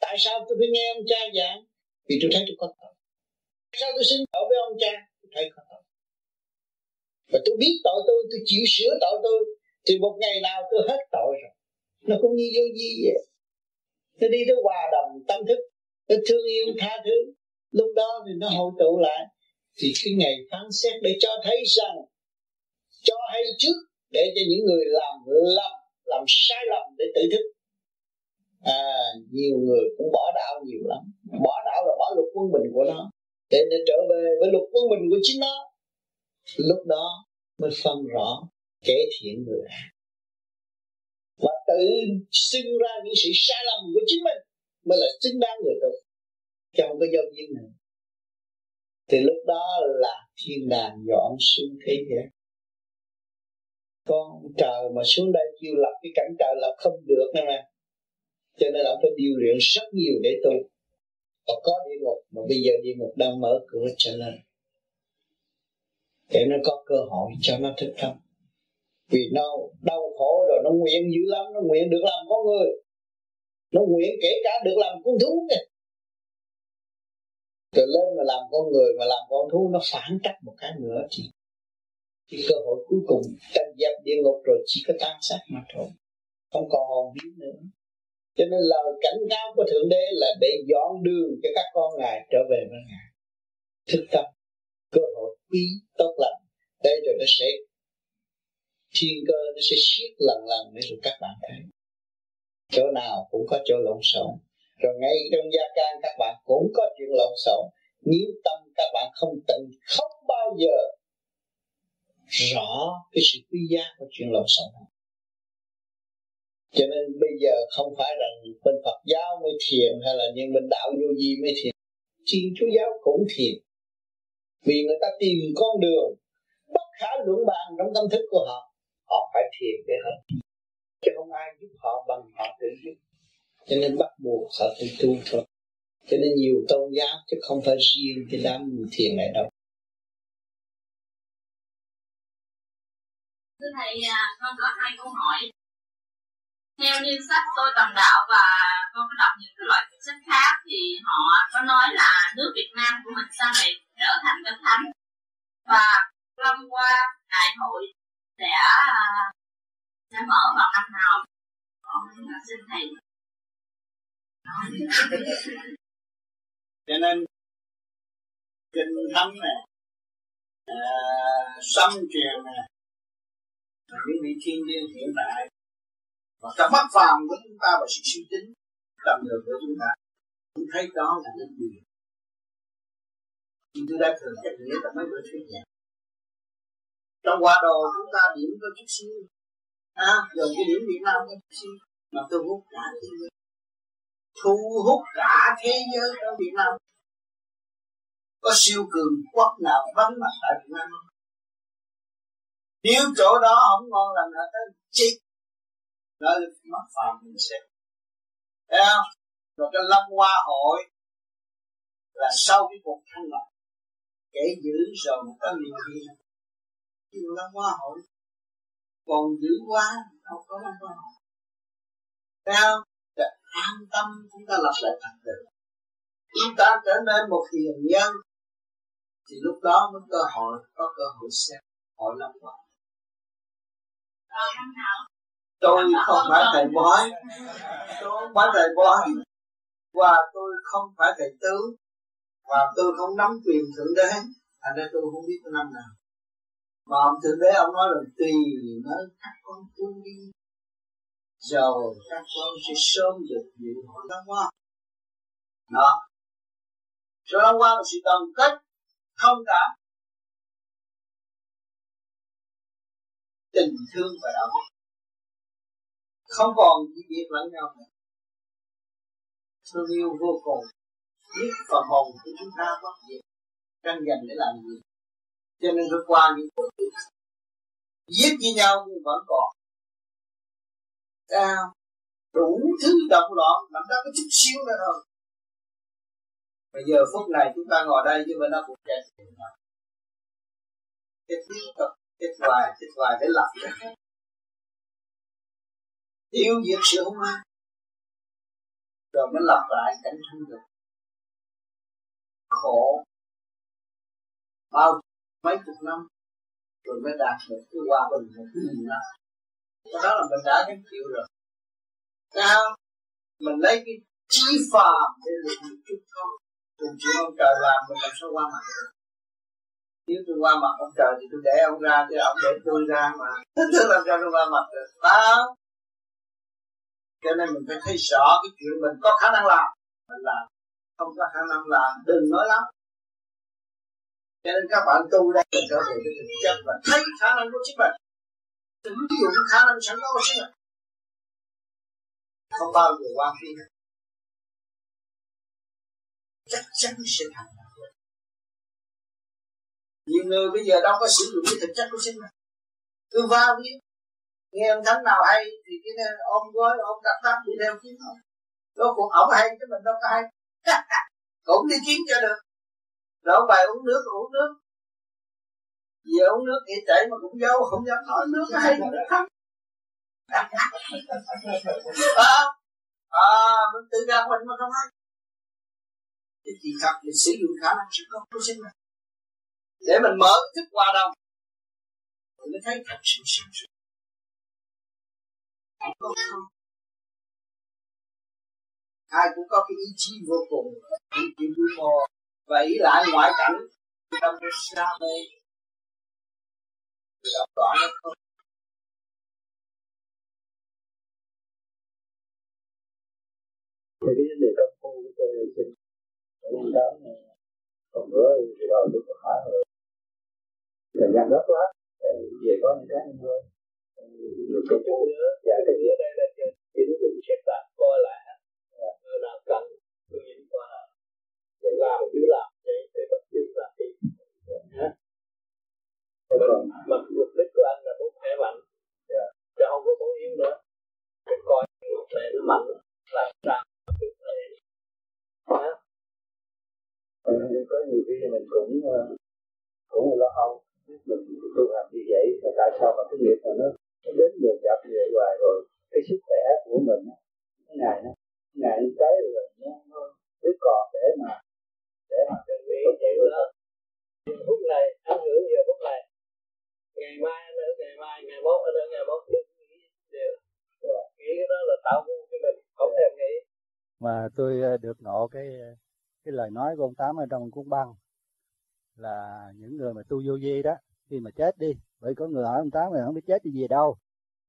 Tại sao tôi phải nghe ông cha giảng? Vì tôi thấy tôi có tội. Tại sao tôi xin tội với ông cha? Tôi thấy có tội. Và tôi biết tội tôi tôi chịu sửa tội tôi. Thì một ngày nào tôi hết tội rồi. Nó cũng như vô gì vậy nó đi tới hòa đồng tâm thức, nó thương yêu, tha thứ. Lúc đó thì nó hội tụ lại. Thì cái ngày phán xét để cho thấy rằng, cho hay trước để cho những người làm lầm, làm sai lầm để tự thức. À nhiều người cũng bỏ đạo nhiều lắm. Bỏ đạo là bỏ luật quân bình của nó. Để nó trở về với luật quân bình của chính nó. Lúc đó mới phân rõ kẻ thiện người ác và tự sinh ra những sự sai lầm của chính mình mới là xứng đáng người tu. Trong không có giao duyên này. thì lúc đó là thiên đàng dọn xuống thế giới. Con trời mà xuống đây chiêu lập cái cảnh trời lập không được nè mà cho nên ông phải điều luyện rất nhiều để tu. Và có địa ngục, mà bây giờ địa ngục đang mở cửa cho nên để nó có cơ hội cho nó thức tâm vì nó đau khổ rồi, nó nguyện dữ lắm, nó nguyện được làm con người. Nó nguyện kể cả được làm con thú kìa rồi lên mà làm con người, mà làm con thú, nó phản cách một cái nữa thì thì cơ hội cuối cùng tranh dẹp địa ngục rồi chỉ có tan xác mà thôi. Không còn hồn biến nữa. Cho nên lời cảnh cáo của thượng đế là để dọn đường cho các con ngài trở về với ngài. Thức tâm, cơ hội quý tốt lành. Đây rồi nó sẽ thiên cơ nó sẽ siết lần lần để rồi các bạn thấy. Chỗ nào cũng có chỗ lộn xộn. Rồi ngay trong gia can các bạn cũng có chuyện lộn xộn. Nếu tâm các bạn không tịnh, không bao giờ rõ cái sự quý giá của chuyện lộn xộn. Cho nên bây giờ không phải rằng bên Phật giáo mới thiền hay là những bên đạo vô gì mới thiền. Thiên Chúa giáo cũng thiền. Vì người ta tìm con đường, bất khả luận bàn trong tâm thức của họ họ phải thiền để họ chứ không ai giúp họ bằng họ tự giúp. Cho nên bắt buộc họ tự tu thôi cho nên nhiều tôn giáo chứ không phải riêng cái đám thiền này đâu. Thưa thầy à, con có hai câu hỏi. Theo như sách tôi tầm đạo và con có đọc những cái loại sách khác thì họ có nói là nước Việt Nam của mình sau này trở thành cái thánh. Và năm qua đại hội sẽ ờ, sẽ mở vào năm nào. Con xin thầy cho nên kinh thánh này à, xâm truyền này những vị thiên liên hiện đại và trong mắt phàm của chúng ta và sự suy tính tầm đường của chúng ta cũng thấy đó là những gì? Chúng tôi đã thường cách nghĩa là mấy bữa thuyết giảng trong hòa đồ chúng ta điểm có chút xíu. À, dùng cái điểm Việt Nam có chút xíu mà thu hút cả thế giới. Thu hút cả thế giới ở Việt Nam. Có siêu cường quốc nào vắng mặt tại Việt Nam không? Nếu chỗ đó không ngon lành là tới chết nói mất phàm mình sẽ thấy không? Rồi cái lâm hoa hội là sau cái cuộc thanh lập kể giữ rồi một cái miệng kia nhưng lâm hoa hội. Còn giữ quá không có lâm hoa hội. Để an tâm chúng ta lập lại thật được chúng ta trở nên một hiền nhân. Thì lúc đó mới cơ hội có cơ hội xem hội lâm hoa tôi không phải thầy bói. Tôi không phải thầy bói. Và tôi không phải thầy tướng. Và tôi không nắm quyền thượng đế. Thành ra tôi không biết năm nào mà ông thượng đế, ông nói là tùy nơi các con tu đi. Rồi các con sẽ sớm được dự hội đăng qua đó. Sự đăng qua là sự đoàn kết không cả tình thương và đạo đức. Không còn gì biết lẫn nhau nữa. Thương yêu vô cùng biết và hồn của chúng ta có gì đang dành để làm gì? Cho nên nó qua những cuộc giết với nhau nhưng vẫn còn. Sao? Đủ thứ động loạn làm ra cái chút xíu nữa thôi. Bây giờ phút này chúng ta ngồi đây chứ bên đó cũng chạy cái tiếp tục cái hoài cái hoài để lập ra. Tiêu diệt sự hung ác rồi mới lập lại cảnh thanh được. Khổ. Bao mấy chục năm, rồi mới đạt được cái hòa bình một cái gì đó. Cái đó là mình đã gánh chịu rồi. Sao? Mình lấy cái trí phàm để được một chút thôi. Cùng chịu ông trời làm mình làm sao qua mặt nếu tôi qua mặt ông trời thì tôi để ông ra, chứ ông để tôi ra mà. [laughs] Tôi làm sao tôi qua mặt được? Phải cho nên mình phải thấy rõ cái chuyện mình có khả năng làm. Mình làm. Không có khả năng làm. Đừng nói lắm cho nên các bạn tu đây là trở về cái thực chất và thấy khả năng của chính mình. Ứng dụng khả năng sẵn có của chính mình. Không bao giờ quan phi chắc chắn sẽ thành nhiều người bây giờ đâu có sử dụng cái thực chất của chính mình. Cứ vào đi. Nghe ông thánh nào hay thì cái ôm gói ôm đắp đắp đi theo kiếm thôi đó cũng ổng hay chứ mình đâu có hay. [laughs] Cũng đi kiếm cho được rồi bài uống nước uống nước. Về uống nước kia chảy mà cũng dâu không dám nói. Nước hay mà [laughs] à, à mình tự ra mình mà không hay thì chỉ thật mình sử dụng khả năng công của sinh này để mình mở thức hòa đồng. Mình mới thấy thật sự sáng suốt không không. Ai cũng có cái ý chí vô cùng. Chí vui mô và ý lại ngoại cảnh. Trong cái xa mê. Thì đọc đoạn nó không. Thì cái vấn đề công khu của tôi là xin con này. Còn nữa thì rồi tôi có hỏi rồi. Thời gian gấp quá. Về có những cái thôi. Nhiều công phu nữa. Dạ cái gì ở đây là chính mình xếp đặt coi lại. Người nào cần tôi nhìn qua để làm chứ làm để để bắt chước làm còn mà mục đích của anh là muốn khỏe mạnh. Yeah. chứ không có muốn yếu nữa. Cái coi ngược này nó mạnh làm sao được này có nhiều khi mình cũng cũng lo âu. Mình tu hành như vậy mà tại sao mà cái nghiệp mà nó, nó đến dồn dập như vậy hoài rồi cái sức khỏe của mình cái ngày nó ngày cái rồi nó nó biết còn để mà để mà chuẩn nghĩ chịu lớn phút này anh hưởng giờ phút này. Ngày mai anh ở, ngày mai, ngày mốt anh ở, ngày mốt đừng nghĩ điều nghĩ cái đó là tạo ngu cho mình, không thèm nghĩ. Mà tôi ờ, được ngộ cái ờ, cái lời nói của ông tám ở trong cuốn băng là những người mà tu vô vi đó, khi mà chết đi, bởi có người hỏi ông tám là không biết chết đi gì đâu.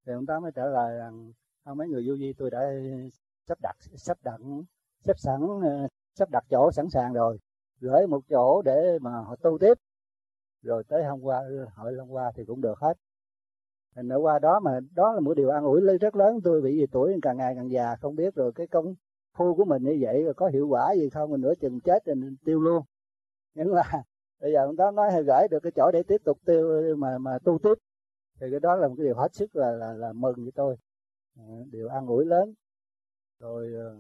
Thì ông tám mới trả lời rằng không mấy người vô vi tôi đã sắp đặt sắp đặt, sắp sẵn sắp đặt chỗ sẵn sàng rồi gửi một chỗ để mà họ tu tiếp. Rồi tới hôm qua ừ, hội hôm qua thì cũng được hết. Thành ở qua đó mà đó là một điều an ủi rất lớn. Tôi bị vì tuổi càng ngày càng già không biết rồi cái công phu của mình như vậy có hiệu quả gì không mình nửa chừng chết thì mình tiêu luôn. Nhưng mà [laughs] bây giờ ông đó nói hay gửi được cái chỗ để tiếp tục tiêu ừ, mà mà tu tiếp. Thì cái đó là một cái điều hết sức là là, là mừng với tôi. Ờ, điều an ủi lớn. Rồi ờ,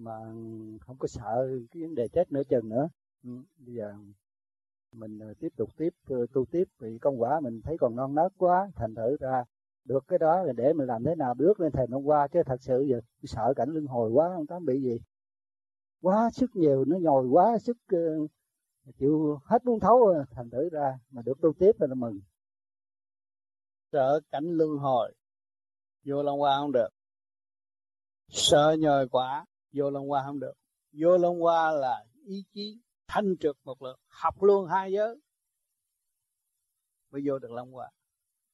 mà không có sợ cái vấn đề chết nửa chừng nữa. Ừ, bây giờ mình ờ, tiếp tục tiếp ờ, tu tiếp vì công quả mình thấy còn non nớt quá thành thử ra được cái đó là để mình làm thế nào bước lên thềm hôm qua chứ thật sự giờ sợ cảnh luân hồi quá không tám bị gì. Quá sức nhiều nó nhồi quá sức uh, chịu hết muốn thấu thành thử ra mà được tu tiếp là mừng. Sợ cảnh luân hồi vô long Qua không được. Sợ nhồi quả vô long hoa không được. Vô long hoa là ý chí thanh trực một lượt học luôn hai giới. Mới vô được long hoa.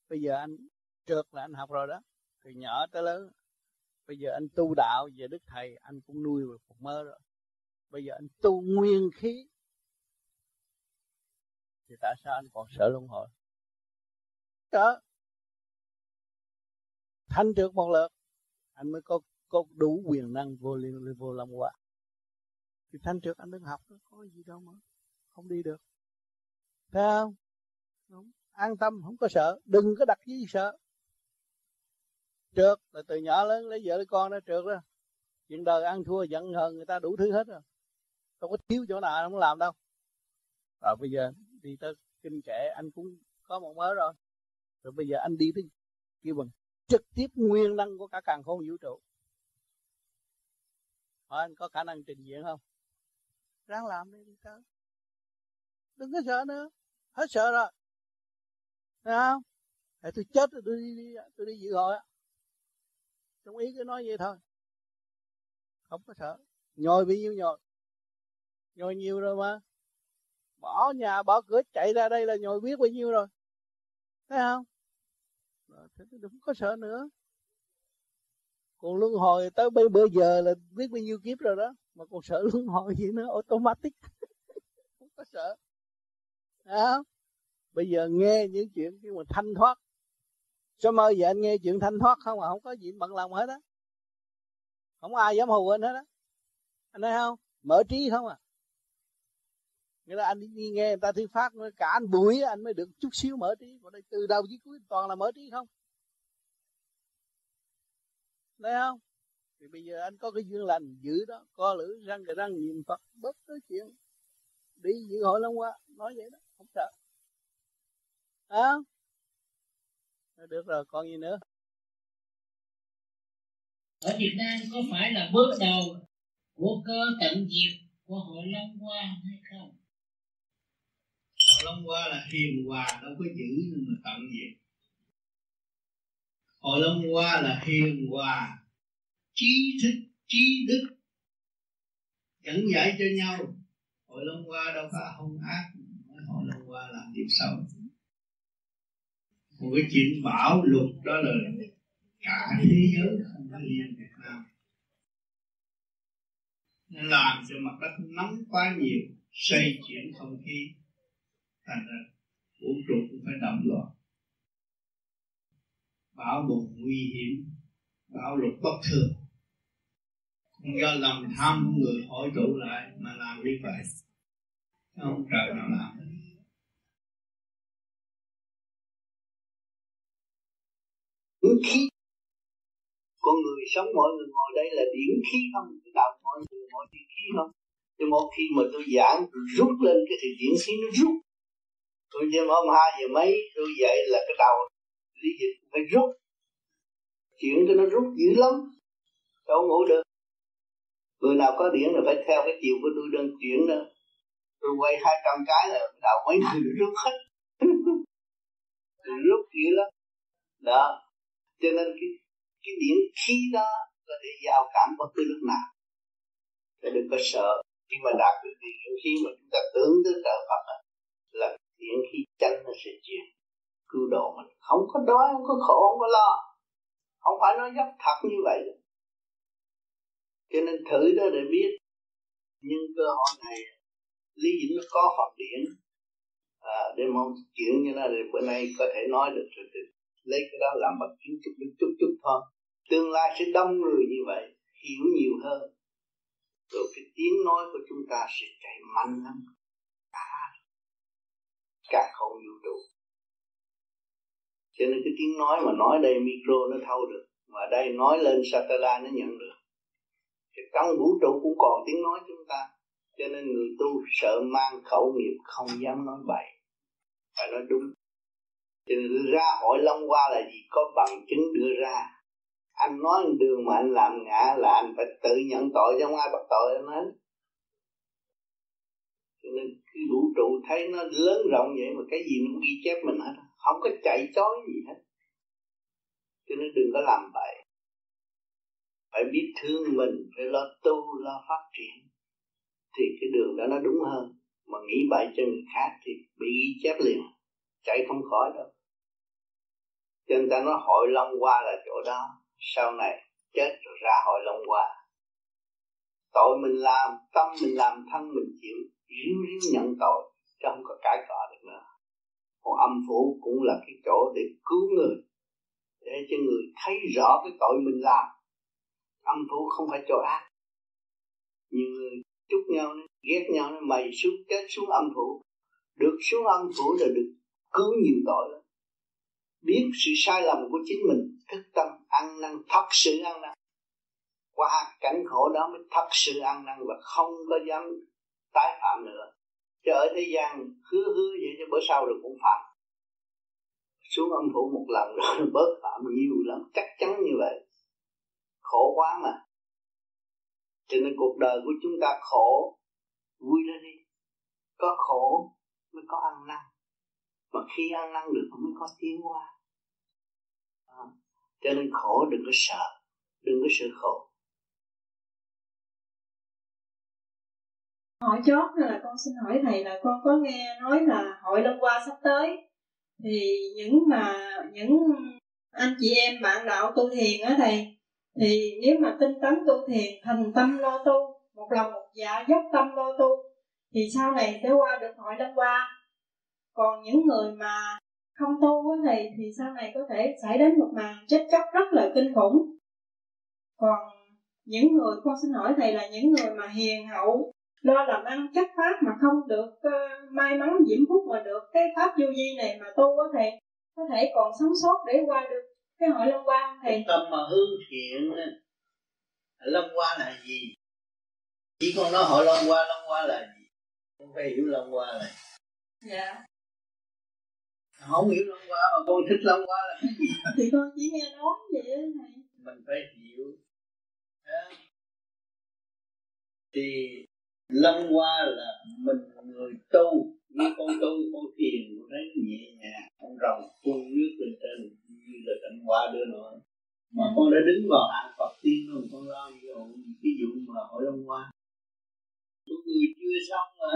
Bây giờ anh trượt là anh học rồi đó. Từ nhỏ tới lớn. Bây giờ anh tu đạo về đức thầy, anh cũng nuôi được một mơ rồi. Bây giờ anh tu nguyên khí. Thì tại sao anh còn sợ luân hồi? Đó. Thanh trượt một lượt anh mới có có đủ quyền năng vô liên vô lâm qua thì thanh trượt anh đừng học, nó có gì đâu mà không đi được. Phải không? Đúng. An tâm, không có sợ. Đừng có đặt gì sợ. Trượt là từ nhỏ lớn lấy vợ lấy con nó trượt đó, chuyện đời ăn thua, giận, hờn, người ta đủ thứ hết rồi. Không có thiếu chỗ nào không làm đâu. Và bây giờ đi tới kinh kệ, anh cũng có một mớ rồi. Rồi bây giờ anh đi tới kêu bằng trực tiếp nguyên năng của cả càng khôn vũ trụ hỏi anh có khả năng trình diện không? Ráng làm đi đi có đừng có sợ nữa. Hết sợ rồi. Thấy không? Để tôi chết rồi tôi đi, đi tôi đi dự hội trong ý cứ nói vậy thôi. Không có sợ. Nhồi bị nhiêu nhồi? Nhồi nhiều rồi mà. Bỏ nhà bỏ cửa chạy ra đây là nhồi biết bao nhiêu rồi. Thấy không? Thế tôi đừng có sợ nữa còn luân hồi tới bây bữa giờ là biết bao nhiêu kiếp rồi đó. Mà còn sợ luân hồi gì nữa automatic. [laughs] Không có sợ. À, bây giờ nghe những chuyện cái mà thanh thoát. Sao mơ giờ anh nghe chuyện thanh thoát không à? Không có gì bận lòng hết á. Không ai dám hù anh hết á. Anh thấy không? Mở trí không à? Nghĩa là anh đi nghe người ta thuyết pháp cả anh bụi anh mới được chút xíu mở trí. Còn đây từ đầu chí cuối toàn là mở trí không? Thấy không thì bây giờ anh có cái duyên lành giữ đó co lưỡi răng cái răng niệm phật bất cứ chuyện đi dự hội long qua nói vậy đó không sợ à? được rồi còn gì nữa ở Việt Nam có phải là bước đầu của cơ tận diệt của hội Long Hoa hay không? Hội Long Hoa là hiền hòa đâu có giữ nhưng mà tận diệt. Hội Long Hoa là hiền hòa, trí thức, trí đức, dẫn dạy cho nhau. Hội Long Hoa đâu có hung ác, Hội Long Hoa làm điều xấu. Một cái chuyện bảo luật đó là cả thế giới không có riêng Việt Nam nên làm cho mặt đất nóng quá nhiều xây chuyển không khí thành ra vũ trụ cũng phải động loạn bão bùng nguy hiểm bão lụt bất thường. Không do lòng tham của người hội tụ lại mà làm như vậy. Không? Trời nào làm. Khí. Con người sống mọi người ngồi đây là điển khí không? Cái đạo mọi người mọi điển khí không? Thì một khi mà tôi giảng rút lên cái thì điển khí nó rút. Tôi đêm hôm hai giờ mấy tôi dậy là cái đầu lý dịch phải rút. Chuyện cái nó rút dữ lắm, đâu ngủ được. Người nào có điển là phải theo cái chiều của tôi đơn chuyển đó. Tôi quay hai trăm cái là đầu mấy người rút hết. [laughs] Rút dữ lắm. Đó. Cho nên cái cái điển khí đó có thể giao cảm bất cứ lúc nào. Để đừng có sợ. Khi mà đạt được điển khí mà chúng ta tưởng tới trợ Phật là điển khí chân nó sẽ chuyển cứu độ mình. Không có đói không có khổ không có lo. Không phải nói dốc thật như vậy. Cho nên thử đó để biết. Nhưng cơ hội này lý dĩnh nó có Phật điển à, để mong chuyện như là bữa nay có thể nói được rồi lấy cái đó làm bằng kiến chút chút chút chút thôi. Tương lai sẽ đông người như vậy hiểu nhiều hơn. Rồi cái tiếng nói của chúng ta sẽ chạy mạnh lắm. Cả cả không vũ trụ cho nên cái tiếng nói mà nói đây micro nó thâu được, mà đây nói lên satellite nó nhận được. Thì trong vũ trụ cũng còn tiếng nói chúng ta, cho nên người tu sợ mang khẩu nghiệp không dám nói bậy. Phải nói đúng. Cho nên ra hỏi long qua là gì? Có bằng chứng đưa ra. Anh nói đường mà anh làm ngã là anh phải tự nhận tội chứ không ai bắt tội anh hết. Cho nên cái vũ trụ thấy nó lớn rộng vậy mà cái gì nó cũng ghi chép mình hết không có chạy chối gì hết. Cho nên đừng có làm vậy phải biết thương mình, phải lo tu, lo phát triển. Thì cái đường đó nó đúng hơn. Mà nghĩ bậy cho người khác thì bị ghi chép liền. Chạy không khỏi đâu. Cho nên ta nói hội long qua là chỗ đó. Sau này chết rồi ra hội long qua tội mình làm, tâm mình làm, thân mình chịu. Ríu ríu nhận tội, chứ không có cãi cọ được còn âm phủ cũng là cái chỗ để cứu người, để cho người thấy rõ cái tội mình làm. Âm phủ không phải chỗ ác. Nhiều người chúc nhau ghét nhau mày xuống chết xuống âm phủ. Được xuống âm phủ là được cứu nhiều tội lắm. Biết sự sai lầm của chính mình, thức tâm, ăn năn thật sự ăn năn. Qua cảnh khổ đó mới thật sự ăn năn và không có dám tái phạm nữa chứ ở thế gian hứa hứa vậy cho bữa sau rồi cũng phạm. Xuống âm phủ một lần rồi [laughs] bớt phạm nhiều lắm, chắc chắn như vậy. Khổ quá mà. Cho nên cuộc đời của chúng ta khổ, vui lên đi. Có khổ mới có ăn năn. Mà khi ăn năn được mới có tiến hóa. À, cho nên khổ đừng có sợ, đừng có sợ khổ. Hỏi chót là con xin hỏi thầy là con có nghe nói là hội Long qua sắp tới. Thì những mà, những anh chị em bạn đạo tu thiền á thầy, thì nếu mà tinh tấn tu thiền thành tâm lo tu, một lòng một dạ dốc tâm lo tu, thì sau này sẽ qua được hội Long qua còn những người mà không tu á thầy, thì sau này có thể xảy đến một màn chết chóc rất là kinh khủng. Còn những người, con xin hỏi thầy là những người mà hiền hậu lo làm ăn chất pháp mà không được uh, may mắn diễm phúc mà được. Cái pháp vô vi này mà tu á thầy có thể còn sống sót để qua được. Cái hội long qua thầy. Tâm mà hướng thiện long qua là gì? Chỉ con nói hội long qua long qua là gì? Con phải hiểu long qua là dạ. Không hiểu long qua mà con thích long qua là cái gì? [laughs] Thì con chỉ nghe nói vậy đó thầy. Mình phải hiểu. Thì long qua là mình người tu như con tu con thiền con thấy nhẹ nhàng con rồng phun nước lên trên như là cảnh qua đưa nữa mà ừ. con đã đứng vào hạng Phật tiên rồi con lo gì hộ cái vụ mà hội long qua có người chưa xong mà.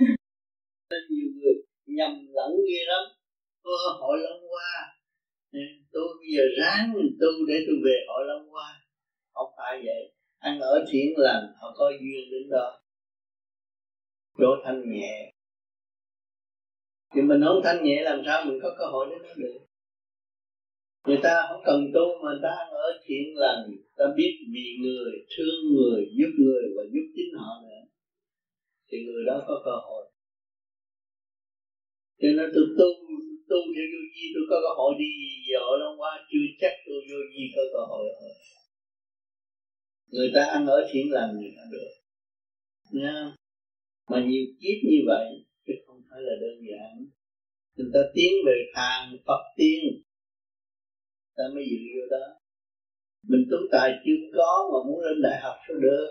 [laughs] Nên nhiều người nhầm lẫn ghê lắm. Có hội long qua tôi bây giờ ráng tu để tôi về hội long qua không phải vậy. Ăn ở thiện lành họ có duyên đến đó chỗ thanh nhẹ. Thì mình không thanh nhẹ làm sao mình có cơ hội để nó được? Người ta không cần tu mà người ta ở thiện lành. Ta biết vì người, thương người, giúp người và giúp chính họ nữa. Thì người đó có cơ hội. Cho nên tôi tu tu theo vô vi, tôi có cơ hội đi vợ long qua chưa chắc tôi vô vi có cơ hội rồi người ta ăn ở thiện lành người ta được. Nha mà nhiều kiếp như vậy chứ không phải là đơn giản. Người ta tiến về hàng Phật tiên ta mới dự vô đó. Mình tu tài chưa có mà muốn lên đại học sao được?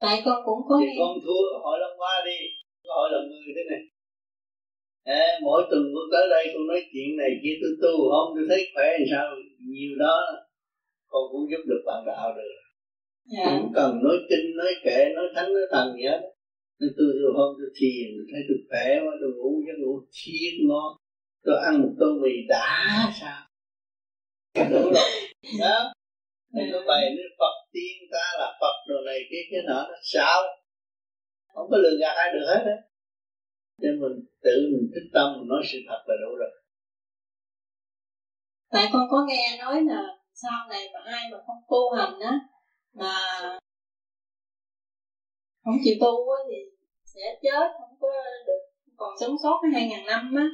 Tại con cũng có thì con thua hỏi lâm qua đi. Hỏi là người thế này. À, mỗi tuần con tới đây con nói chuyện này kia tôi tu không tôi thấy khỏe làm sao? Nhiều đó con cũng giúp được bạn đạo được. Dạ. không cần nói kinh nói kệ nói thánh nói thần gì hết nên tôi rồi hôm tôi thiền thấy tôi khỏe quá tôi ngủ giấc ngủ thiệt ngon. Tôi ăn một tô mì đã sao? Đủ rồi đó. Nên nó bày nên Phật tiên ta là Phật đồ này cái cái nọ, nó sao không có lừa gạt ai được hết đấy nên mình tự mình thích tâm, mình nói sự thật là đủ rồi. Tại con có nghe nói là sau này mà ai mà không tu hành á, mà không chịu tu á thì sẽ chết không có được còn sống sót cái hai ngàn năm á.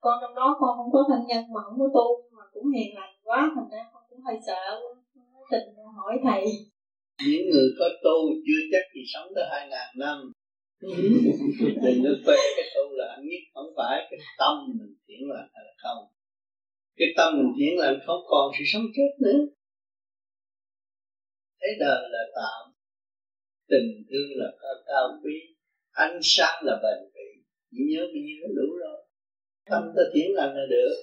Con trong đó con không có thân nhân mà không có tu mà cũng hiền lành quá thành ra con cũng hơi sợ tình hỏi thầy. Những người có tu chưa chắc gì sống tới hai ngàn năm. Đừng có phê cái tu là anh nhất không phải cái tâm mình thiện lành hay là không. Cái tâm mình thiện lành không còn sự sống chết nữa. Thế đời là tạm tình thương là cao, cao quý ánh sáng là bền bỉ. Chỉ nhớ bao nhiêu nó đủ rồi. Tâm ta thiện lành là được.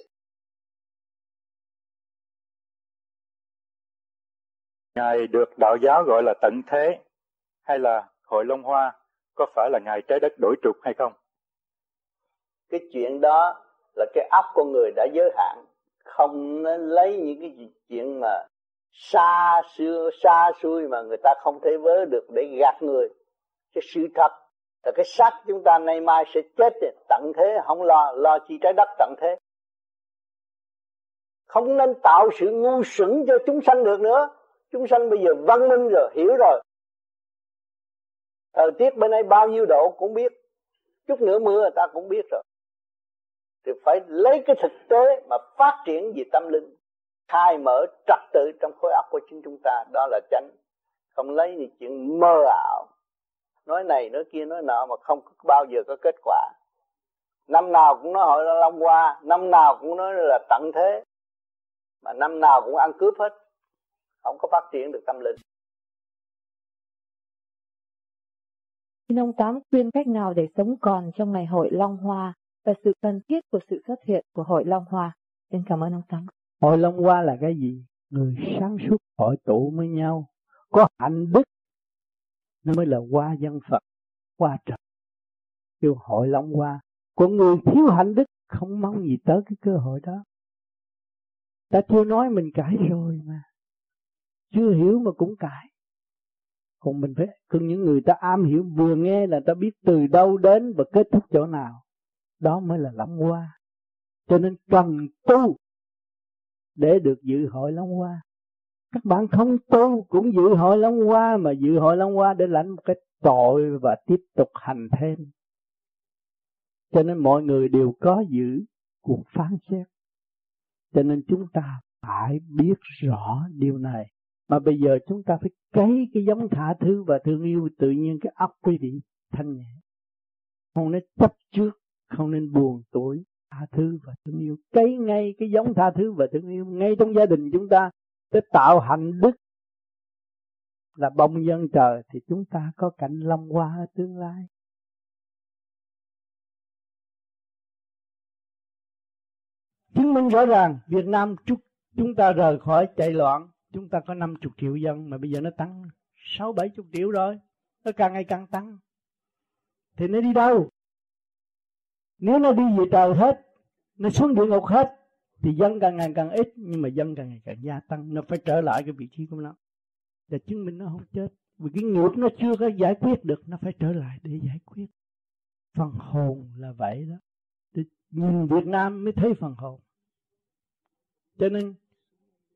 Ngài được đạo giáo gọi là tận thế hay là hội Long Hoa có phải là Ngài trái đất đổi trục hay không? Cái chuyện đó là cái óc con người đã giới hạn không nên lấy những cái chuyện mà xa xưa, xa xui mà người ta không thể vớ được để gạt người. Cái sự thật là cái xác chúng ta nay mai sẽ chết tận thế, không lo lo chi trái đất tận thế. Không nên tạo sự ngu xuẩn cho chúng sanh được nữa. Chúng sanh bây giờ văn minh rồi, hiểu rồi. Thời tiết bên đây bao nhiêu độ cũng biết. Chút nữa mưa ta cũng biết rồi. Thì phải lấy cái thực tế mà phát triển về tâm linh khai mở trật tự trong khối óc của chính chúng ta, đó là chánh. Không lấy những chuyện mơ ảo. Nói này, nói kia, nói nọ mà không bao giờ có kết quả. Năm nào cũng nói hội long qua năm nào cũng nói là tận thế. Mà năm nào cũng ăn cướp hết. Không có phát triển được tâm linh. Xin ông Tám khuyên cách nào để sống còn trong ngày hội Long Hoa và sự cần thiết của sự xuất hiện của hội Long Hoa. Xin cảm ơn ông Tám. Hội Long Qua là cái gì? Người sáng suốt hội tụ với nhau, có hạnh đức nó mới là qua dân Phật, qua trời. Kêu hội Long Qua Còn người thiếu hạnh đức không mong gì tới cái cơ hội đó. Ta chưa nói mình cãi rồi mà. Chưa hiểu mà cũng cãi. Còn mình phải, còn những người ta am hiểu vừa nghe là ta biết từ đâu đến và kết thúc chỗ nào. Đó mới là long Qua. Cho nên cần tu để được dự hội Long Hoa. Các bạn không tu cũng dự hội Long Hoa, mà dự hội Long Hoa để lãnh một cái tội và tiếp tục hành thêm. Cho nên mọi người đều có giữ cuộc phán xét. cho nên chúng ta phải biết rõ điều này mà bây giờ chúng ta phải cấy cái giống thả thứ và thương yêu tự nhiên cái óc quý vị thanh nhẹ không nên chấp trước, không nên buồn tuổi tha thứ và thương yêu. Cấy ngay cái giống tha thứ và thương yêu, ngay trong gia đình chúng ta để tạo hạnh đức là bông dân trời, thì chúng ta có cảnh long hoa ở tương lai. Chứng minh rõ ràng, Việt Nam chúc chúng ta rời khỏi chạy loạn, chúng ta có 50 triệu dân, mà bây giờ nó tăng sáu bảy chục triệu rồi, nó càng ngày càng tăng. Thì nó đi đâu? Nếu nó đi về trời hết nó xuống địa ngục hết. Thì dân càng ngày càng ít, nhưng mà dân càng ngày càng gia tăng. Nó phải trở lại cái vị trí của nó. Để chứng minh nó không chết. Vì cái nghiệp nó chưa có giải quyết được, nó phải trở lại để giải quyết. Phần hồn là vậy đó. Thì nhìn Việt Nam mới thấy phần hồn. Cho nên,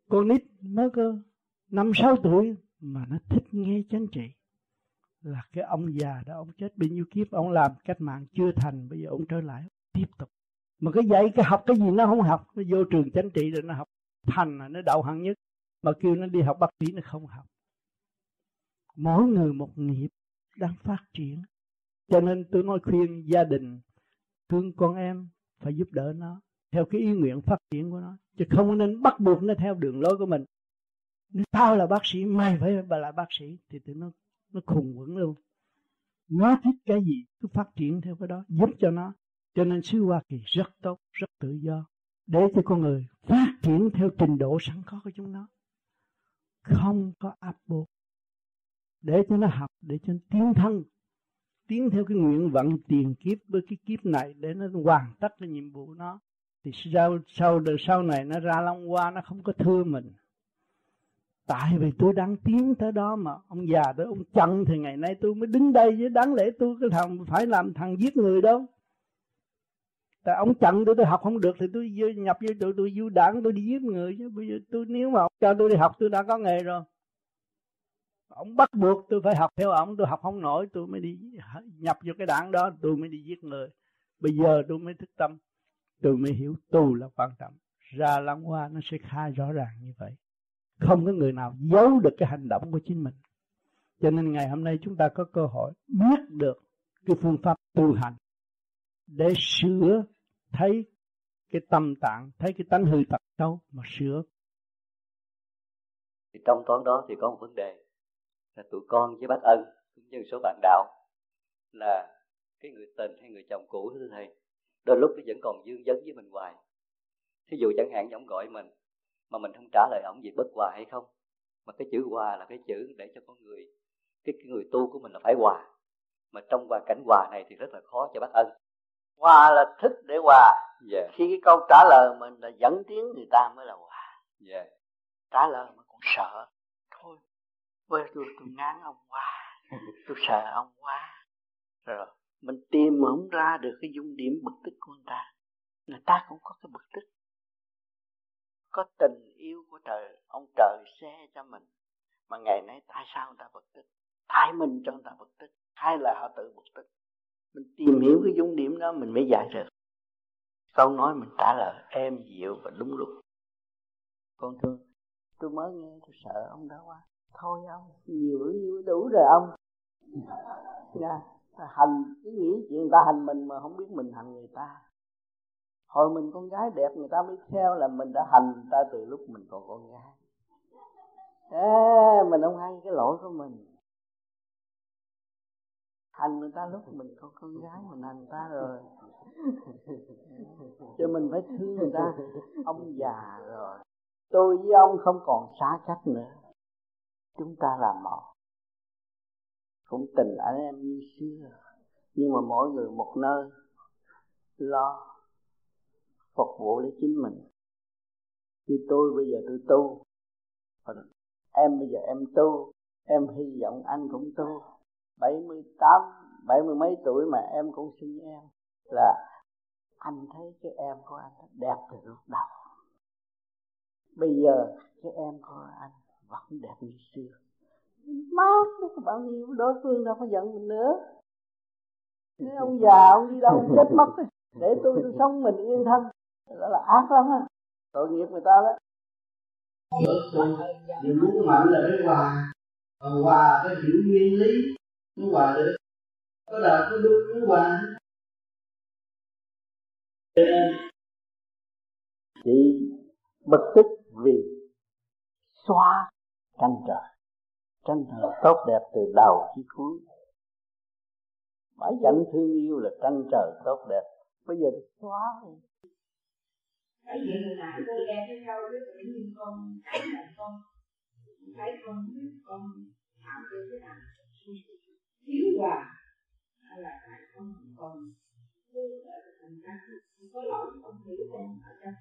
con nít mới có năm, sáu tuổi mà nó thích nghe chánh trị. Là cái ông già đó, ông chết bao nhiêu kiếp, ông làm cách mạng chưa thành, bây giờ ông trở lại tiếp tục mà cái dạy, cái học cái gì nó không học, nó vô trường chánh trị rồi nó học thành là nó đậu hạng nhất. Mà kêu nó đi học bác sĩ nó không học. Mỗi người một nghiệp đang phát triển. Cho nên tôi nói khuyên gia đình, thương con em, phải giúp đỡ nó theo cái ý nguyện phát triển của nó. Chứ không nên bắt buộc nó theo đường lối của mình. Nếu tao là bác sĩ, mày phải là bác sĩ, thì tụi nó nó khùng quẩn luôn. Nó thích cái gì, cứ phát triển theo cái đó, giúp cho nó cho nên xứ Hoa Kỳ rất tốt, rất tự do. Để cho con người phát triển theo trình độ sẵn có của chúng nó. Không có áp buộc để cho nó học, để cho nó tiến thân, tiến theo cái nguyện vận tiền kiếp, với cái kiếp này để nó hoàn tất cái nhiệm vụ nó. Thì sau sau đời sau này nó ra long hoa, nó không có thưa mình. Tại vì tôi đang tiến tới đó mà. Ông già tôi ông chặn thì ngày nay tôi mới đứng đây với đáng lẽ tôi cái thằng phải làm thằng giết người đâu tại ông chặn tôi tôi học không được thì tôi nhập vô tôi tôi du đảng, tôi đi giết người chứ. Bây giờ tôi, nếu mà ông cho tôi đi học, tôi đã có nghề rồi. Ông bắt buộc tôi phải học theo ông, tôi học không nổi, tôi mới đi nhập vô cái đảng đó, tôi mới đi giết người. Bây giờ tôi mới thức tâm, tôi mới hiểu tu là quan trọng. Ra lăng hoa nó sẽ khai rõ ràng như vậy. Không có người nào giấu được cái hành động của chính mình. Cho nên ngày hôm nay chúng ta có cơ hội biết được cái phương pháp tu hành để sửa thấy cái tâm tạng thấy cái tánh hư tật xấu mà sửa. Thì trong toán đó thì có một vấn đề là tụi con với bác ân cũng như số bạn đạo là cái người tình hay người chồng cũ thưa thầy đôi lúc nó vẫn còn dương vấn với mình hoài. Thí dụ chẳng hạn ông gọi mình mà mình không trả lời ổng gì bất hòa hay không mà cái chữ hòa là cái chữ để cho con người cái, cái người tu của mình là phải hòa. Mà trong hoàn cảnh hòa này thì rất là khó cho bác ân hòa là thức để hòa. Yeah. khi cái câu trả lời mình là dẫn tiếng người ta mới là hòa. Yeah. trả lời mà còn sợ. Thôi bây tôi tôi ngán ông quá [laughs] tôi sợ ông quá rồi. Mình tìm không ra được cái dung điểm bực tức của người ta. Người ta cũng có cái bực tức. Có tình yêu của trời ông trời xe cho mình. Mà ngày nay tại sao người ta bực tức? Tại mình cho người ta bực tức. Hay là họ tự bực tức mình tìm hiểu cái dung điểm đó mình mới giải được. Câu nói mình trả lời em dịu và đúng lúc. Con thương tôi mới nghe tôi sợ ông đó quá. Thôi ông nhiều nhiều đủ rồi ông. [laughs] Nha hành cái nghĩ chuyện người ta hành mình mà không biết mình hành người ta. Hồi mình con gái đẹp người ta mới theo là mình đã hành người ta từ lúc mình còn con gái. À, mình không hay cái lỗi của mình hành người ta lúc mình còn con gái mình hành người ta rồi. [laughs] Cho mình phải thương người ta. Ông già rồi. Tôi với ông không còn xa cách nữa. Chúng ta làm một. Cũng tình anh em như xưa. Nhưng mà mỗi người một nơi. Lo phục vụ để chính mình. Như tôi bây giờ tôi tu. Em bây giờ em tu. Em hy vọng anh cũng tu 78 bảy mươi mấy tuổi mà em cũng sinh em, là anh thấy cái em của anh đẹp từ lúc đầu. Bây giờ cái em của anh vẫn đẹp như xưa. Mát bao nhiêu, đối phương đâu có giận mình nữa. Nếu ông già, ông đi đâu ông chết mất. Để tôi tôi sống mình yên thân, đó là ác lắm á. Tội nghiệp người ta đó. Đừng muốn mạnh là cái hòa còn hòa cái hiểu nguyên lý mới hòa được. Có đời có đúng mới hòa. Chị bất tức vì xóa tranh trời. Tranh trời tốt đẹp từ đầu chí cuối. Mãi cảnh thương yêu là tranh trời tốt đẹp. Bây giờ được xóa rồi. Tại vì hồi nãy cô nghe cái câu đó tự nhiên con thấy là con thấy con con làm được cái nào thiếu hòa hay là tại con còn thành ra không có lỗi không hiểu con ở trong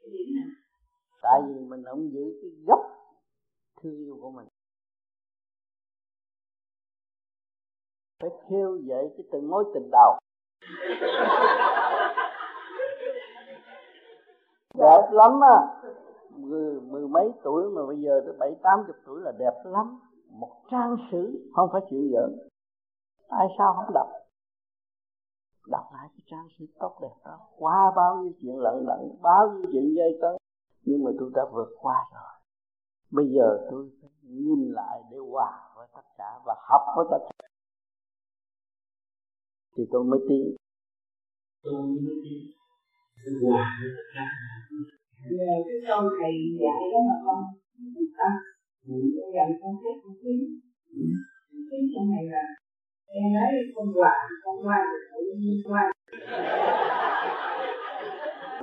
cái điểm nào. Tại vì mình không giữ cái gốc thương yêu của mình. Phải theo dậy cái từng mối tình đầu. [laughs] Đẹp lắm á. Mười, mười mấy tuổi mà bây giờ tới bảy tám chục tuổi là đẹp lắm. Một trang sử không phải chuyện giỡn tại sao không đọc? Đọc lại cái trang sử tốt đẹp đó. Qua bao nhiêu chuyện lận đận bao nhiêu chuyện dây cấn nhưng mà tôi đã vượt qua rồi. Bây giờ tôi phải nhìn lại để hòa với tất cả và học với tất cả. Thì tôi mới tiến tôi mới tiến hòa với tất cả. Nhờ cái câu thầy dạy đó mà con con dạy con thấy con tiến tiến trong này là em nói con hòa con qua được tự nhiên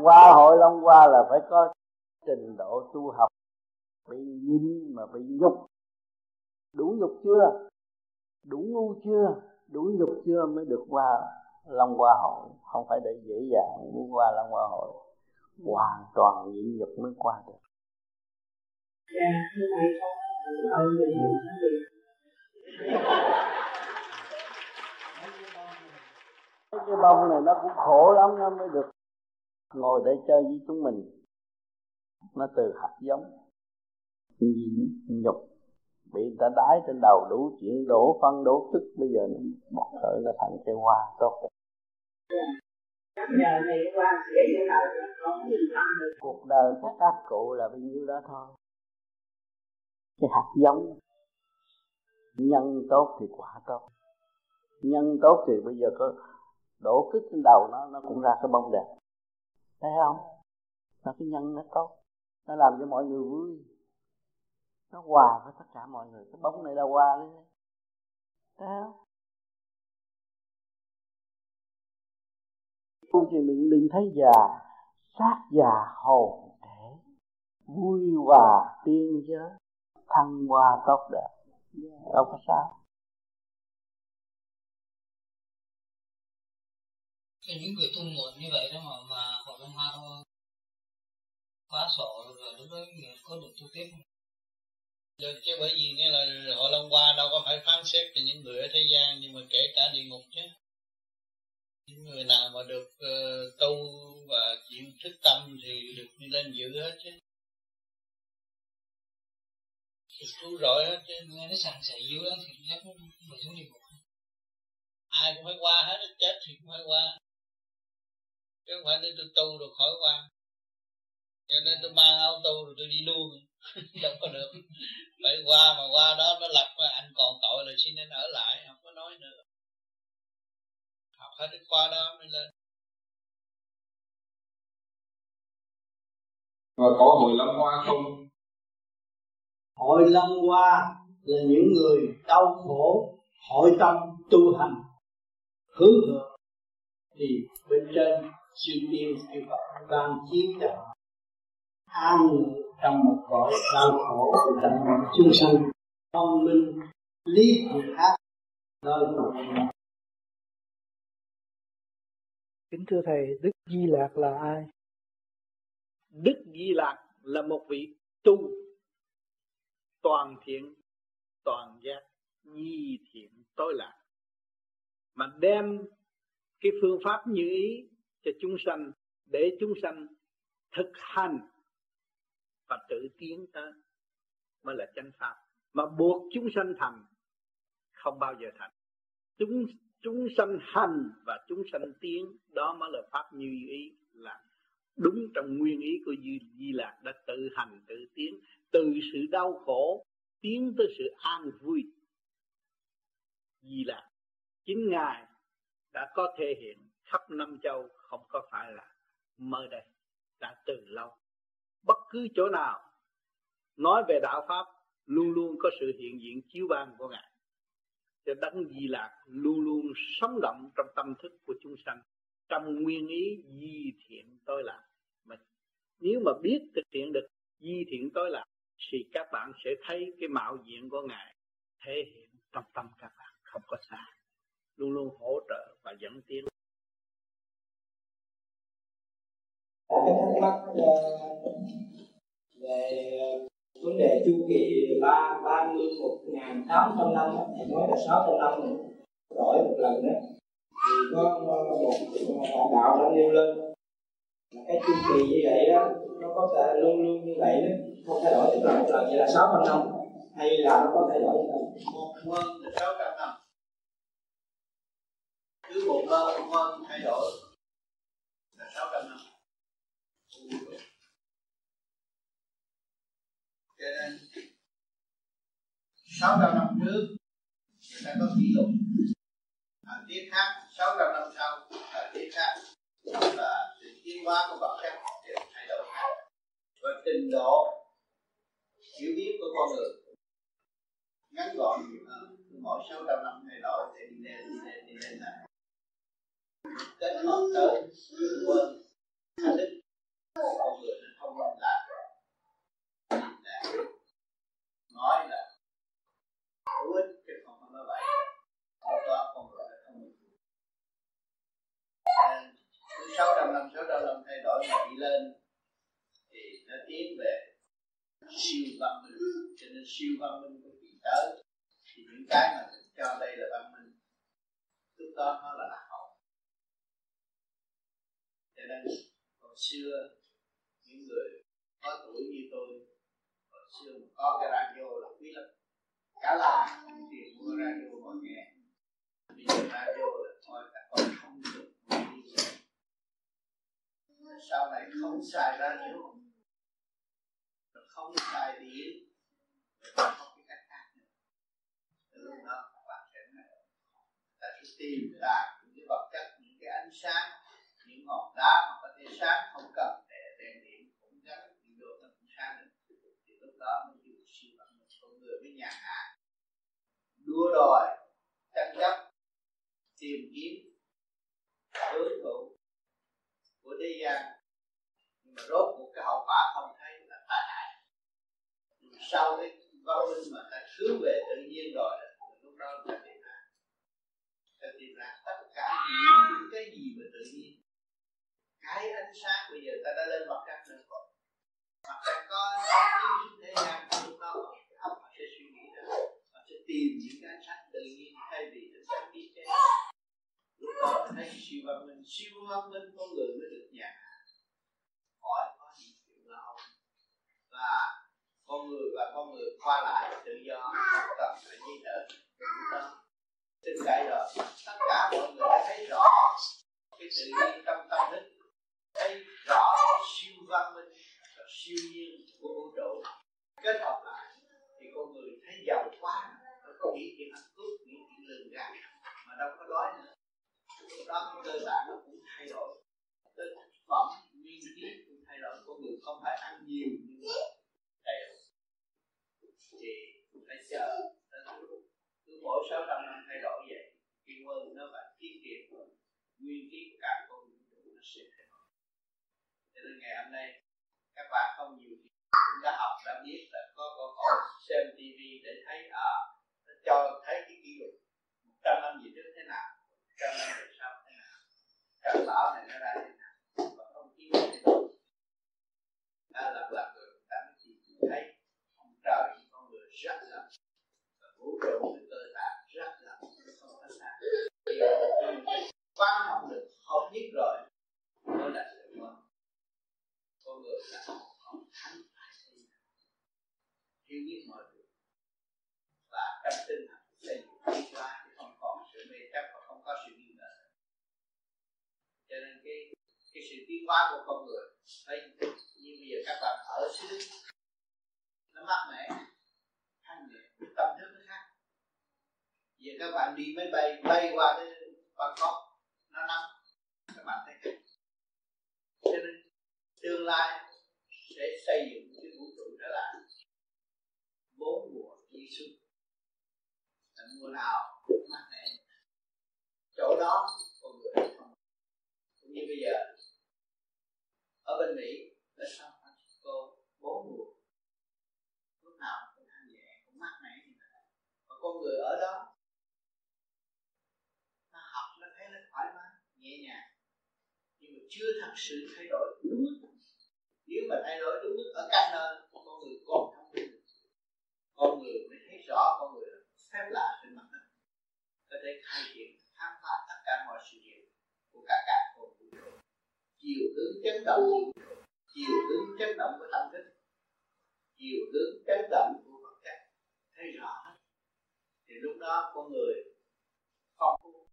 qua hội long qua là phải có trình độ tu học bị nhìn mà bị nhục. Đủ nhục chưa? Đủ ngu chưa? Đủ nhục chưa mới được qua long qua hội? Không phải để dễ dàng muốn qua long qua hội hoàn toàn nhịn nhục mới qua được. Dạ thưa thầy con ừ cái bông này nó cũng khổ lắm, nó mới được ngồi để chơi với chúng mình. Nó từ hạt giống. Nhục. Bị người ta đái trên đầu đủ chuyện, đổ phân, đổ thức. Bây giờ nó bọt khởi là thành cây hoa, tốt đẹp. Cuộc đời của các cụ là bao nhiêu đó thôi. Cái hạt giống. Nhân tốt thì quả tốt. Nhân tốt thì bây giờ có đổ cứt trên đầu nó nó cũng ra cái bông đẹp. Thấy không? Là cái nhân nó tốt. Nó làm cho mọi người vui. Nó hòa với tất cả mọi người. Cái bóng này là hòa đấy thấy không? Tu thì mình đừng thấy già sát già hồn thể, vui hòa tiên giới, thăng hoa tốt đẹp. Đâu có sao. Thì những người tu muộn như vậy đó mà mà họ không hoa khóa sổ rồi lúc đó có được tu tiếp không? Rồi chứ bởi vì nghĩa là họ Long Hoa đâu có phải phán xét cho những người ở thế gian nhưng mà kể cả địa ngục chứ. Những người nào mà được uh, tu và chịu thức tâm thì được đi lên dự hết chứ. Được cứu rỗi hết chứ. Nghe nó sẵn sẻ dữ lắm thì chắc nó mà xuống địa ngục. Ai cũng phải qua hết chết thì cũng phải qua chứ không phải để tôi tu rồi khỏi qua. Cho nên tôi mang áo tu rồi tôi đi luôn [laughs] đâu có được. Phải qua mà qua đó nó lập mà anh còn tội là xin anh ở lại không có nói nữa. Học hết cái khoa đó mới lên. Và có hội lâm hoa không? Hội lâm hoa là những người đau khổ hội tâm tu hành. Hướng thượng thì bên trên siêu tiên siêu phật đang chiếu cho an ngự trong một cõi đau khổ trong một chúng sanh thông minh lý thiện ác nơi một kính thưa thầy đức di lạc là ai? Đức di lạc là một vị tu toàn thiện toàn giác nhi thiện tối lạc mà đem cái phương pháp như ý cho chúng sanh để chúng sanh thực hành và tự tiến tới mới là chân pháp. Mà buộc chúng sanh thành không bao giờ thành. Chúng chúng sanh hành và chúng sanh tiến đó mới là pháp như ý là đúng trong nguyên ý của Di, Di Lạc đã tự hành tự tiến. Từ sự đau khổ tiến tới sự an vui. Di Lạc chính ngài đã có thể hiện khắp năm châu không có phải là mơ đây đã từ lâu. Bất cứ chỗ nào nói về đạo pháp, luôn luôn có sự hiện diện chiếu ban của ngài. Cho đấng di lạc luôn luôn sống động trong tâm thức của chúng sanh, trong nguyên ý di thiện tôi làm mà nếu mà biết thực hiện được di thiện tôi làm thì các bạn sẽ thấy cái mạo diện của ngài thể hiện trong tâm các bạn không có xa luôn luôn hỗ trợ và dẫn tiến. Cái ờ, về ờ, vấn đề chu kỳ ba ba mươi một ngàn tám trăm năm, thầy nói là sáu trăm năm đổi một lần đó thì có ờ, một bạn đạo đã nêu lên là cái chu kỳ như vậy đó, nó có thể luôn luôn như vậy đó, không thay đổi tức là một lần, vậy là sáu trăm năm. Hay là nó có thay đổi như vậy một quân là sáu trăm năm. Cứ một lần quân thay đổi là sáu trăm năm. Cho nên 600 năm trước, người ta có kỷ lục thời tiết khác 600 năm sau, thời tiết khác. Và sự tiến hóa của vật chất đều thay đổi khác. Và trình độ hiểu biết của con người ngắn gọn ờ, mỗi 600 năm thay đổi thì đi lên đi lên đi lên này kết hợp tới quên, thành đức con người không làm lại nói là hữu ích chứ không phải nói vậy. Không có con người là không được nên cứ sáu trăm năm sáu trăm năm thay đổi mà đi lên thì nó tiến về siêu văn minh. Cho nên siêu văn minh của vị tới thì những cái mà mình cho đây là văn minh. Lúc đó nó là lạc hậu. Cho nên hồi xưa những người có tuổi như tôi xưa có cái radio là quý lắm. Cả là thì mua radio mọi nghe bây giờ radio là thôi các con không được sau này không xài radio. Không xài điện. Không cái cách khác nữa. Lúc đó, các bạn sẽ ta sẽ tìm ra những cái vật chất, những cái ánh sáng, những ngọn đá mà có thể sáng không cần. Đó mới chịu sự văn minh con người với nhà hạ. Đua đòi, tranh chấp, tìm kiếm, đối thủ của thế gian. Nhưng mà rốt cuộc cái hậu quả không thấy là tai hại sau cái văn minh mà ta hướng về tự nhiên rồi, lúc đó ta tìm ra. Ta tìm ra tất cả những cái gì mà tự nhiên. Cái ánh sáng bây giờ ta đã lên mặt trăng rồi mặt trăng có chiếu thế gian lúc đó óc họ sẽ suy nghĩ ra họ sẽ tìm những cái ánh sáng tự nhiên thay vì ánh sáng đi trên lúc đó thấy siêu văn minh siêu văn minh con người mới được nhà khỏi có những chuyện là ông và con người và con người qua lại tự do không cần phải gì nữa tin cậy rồi tất cả mọi người đã thấy rõ cái tự nhiên trong tâm thức thấy rõ siêu văn minh siêu nhiên của vũ trụ. Kết hợp lại thì con người thấy giàu quá, nó có nghĩ chuyện hạnh phúc nghĩ chuyện lừng gạt, mà đâu có đói nữa. Lúc đó cái cơ bản nó cũng thay đổi. Cái thực phẩm, nguyên khí cũng thay đổi. Con người không phải ăn nhiều nhưng mà đều thì phải chờ cứ mỗi sáu trăm năm thay đổi vậy cái quân nó phải tiết kiệm. Nguyên khí của cả con người nó sẽ thay đổi. Cho nên ngày hôm nay các bạn không nhiều cũng đã học, đã biết là có có có xem TV để thấy à nó cho thấy cái kỷ lục một trăm năm gì trước thế nào, một trăm năm về sau thế nào trận bão này nó ra thế nào, và không khí thế nào đã lặp lập rồi, ta mới chỉ thấy ông trời những con người rất là và vũ trụ những cơ tạng rất là không có sao quan học được hợp nhất rồi mới là là không con thành hiểu biết mọi việc và trong tinh thần xây dựng tiến hóa thì không còn sự mê chấp và không có sự nghi ngờ. Cho nên cái cái sự tiến hóa của con người, thấy như bây giờ các bạn ở xứ đức, nó mát mẻ, thanh nhẹ tâm thức nó khác. Giờ các bạn đi máy bay bay qua cái Bangkok, nó nóng các bạn thấy khác cho nên tương lai để xây dựng cái vũ trụ trở lại bốn mùa đi xuân là mùa nào cũng mát mẻ. Chỗ đó con người không. Cũng như bây giờ, ở bên Mỹ, ở San Francisco, bốn mùa, lúc nào cũng thanh nhẹ, cũng mát mẻ như vậy và con người ở đó, nó học, nó thấy nó thoải mái, nhẹ nhàng. Nhưng mà chưa thật sự thay đổi. Đúng nếu mà thay đổi đúng mức ở các nơi con người còn thông minh con người mới thấy rõ, con người phép lạ trên mặt đất. Có thể khai triển, khám phá tất cả mọi sự việc của cả cả con vũ trụ chiều hướng chấn động chiều hướng chấn động của tâm thức, chiều hướng chấn động của vật chất. Thấy rõ hết. Thì lúc đó con người phong phú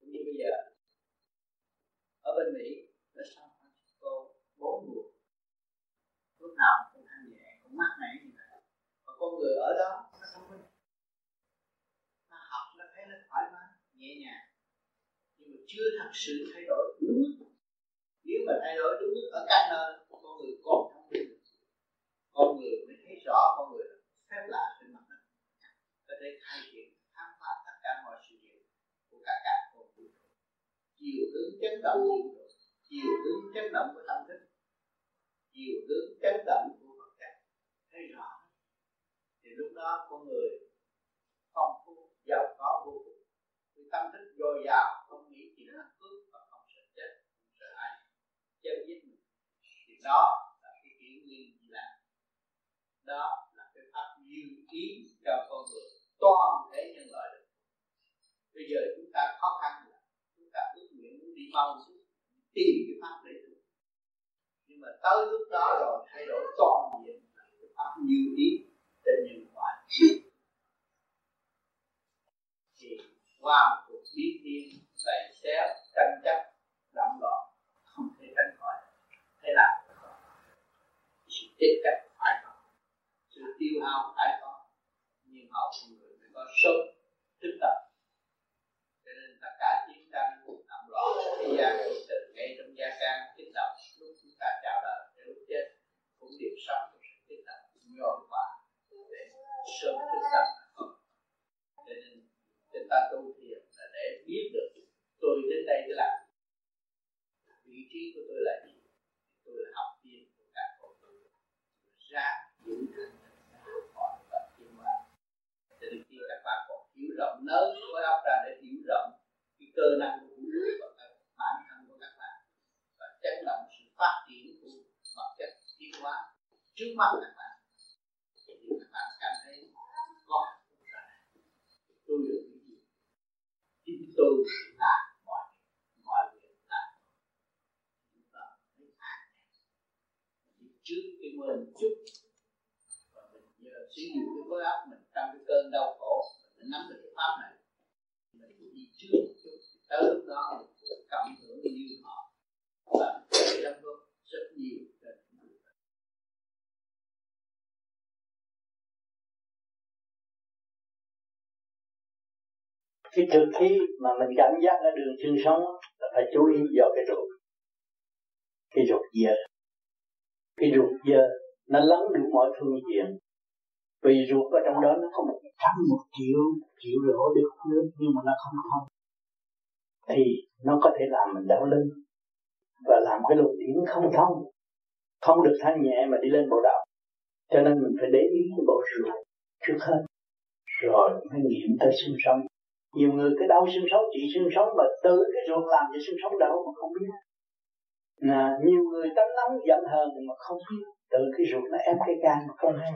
cũng như bây giờ. Ở bên Mỹ ở San Francisco bốn mùa nào cũng thanh nhẹ cũng mát mẻ như vậy và con người ở đó nó thông minh. Nó học nó thấy nó thoải mái nhẹ nhàng. Nhưng mà chưa thật sự thay đổi đúng mức. Nếu mà thay đổi đúng mức ở các nơi con người còn thông minh con người mới thấy rõ con người phép lạ trên mặt đất. Có thể khai triển khám phá tất cả mọi sự việc của cả cả con người, chiều hướng chấn động chiều hướng chấn động của tâm thức chiều hướng chấn động của vật chất thấy rõ. Thì lúc đó con người phong phú, giàu có, vô cùng. Vì tâm thức dồi dào, không nghĩ chỉ là cướp và không sợ chết, không sợ ai. Chân giết mình. Thì đó là cái kỷ nguyên gì là đó là cái pháp duy ý cho con người, toàn thể nhân loại được. Bây giờ chúng ta khó khăn là, chúng ta ước nguyện muốn đi mau tìm cái pháp để nhưng mà tới lúc đó rồi, thay đổi toàn diện pháp như ý trên nhân loại. Thì qua một cuộc biến thiên đầy xé tranh chấp động loạn, không thể tránh khỏi. Thế nào sự chết cách phải có, sự tiêu hao phải có. Nhưng họ con người phải có sớm thức tập. Cho nên tất cả chiến tranh động loạn, thế gian từ ngay trong gia can cũng đều sống trong sự kích động nhồi quả để sớm tiến tập cho nên chúng ta tu thiền là để biết được tôi đến đây để làm vị trí của tôi là gì tôi là học viên của các con người ra những thành hóa cho nên khi các bạn còn hiểu rộng lớn khối óc ra để hiểu rộng cái cơ năng của vũ trụ và các bản thân của các bạn và chấn động sự phát triển của vật chất tiến hóa trước mắt các bạn. Thì các bạn cảm thấy có tôi được cái gì? Chính tôi là mọi mọi việc là chúng ta thấy an trước cái mình chút. Và mình nhờ sử dụng cái khối óc mình trong cái cơn đau khổ, mình nắm được cái pháp này. Mình đi trước một chút. Tới lúc đó mình cũng cộng hưởng như họ. Và để đóng góp rất nhiều cái thực thi mà mình cảm giác ở đường xương sống là phải chú ý vào cái ruột. Cái ruột dơ. Cái ruột dơ, nó lắng được mọi phương diện. Vì ruột ở trong đó nó có một trăm một triệu triệu lỗ được nước nhưng mà nó không thông. Thì nó có thể làm mình đau lưng và làm cái luồng điển không thông. Không được thanh nhẹ mà đi lên bộ đạo. Cho nên mình phải để ý cái bộ ruột trước hết. Rồi mới nghiệm tới xương sống nhiều người cái đau xương sống, chỉ xương sống mà từ cái ruột làm cho xương sống đau mà không biết. Là nhiều người tánh nóng giận hờn mà không biết từ cái ruột nó ép cái gan mà không hay.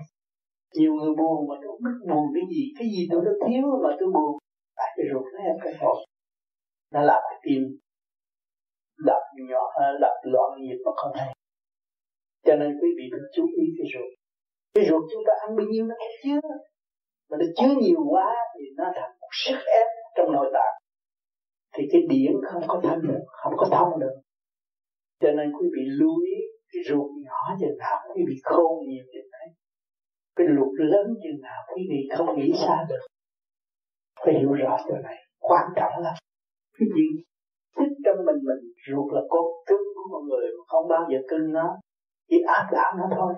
Nhiều người buồn mà tôi biết buồn cái gì cái gì tôi nó thiếu mà tôi buồn. Tại cái ruột nó ép cái phổi. Nó làm cái tim đập nhỏ à, đập loạn nhịp mà không hay. Cho nên quý vị phải chú ý cái ruột cái ruột chúng ta ăn bao nhiêu nó cũng chứa. Mà nó chứa nhiều quá thì nó thành sức ép trong nội tạng, thì cái điển không có thanh được, không có thông được. Cho nên quý vị lưu ý cái ruột nhỏ chừng nào, quý vị khôn nhiều chừng đấy. Cái luật lớn chừng nào, quý vị không nghĩ xa được. Phải hiểu rõ điều này, quan trọng lắm. Cái gì? Thích trong mình mình, ruột là con cưng của con người mà không bao giờ cưng nó. Chỉ áp đảo nó thôi.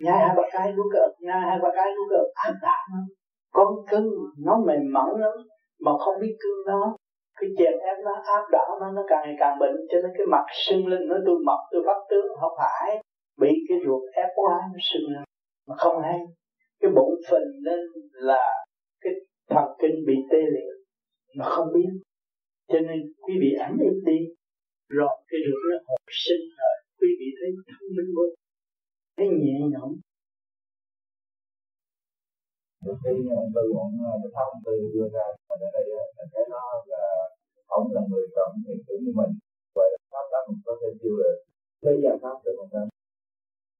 Nhai hai ba cái nuốt cờ nhai hai ba cái nuốt cờ áp đảo nó con cưng nó mềm mỏng lắm, mà không biết cưng nó. Cái chèn ép nó, áp đảo nó nó càng ngày càng bệnh, cho nên cái mặt sưng lên nó, tôi mập, tôi bắt tướng, không phải. Bị cái ruột ép quá nó sưng lên, mà không hay. Cái bụng phình lên là cái thần kinh bị tê liệt, mà không biết. Cho nên quý vị ẩn im đi, rồi cái ruột nó hồi sinh rồi, quý vị thấy thông minh vô thấy nhẹ nhõm khi từ luận cái thông từ đưa ra ở đây là cái nó là ông là người trọng hiện tượng như mình vậy là pháp đó mình có thể chịu được. Cái giờ pháp được không sao?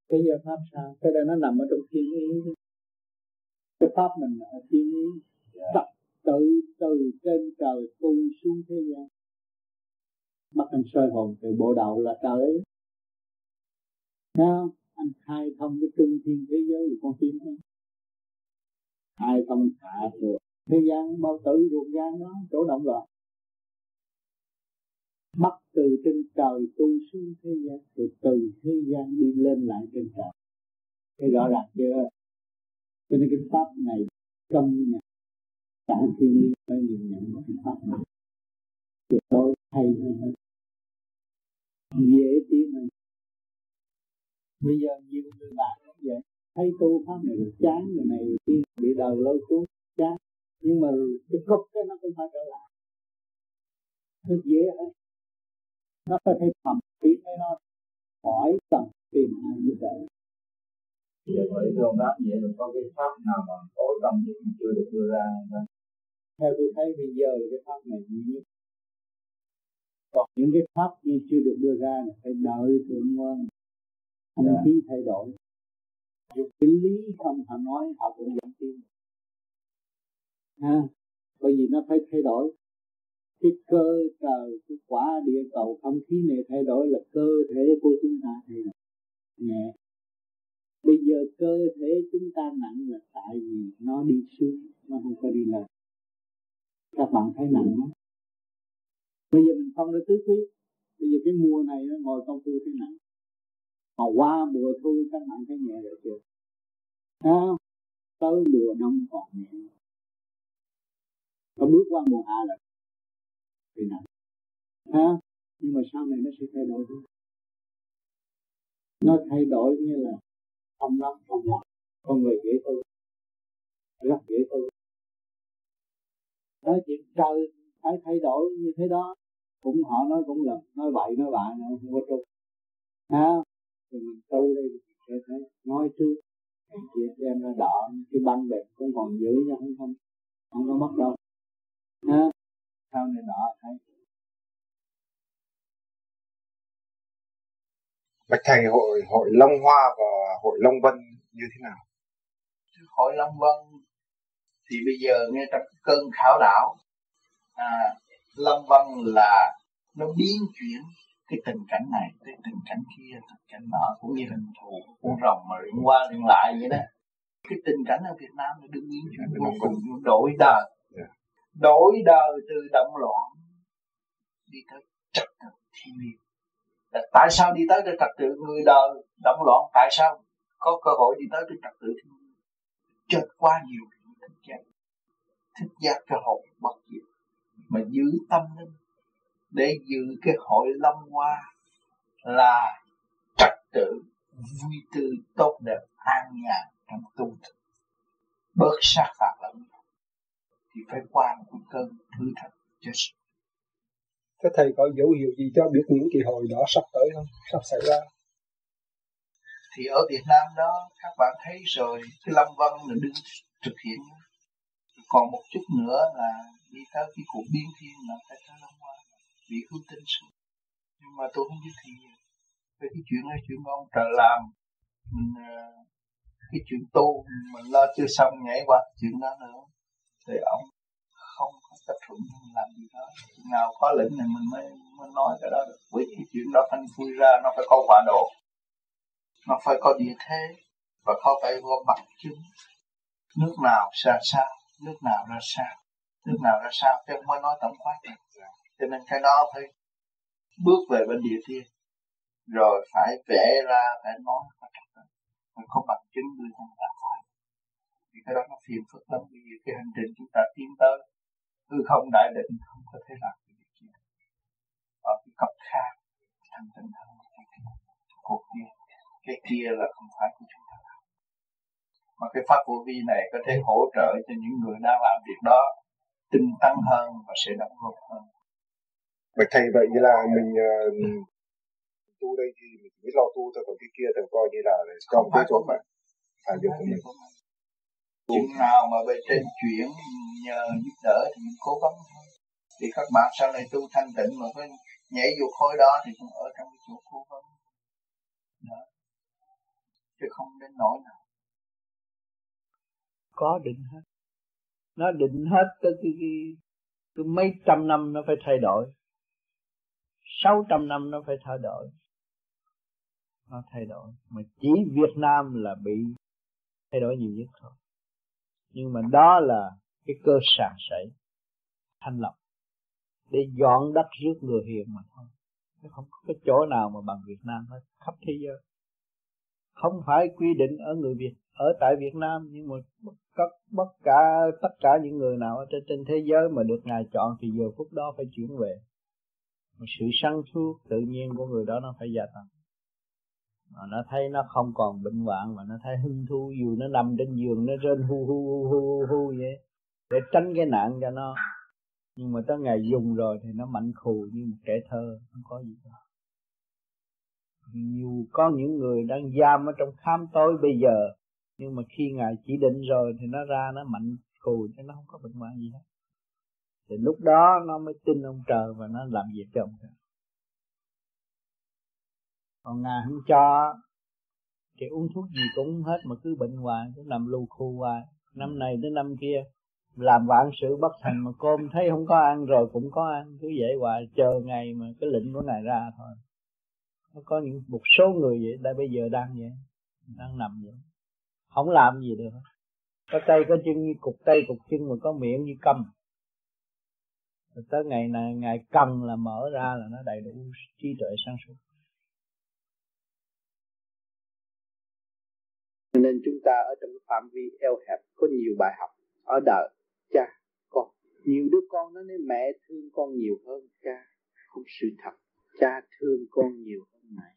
Cái giờ pháp sao? Cái đó nó nằm ở trong thiên ý. Cái pháp mình ở thiên ý. Yeah. Dạ. tự từ trên trời tu xuống thế gian. Bắt anh soi hồn từ bộ đầu là trời. Nào, anh khai thông cái trung thiên thế giới của con tim đó ai không hạ được. Thế gian bao tử ruột gan nó chỗ động loạn. Bắt từ trên trời tu xuống thế gian từ từ thế gian đi lên lại trên trời. Cái rõ ràng chưa? Cho nên cái pháp này công nhận cả thiên nhiên phải nhìn nhận cái pháp này. Tuyệt đối hay hơn dễ tiến hơn. Bây giờ nhiều người bạn cũng vậy thấy tu pháp này chán người này kia bị đầu lôi xuống chán. Nhưng mà cái cục cái nó cũng phải trở lại. Rất dễ hết nó có thể thầm tiến với nó hỏi cần tìm ai như vậy. Giờ với đường đáp vậy là có cái pháp nào mà tối tâm nhất chưa được đưa ra theo tôi thấy bây giờ cái pháp này duy nhất. Còn những cái pháp như chưa được đưa ra là phải đợi thượng ngoan không khí thay đổi dù cái lý không họ nói, họ cũng vẫn tin. Ha, bởi vì nó phải thay đổi. Cái cơ trời, cái quả địa cầu không khí này thay đổi là cơ thể của chúng ta thay đổi. Nhẹ bây giờ cơ thể chúng ta nặng là tại vì nó đi xuống, nó không có đi lên. Các bạn thấy nặng không? Bây giờ mình không có tứ quý bây giờ cái mùa này nó ngồi công phu thấy nặng mà qua mùa thu các bạn thấy nhẹ rồi chưa? À, tới mùa đông còn nhẹ. Nó bước qua mùa hạ là thì nặng. À, nhưng mà sau này nó sẽ thay đổi. Thôi nó thay đổi như là không lắm không lắm. Con người dễ tu rất dễ tu nói chuyện trời phải thay đổi như thế đó. Cũng họ nói cũng là nói bậy nói bạ nữa không có trung à, thì mình tu đây thì sẽ thấy nói trước cái kia đem ra đọ cái băng đẹp cũng còn giữ nha không không không có mất đâu. Ha sau này đọ thấy. Bạch Thầy hội hội Long Hoa và hội Long Vân như thế nào? Hội Long Vân thì bây giờ nghe trong cơn khảo đảo à, Long Vân là nó biến chuyển cái tình cảnh này cái tình cảnh kia tình cảnh nọ cũng như hình thù con rồng mà luyện qua luyện lại vậy đó. Cái tình cảnh ở Việt Nam nó đương biến chuyển vô cùng đổi đời. Dạ. đổi đời từ động loạn đi tới trật tự thiên liêng. Tại sao đi tới trật tự người đời động loạn? Tại sao có cơ hội đi tới cái trật tự thiên liêng? Chết quá nhiều thức giác. Thức giác cái hồn bất diệt. Mà giữ tâm linh để giữ cái hội lâm hoa là trật tự vui tươi tốt đẹp an nhàn trong tu thực bớt sát phạt lẫn thì phải qua một cơn thử thách cho Thế thầy có dấu hiệu gì cho biết những kỳ hội đó sắp tới không? Sắp xảy ra? Thì ở Việt Nam đó các bạn thấy rồi cái Lâm Vân là đứng thực hiện còn một chút nữa là đi tới cái cuộc biến thiên là phải tới Long Hoa vì không tinh sự. Nhưng mà tôi không biết thì về cái chuyện này chuyện ông trời làm mình ờ, cái chuyện tu mình lo chưa xong nhảy qua chuyện đó nữa thì ông không có chấp thuận mình làm gì đó. Nào có lĩnh này mình mới, mới nói cái đó được. Bởi cái chuyện đó anh phui ra nó phải có quả độ. Nó phải có địa thế và có phải có bằng chứng. Nước nào ra sao nước nào ra sao nước nào ra sao chứ không mới nói tổng quát cho nên cái đó phải bước về bên địa thiên rồi phải vẽ ra phải nói phải phải có bằng chứng đưa ra người ta thì cái đó nó phiền phức lắm. Vì cái hành trình chúng ta tiến tới, hư không đại định không có thể làm được việc gì ở cái cấp khác thành tinh hơn cuộc kia cái kia là không phải của chúng ta làm. Mà cái pháp vô vi này có thể hỗ trợ cho những người đang làm việc đó tinh tấn hơn và sẽ đóng góp hơn. Bạch thầy vậy như là mình uh, tu đây thì mình biết lo tu thôi còn cái kia thì coi như là một cái chỗ mà phải. việc của mình. Chừng nào mà bên trên chuyển nhờ giúp đỡ thì mình cố gắng thôi. Thì các bạn sau này tu thanh tịnh mà có nhảy vô khối đó thì cũng ở trong cái chỗ cố gắng. Đó. chứ không đến nỗi nào. Có định hết. Nó định hết cái, cái, cái, cái mấy trăm năm nó phải thay đổi sáu trăm năm nó phải thay đổi. Nó thay đổi. Mà chỉ Việt Nam là bị thay đổi nhiều nhất thôi. Nhưng mà đó là cái cơ sản sảy thanh lọc để dọn đất rước người hiền mà thôi. Chứ không có cái chỗ nào mà bằng Việt Nam hết. Khắp thế giới. Không phải quy định ở người Việt ở tại Việt Nam nhưng mà tất bất cả tất cả những người nào ở trên, trên thế giới mà được ngài chọn thì giờ phút đó phải chuyển về sự săn suốt tự nhiên của người đó nó phải gia tăng. Mà nó thấy nó không còn bệnh hoạn mà nó thấy hưng thu dù nó nằm trên giường, nó rên hu hu hu hu hu vậy, để tránh cái nạn cho nó. Nhưng mà tới ngày dùng rồi thì nó mạnh khù như một kẻ thơ, không có gì cả. Dù có những người đang giam ở trong khám tối bây giờ, nhưng mà khi ngài chỉ định rồi thì nó ra nó mạnh khù chứ nó không có bệnh hoạn gì hết thì lúc đó nó mới tin ông trời và nó làm việc cho ông trời. Còn ngài không cho, thì uống thuốc gì cũng hết mà cứ bệnh hoài cứ nằm lù khu hoài. Năm này tới năm kia, làm vạn sự bất thành mà cơm thấy không có ăn rồi cũng có ăn, cứ vậy hoài, chờ ngày mà cái lệnh của ngài ra thôi. Nó có những một số người vậy đây bây giờ đang vậy, đang nằm vậy. Không làm gì được. Có tay có chân như cục tay, cục chân mà có miệng như câm rồi tới ngày này, ngày cần là mở ra là nó đầy đủ trí tuệ sáng suốt. Nên chúng ta ở trong phạm vi eo hẹp, có nhiều bài học. Ở đời, cha, con. Nhiều đứa con nó nói, mẹ thương con nhiều hơn cha. Không, sự thật. Cha thương con nhiều hơn mẹ.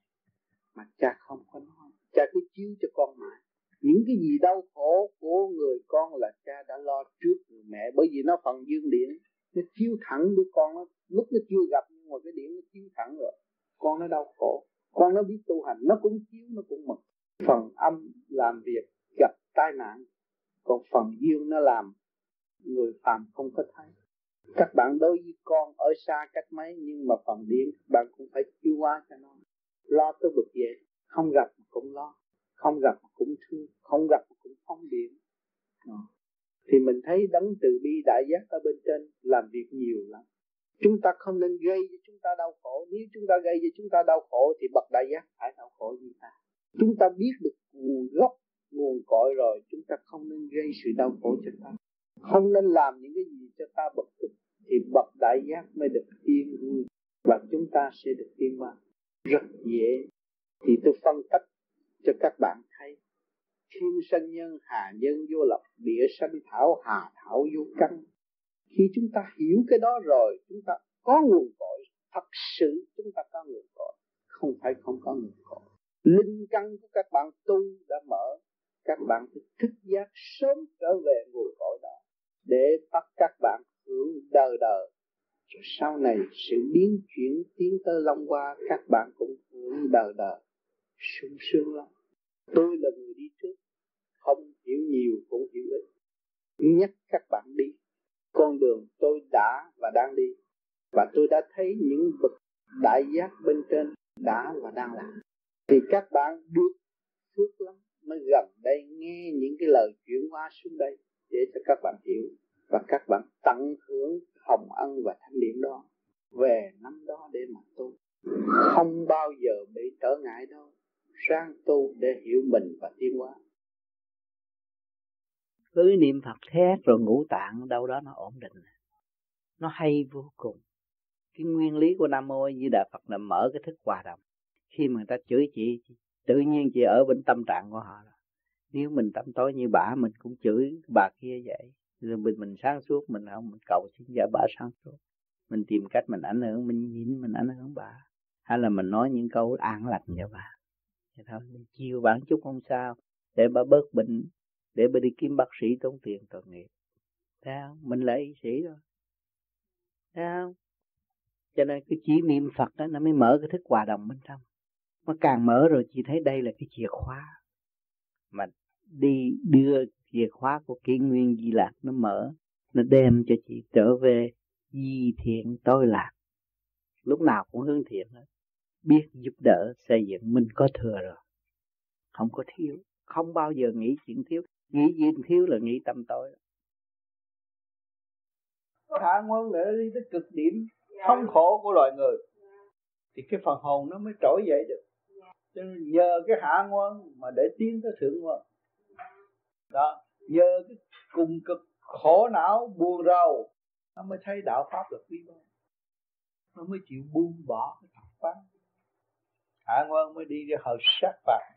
Mà cha không có nói. Cha cứ chiếu cho con mãi những cái gì đau khổ của người con là cha đã lo trước người mẹ, bởi vì nó phần dương điện nó chiếu thẳng đứa con nó, lúc nó chưa gặp nhưng mà cái điểm nó chiếu thẳng rồi, con nó đau khổ. Con nó biết tu hành, nó cũng chiếu nó cũng mừng. Phần âm làm việc gặp tai nạn, còn phần dương nó làm người phàm không có thấy. Các bạn đối với con ở xa cách mấy, nhưng mà phần điện các bạn cũng phải chiêu qua cho nó. Lo tới bực dậy, không gặp cũng lo, không gặp cũng thương, không gặp cũng không điện thì mình thấy đấng từ bi đại giác ở bên trên làm việc nhiều lắm. Chúng ta không nên gây cho chúng ta đau khổ. Nếu chúng ta gây cho chúng ta đau khổ thì bậc đại giác phải đau khổ như ta. Chúng ta biết được nguồn gốc, nguồn cội rồi, chúng ta không nên gây sự đau khổ cho ta. Không nên làm những cái gì cho ta bực tức thì bậc đại giác mới được yên vui và chúng ta sẽ được yên hòa rất dễ. Thì tôi phân tích cho các bạn thấy thiên sanh nhân, hà nhân, vô lập, địa sanh, thảo hà, thảo vô căn. Khi chúng ta hiểu cái đó rồi, chúng ta có nguồn cội. Thật sự chúng ta có nguồn cội. Không phải không có nguồn cội. Linh căn của các bạn tu đã mở. Các bạn phải thức giác sớm trở về nguồn cội đó. Để bắt các bạn hưởng đời đời rồi sau này sự biến chuyển, tiến tới long qua các bạn cũng hưởng đời đời sung sướng lắm tôi là người đi trước. Không hiểu nhiều, cũng hiểu ít. Nhắc các bạn đi. Con đường tôi đã và đang đi. Và tôi đã thấy những bậc đại giác bên trên đã và đang làm. Thì các bạn được phước lắm mới gần đây nghe những cái lời chuyển hóa xuống đây để cho các bạn hiểu. Và các bạn tận hưởng hồng ân và thanh điển đó về năm đó để mà tu. Không bao giờ bị trở ngại đâu sang tu để hiểu mình và tiến hóa. Cứ niệm Phật thét rồi ngũ tạng, đâu đó nó ổn định. Nó hay vô cùng. Cái nguyên lý của Nam Mô Di Đà Phật là mở cái thức hòa đồng. Khi mà người ta chửi chị tự nhiên chị ở bên tâm trạng của họ nếu mình tâm tối như bà mình cũng chửi bà kia vậy. Rồi mình mình sáng suốt, mình không, mình cầu xin giả bà sáng suốt. Mình tìm cách mình ảnh hưởng, mình nhìn, mình ảnh hưởng bà hay là mình nói những câu an lành cho bà Dạ thì thôi mình chiều bản chút không sao, để bà bớt bệnh, để bà đi kiếm bác sĩ tốn tiền tội nghiệp. Thấy không? Mình là y sĩ thôi. thấy không? Cho nên cái chỉ niệm Phật đó nó mới mở cái thức hòa đồng bên trong. Nó càng mở rồi chị thấy đây là cái chìa khóa. Mà đi đưa chìa khóa của kỷ nguyên di lạc nó mở, nó đem cho chị trở về di thiện tôi lạc. Lúc nào cũng hướng thiện hết biết giúp đỡ xây dựng. Mình có thừa rồi. Không có thiếu. Không bao giờ nghĩ chuyện thiếu. Nghĩ chuyện thiếu là nghĩ tâm tối hạ ngôn để đi tới cực điểm thống khổ của loài người, thì cái phần hồn nó mới trỗi dậy được. Cho nên nhờ cái hạ ngôn mà để tiến tới thượng ngôn. Đó, nhờ cái cùng cực khổ não buồn rầu, nó mới thấy đạo pháp được quý bao nó mới chịu buông bỏ cái thật pháp hạ quan mới đi ra hồi sát phạt.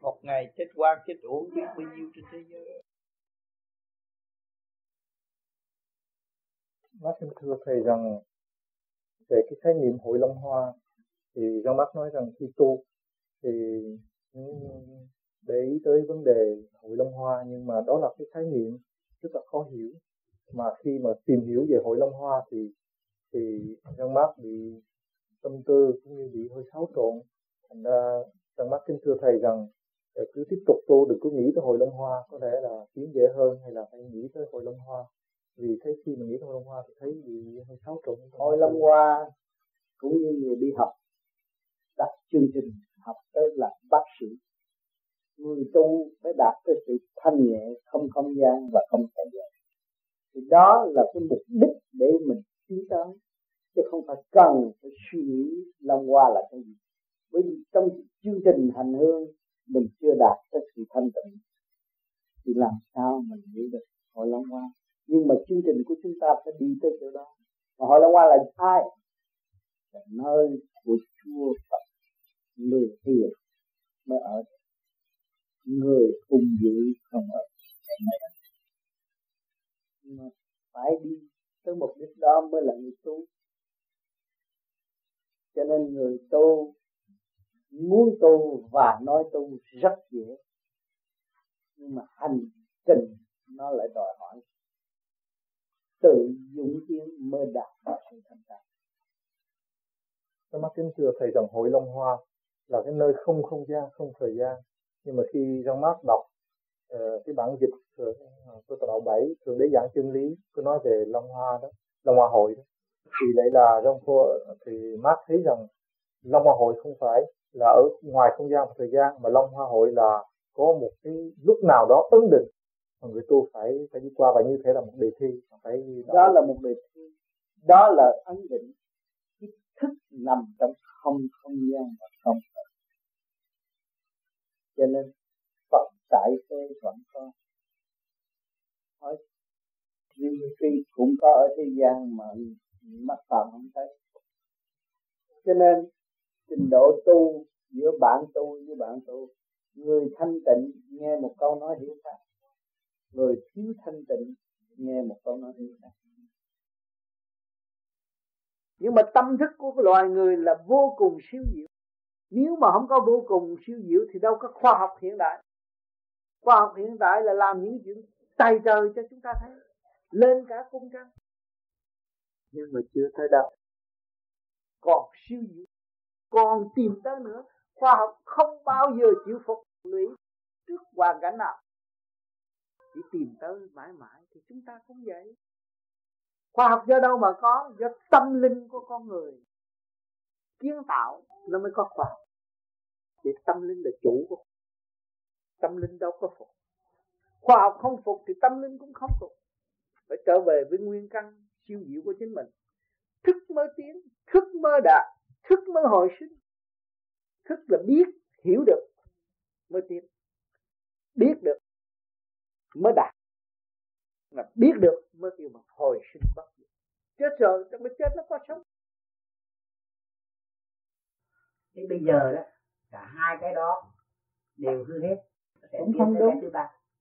Một ngày chết quan, chết uổng, biết bao nhiêu trên thế giới. Bác xin thưa thầy rằng, về cái khái niệm hội long hoa, thì Giang Bác nói rằng khi tu, thì để ý tới vấn đề hội long hoa, nhưng mà đó là cái khái niệm rất là khó hiểu. Mà khi mà tìm hiểu về hội long hoa thì thì Giang Bác bị tâm tư cũng như bị hơi xáo trộn. Thành ra trong mắt kính thưa thầy rằng cứ tiếp tục tu, đừng cứ nghĩ tới hội long hoa, có thể là kiếm dễ hơn hay là phải nghĩ tới hội long hoa. Vì thấy khi mình nghĩ tới hội long hoa thì thấy bị hơi xáo trộn hội long hoa cũng như người đi học, đặt chương trình học tới là bác sĩ. Người tu phải đạt tới sự thanh nhẹ, không không gian và không thời gian. Thì đó là cái mục đích để mình tiến tới chứ không phải cần phải suy nghĩ long hoa là cái gì. Bởi vì trong chương trình hành hương, mình chưa đạt tới sự thanh tịnh, thì làm sao mình hiểu được hội long hoa nhưng mà chương trình của chúng ta phải đi tới chỗ đó. Mà hội long hoa là ai? Là nơi của chúa phật người hiền mới ở người hung dữ không ở mà phải đi tới mục đích đó mới là người tu cho nên người tu muốn tu và nói tu rất dễ nhưng mà hành trình nó lại đòi hỏi tự dũng tiến mới đạt được sự thành đạt Tôi mắt kính thưa thầy rằng hội Long Hoa là cái nơi không không gian, không thời gian. Nhưng mà khi trong mắt đọc uh, cái bản dịch của uh, đạo bảy thường để giảng chân lý, tôi nói về Long Hoa đó, Long Hoa hội đó. Thì lại là trong phô thì mắt thấy rằng Long Hoa hội không phải là ở ngoài không gian và thời gian mà Long Hoa hội là có một cái lúc nào đó ấn định. Mà người tu phải phải đi qua và như thế là một đề thi phải đó, đó là một đề thi. Đó là ấn định cái thức nằm trong không không gian và không thời cho nên Phật tại thế vẫn có. Hỏi riêng khi cũng có ở thế gian mà mắt phàm không thấy. Cho nên, trình độ tu giữa bạn tu với bạn tu, người thanh tịnh nghe một câu nói hiểu khác người thiếu thanh tịnh nghe một câu nói hiểu khác nhưng mà tâm thức của loài người là vô cùng siêu diệu. Nếu mà không có vô cùng siêu diệu thì đâu có khoa học hiện đại. Khoa học hiện đại là làm những chuyện tài trời cho chúng ta thấy. Lên cả cung trăng nhưng mà chưa tới đâu. Còn siêu diệu còn tìm tới nữa, khoa học không bao giờ chịu phục. Lũy trước hoàn cảnh nào, chỉ tìm tới mãi mãi thì chúng ta cũng vậy. Khoa học do đâu mà có? Do tâm linh của con người. Kiến tạo, nó mới có khoa học. Thì tâm linh là chủ của tâm linh đâu có phục. Khoa học không phục thì tâm linh cũng không phục. Phải trở về với nguyên căn siêu diệu của chính mình. Thức mới tiến thức mới đạt thức mới hồi sinh. Thức là biết hiểu được mới tiến. Biết được mới đạt. Mà biết được mới kêu mà hồi sinh bất diệt. Chết rồi trong cái chết nó có sống. Thế bây giờ đó cả hai cái đó đều hư hết. Cũng không đúng.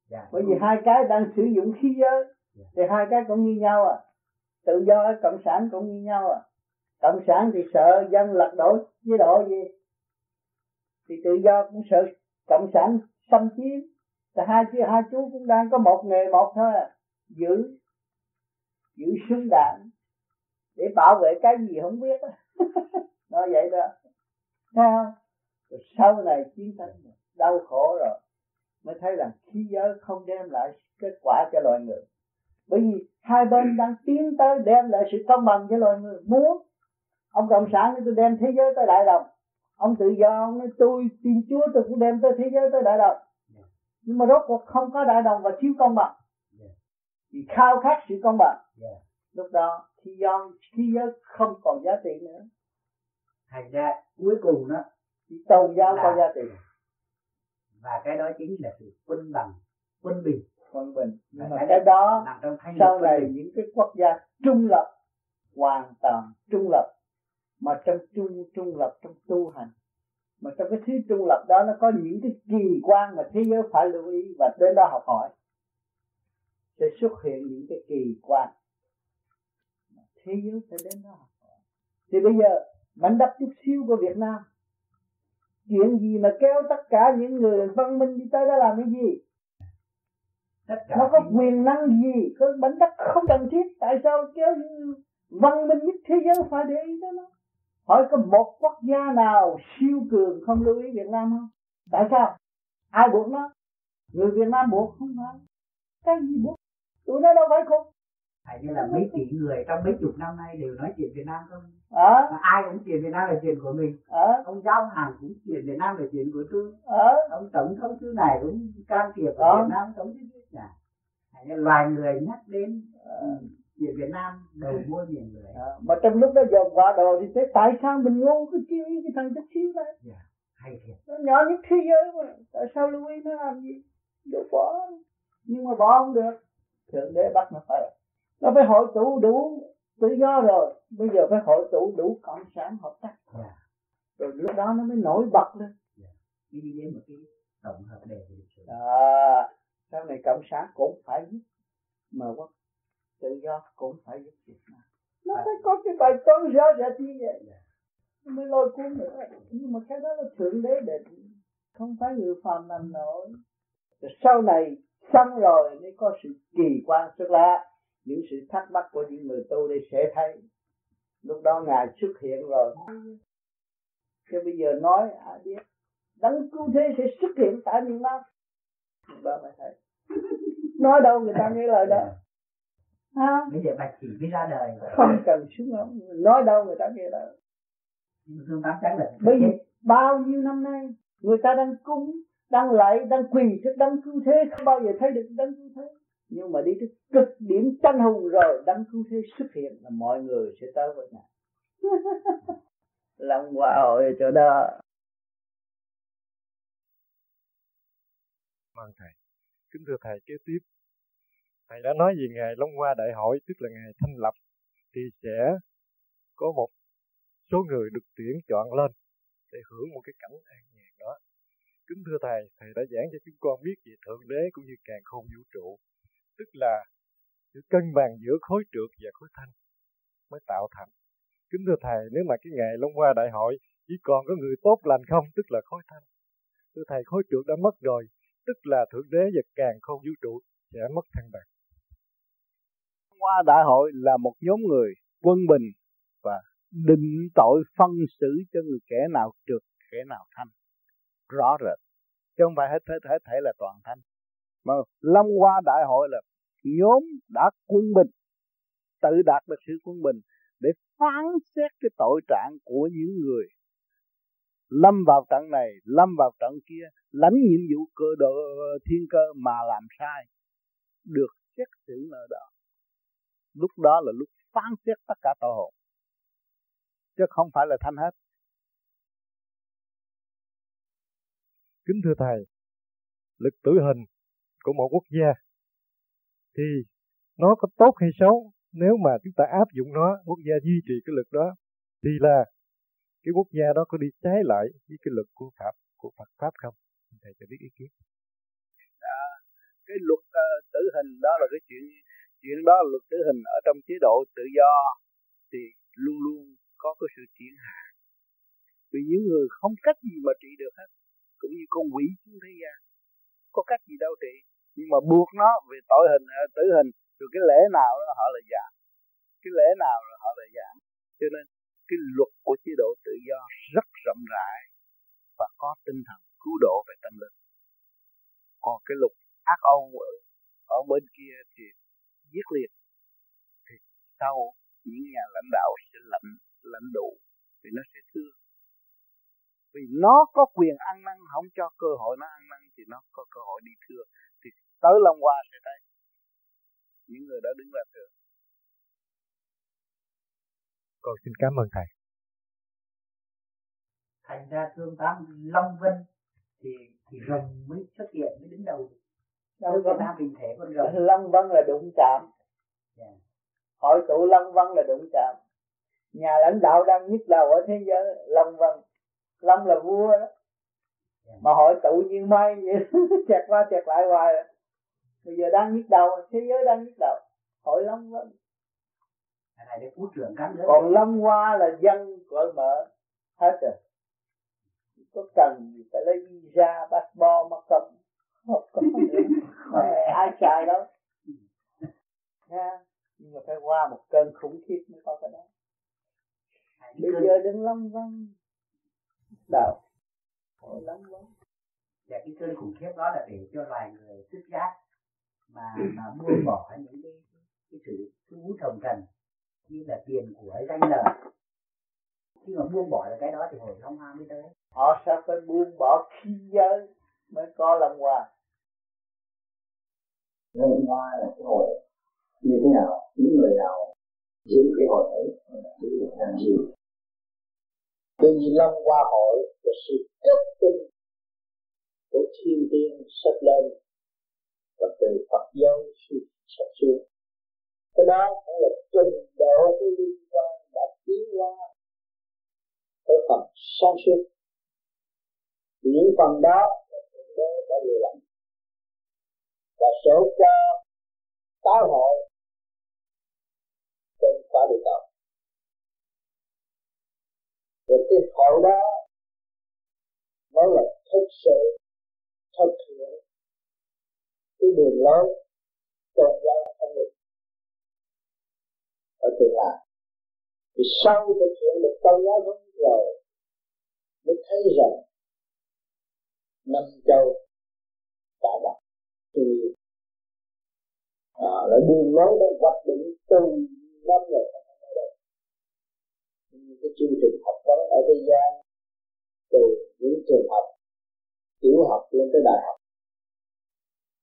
dạ, bởi vì hai cái đang sử dụng khí giới dạ. thì hai cái cũng như nhau à tự do cộng sản cũng như nhau à. Cộng sản thì sợ dân lật đổ chế độ gì? Thì tự do cũng sợ cộng sản xâm chiếm. Thì hai chú hai chú cũng đang có một nghề một thôi à. Giữ giữ súng đạn để bảo vệ cái gì không biết [laughs] nói vậy đó. Thấy không? Rồi sau này chiến tranh đau khổ rồi, mới thấy rằng khí giới không đem lại kết quả cho loài người bởi vì hai bên đang tiến tới đem lại sự công bằng cho loài người. Muốn ông cộng sản thì tôi đem thế giới tới đại đồng. Ông tự do ông nói tôi tin chúa tôi cũng đem tới thế giới tới đại đồng. Nhưng mà rốt cuộc không có đại đồng và thiếu công bằng. Vì khao khát sự công bằng. Lúc đó thì do thế giới không còn giá trị nữa. Thành ra cuối cùng đó tôn giáo có giá trị. và cái đó chính là sự quân bằng quân bình quân bình. Nhưng mà cái, đó sau này những cái quốc gia trung lập hoàn toàn trung lập mà trong trung trung lập trong tu hành mà trong cái thứ trung lập đó nó có những cái kỳ quan mà thế giới phải lưu ý và đến đó học hỏi sẽ xuất hiện những cái kỳ quan. Thế giới sẽ đến đó học hỏi. Thì bây giờ mảnh đất chút xíu của Việt Nam chuyện gì mà kéo tất cả những người văn minh đi tới đó làm cái gì nó có quyền năng gì? Có mảnh đất không cần thiết. Tại sao kéo văn minh nhất thế giới phải để ý tới nó? Hỏi có một quốc gia nào siêu cường không lưu ý Việt Nam không? Tại sao? Ai buộc nó? Người Việt Nam buộc không phải. Cái gì buộc? Tụi nó đâu phải khùng Hay như là mấy tỷ người trong mấy chục năm nay đều nói chuyện Việt Nam không? À. mà ai cũng chuyện Việt Nam là chuyện của mình. À. ông giao hàng cũng chuyện Việt Nam là chuyện của tôi. À. ông tổng thống thứ này cũng can thiệp ở à. Việt Nam tổng thống thứ như loài người nhắc đến uh, chuyện Việt Nam đầu mua nhiều người. À, mà trong lúc đó dòm quả đồ thì thấy tại sao mình ngu cái chi cái thằng chút xíu này yeah, dạ, hay thiệt. Nó nhỏ nhất thế giới mà. Tại sao ý nó làm gì? Đâu bỏ. Nhưng mà bỏ không được. Thượng đế bắt nó phải. Nó phải hội tụ đủ tự do rồi. Bây giờ phải hội tụ đủ cộng sản hợp tác. Yeah. Dạ. rồi lúc đó nó mới nổi bật lên. Yeah. Dạ. đi với một cái tổng hợp đề của lịch sử à, sau này cộng sản cũng phải giúp mà quốc tự do cũng phải giúp Việt Nam. Nó phải có cái bài toán rõ rệt như vậy mới lôi cuốn nữa. Nhưng mà cái đó là thượng đế định. Không phải người phàm làm nổi. Rồi sau này xong rồi mới có sự kỳ quan. Xuất lạ những sự thắc mắc của những người tu đây sẽ thấy. Lúc đó ngài xuất hiện rồi. Chứ bây giờ nói ai biết. Đấng cứu thế sẽ xuất hiện tại miền Nam đó mới thấy nói đâu người ta nghe lời đó. À. bây giờ bạch chỉ mới ra đời không cần xuống ống nói đâu người ta nghe lời. Thương tám bây giờ bao nhiêu năm nay người ta đang cúng đang lạy đang quỳ trước đấng cứu thế không bao giờ thấy được đấng cứu thế. Nhưng mà đi tới cực điểm tranh hùng rồi đấng cứu thế xuất hiện là mọi người sẽ tới với ngài. [laughs] Lòng hòa hội chỗ đó vâng thầy. Kính thưa thầy, kế tiếp. Thầy đã nói về ngày Long Hoa Đại hội, tức là ngày thanh lập, thì sẽ có một số người được tuyển chọn lên để hưởng một cái cảnh an nhàn đó. Kính thưa thầy thầy đã giảng cho chúng con biết về thượng đế cũng như càng khôn vũ trụ, tức là sự cân bằng giữa khối trượt và khối thanh mới tạo thành. Kính thưa thầy, nếu mà cái ngày Long Hoa Đại hội chỉ còn có người tốt lành không, tức là khối thanh. Thưa thầy, khối trượt đã mất rồi tức là thượng đế và càng khôn vũ trụ sẽ mất thăng bằng. Qua đại hội là một nhóm người quân bình và định tội phân xử cho người kẻ nào trượt kẻ nào thanh. Rõ rệt. Chứ không phải hết thể thể thể là toàn thanh. Mà long qua đại hội là nhóm đã quân bình, tự đạt được sự quân bình để phán xét cái tội trạng của những người lâm vào trận này, lâm vào trận kia, lãnh nhiệm vụ cơ độ ờ, thiên cơ mà làm sai, được xét xử nợ đó lúc đó là lúc phán xét tất cả tội hồn, chứ không phải là thanh hết. Kính thưa thầy, lực tử hình của một quốc gia thì nó có tốt hay xấu? Nếu mà chúng ta áp dụng nó, quốc gia duy trì cái lực đó thì là cái quốc gia đó có đi trái lại với cái luật của pháp của Phật pháp không? Thầy cho biết ý kiến. À, cái luật uh, tử hình đó là cái chuyện chuyện đó là luật tử hình. Ở trong chế độ tự do thì luôn luôn có cái sự triển hạ. Vì những người không cách gì mà trị được hết cũng như con quỷ xuống thế gian có cách gì đâu trị. Nhưng mà buộc nó về tội hình ờ, tử hình rồi cái lễ nào đó họ là giảm cái lễ nào rồi họ là giảm cho nên cái luật của chế độ tự do rất rộng rãi và có tinh thần cứu độ về tâm linh. Còn cái luật ác ôn ở bên kia thì giết liệt thì sau những nhà lãnh đạo sẽ lãnh lãnh đủ thì nó sẽ thương vì nó có quyền ăn năn, không cho cơ hội nó ăn năn thì nó có cơ hội đi thưa. Thì tới Long Hoa sẽ thấy, những người đó đứng ra thưa con xin cảm ơn thầy. Thành ra thương tám Long Vinh thì thì rồng mới xuất hiện mới đứng đầu. Đâu Việt Nam hình thể con rồng. Long Vân là đụng chạm. Yeah. Dạ. hội tụ Long Vân là đụng chạm. Nhà lãnh đạo đang nhức đầu ở thế giới Long Vân. Long là vua đó. Yeah. mà hội tụ như mây vậy. [laughs] Chẹt qua chẹt lại hoài. Bây giờ đang nhức đầu thế giới đang nhức đầu. Hội Long Vân này để phú trưởng cắn nữa còn Long Hoa là dân cởi mở hết rồi. Có cần gì phải lấy visa passport mà không? Không có [laughs] ai xài đâu. Nha nhưng mà phải qua một cơn khủng khiếp mới có cái đó. Bây giờ đừng long vân đạo lắm lắm và cái cơn khủng khiếp đó là để cho loài người thức giác mà mà buông bỏ những cái cái sự thu hút hồng trần như là tiền của danh lợi. Khi mà buông bỏ được cái đó thì hồi long hoa mới tới. Họ sẽ phải buông bỏ khi giới mới có long hoa. Long hoa là cái hội như thế nào những người nào giữ cái hội ấy giữ được làm gì? Bởi vì long hoa hội là sự kết tinh của thiên tiên sắp lên và từ Phật giáo sắp xuống cái đó cũng là trình độ của liên quan đã tiến qua tới phần sáng suốt. Những phần đó là thượng đế đã lừa lầm và số cho tái hội trên quả địa cầu. Rồi cái hội đó mới là thực sự thực hiện cái đường lối tôn giáo thanh lịch ở tương lai. Thì sau thực hiện được tôn giáo thống rồi mới thấy rằng năm châu đã đặt thì à, là đường lối đã hoạch định từ năm rồi. Ở cái chương trình học vấn ở thế gian từ những trường học tiểu học lên tới đại học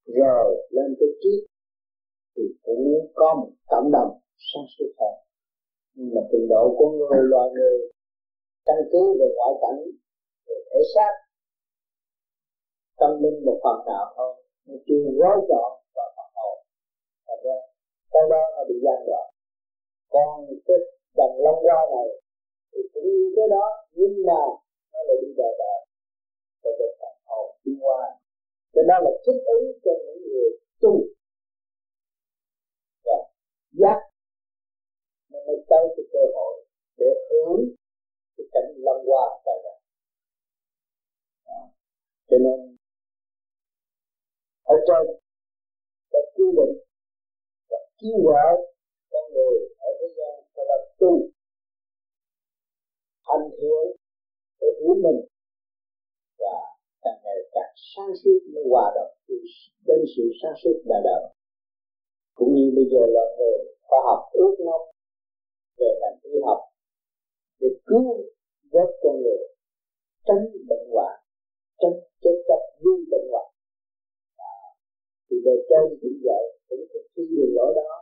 rồi lên tới triết thì cũng có một cộng đồng sáng suốt hơn nhưng mà trình độ của người loài người căn cứ về ngoại cảnh, về thể xác, tâm linh một phần nào thôi, nó chưa gói chọn vào phần hồn thành ra, sau đó nó bị gian đoạn. Còn cái đằng long qua này, thì cũng như cái đó, nhưng mà nó lại đi đời đời và được phần hồn đi qua cho đó là thích ứng cho những người tu và giác mới tới cái cơ hội để hướng cái cảnh lâm hoa trời này cho nên, ở trên đã quy định và kêu gọi con người ở thế gian phải là tu, hành thiện để hiểu mình và càng ngày càng sáng suốt mới hòa đồng đến sự sáng suốt đa đạo cũng như bây giờ là người khoa học ước mong về ngành y học, để cứu vớt con người, tránh bệnh hoạn, tránh chết chấp vì bệnh hoạn. À, thì về trên cũng vậy, cũng thực thi đường lối đó,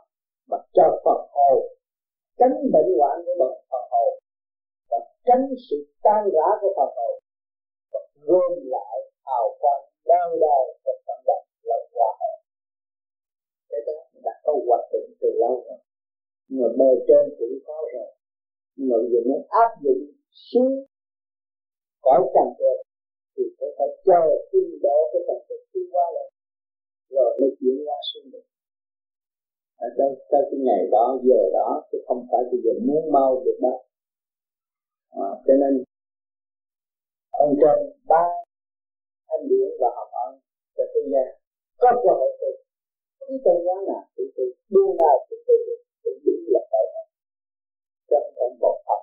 mà cho phần hồn, tránh bệnh hoạn của bậc phần hồn, và tránh sự tan rã của phần hồn, và gom lại hào quang đau đau của tâm động lâu hòa hợp. Cái đó đã có hoạch định từ lâu rồi nhưng mà bề trên cũng có rồi. Nhưng mà giờ muốn áp dụng xuống cõi trần được thì phải phải chờ tinh độ cái trần được tiến qua lại rồi mới chuyển qua xuống được. Ở đâu tới cái ngày đó giờ đó chứ không phải bây giờ muốn mau được đó. À, cho nên ông trên ba anh điển và học ân cho thế gian có cơ hội tu cái tôn giáo nào cũng tu đương nào cũng tu được cũng đúng là phải hết trong trong một pháp,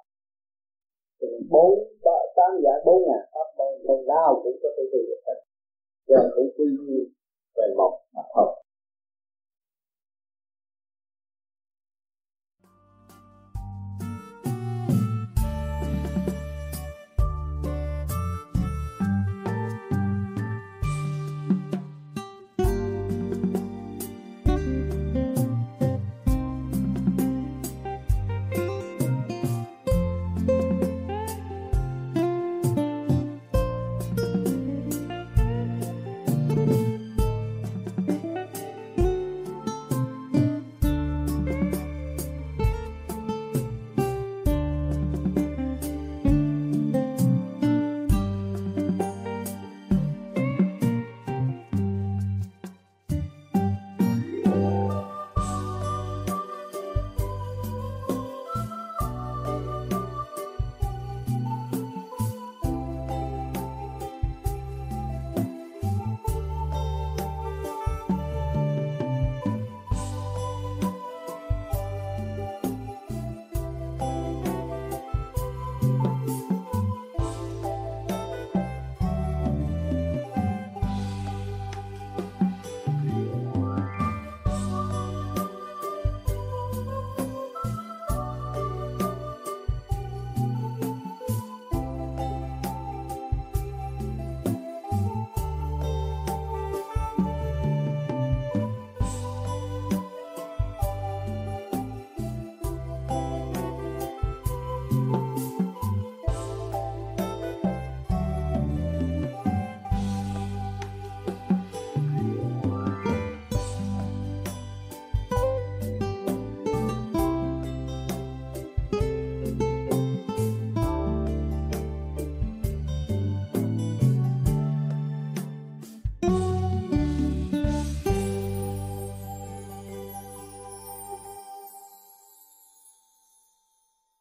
bốn, ba, tám giả bốn ngàn pháp môn môn nào cũng có thể tu được hết. Rồi cũng quy về một mà thôi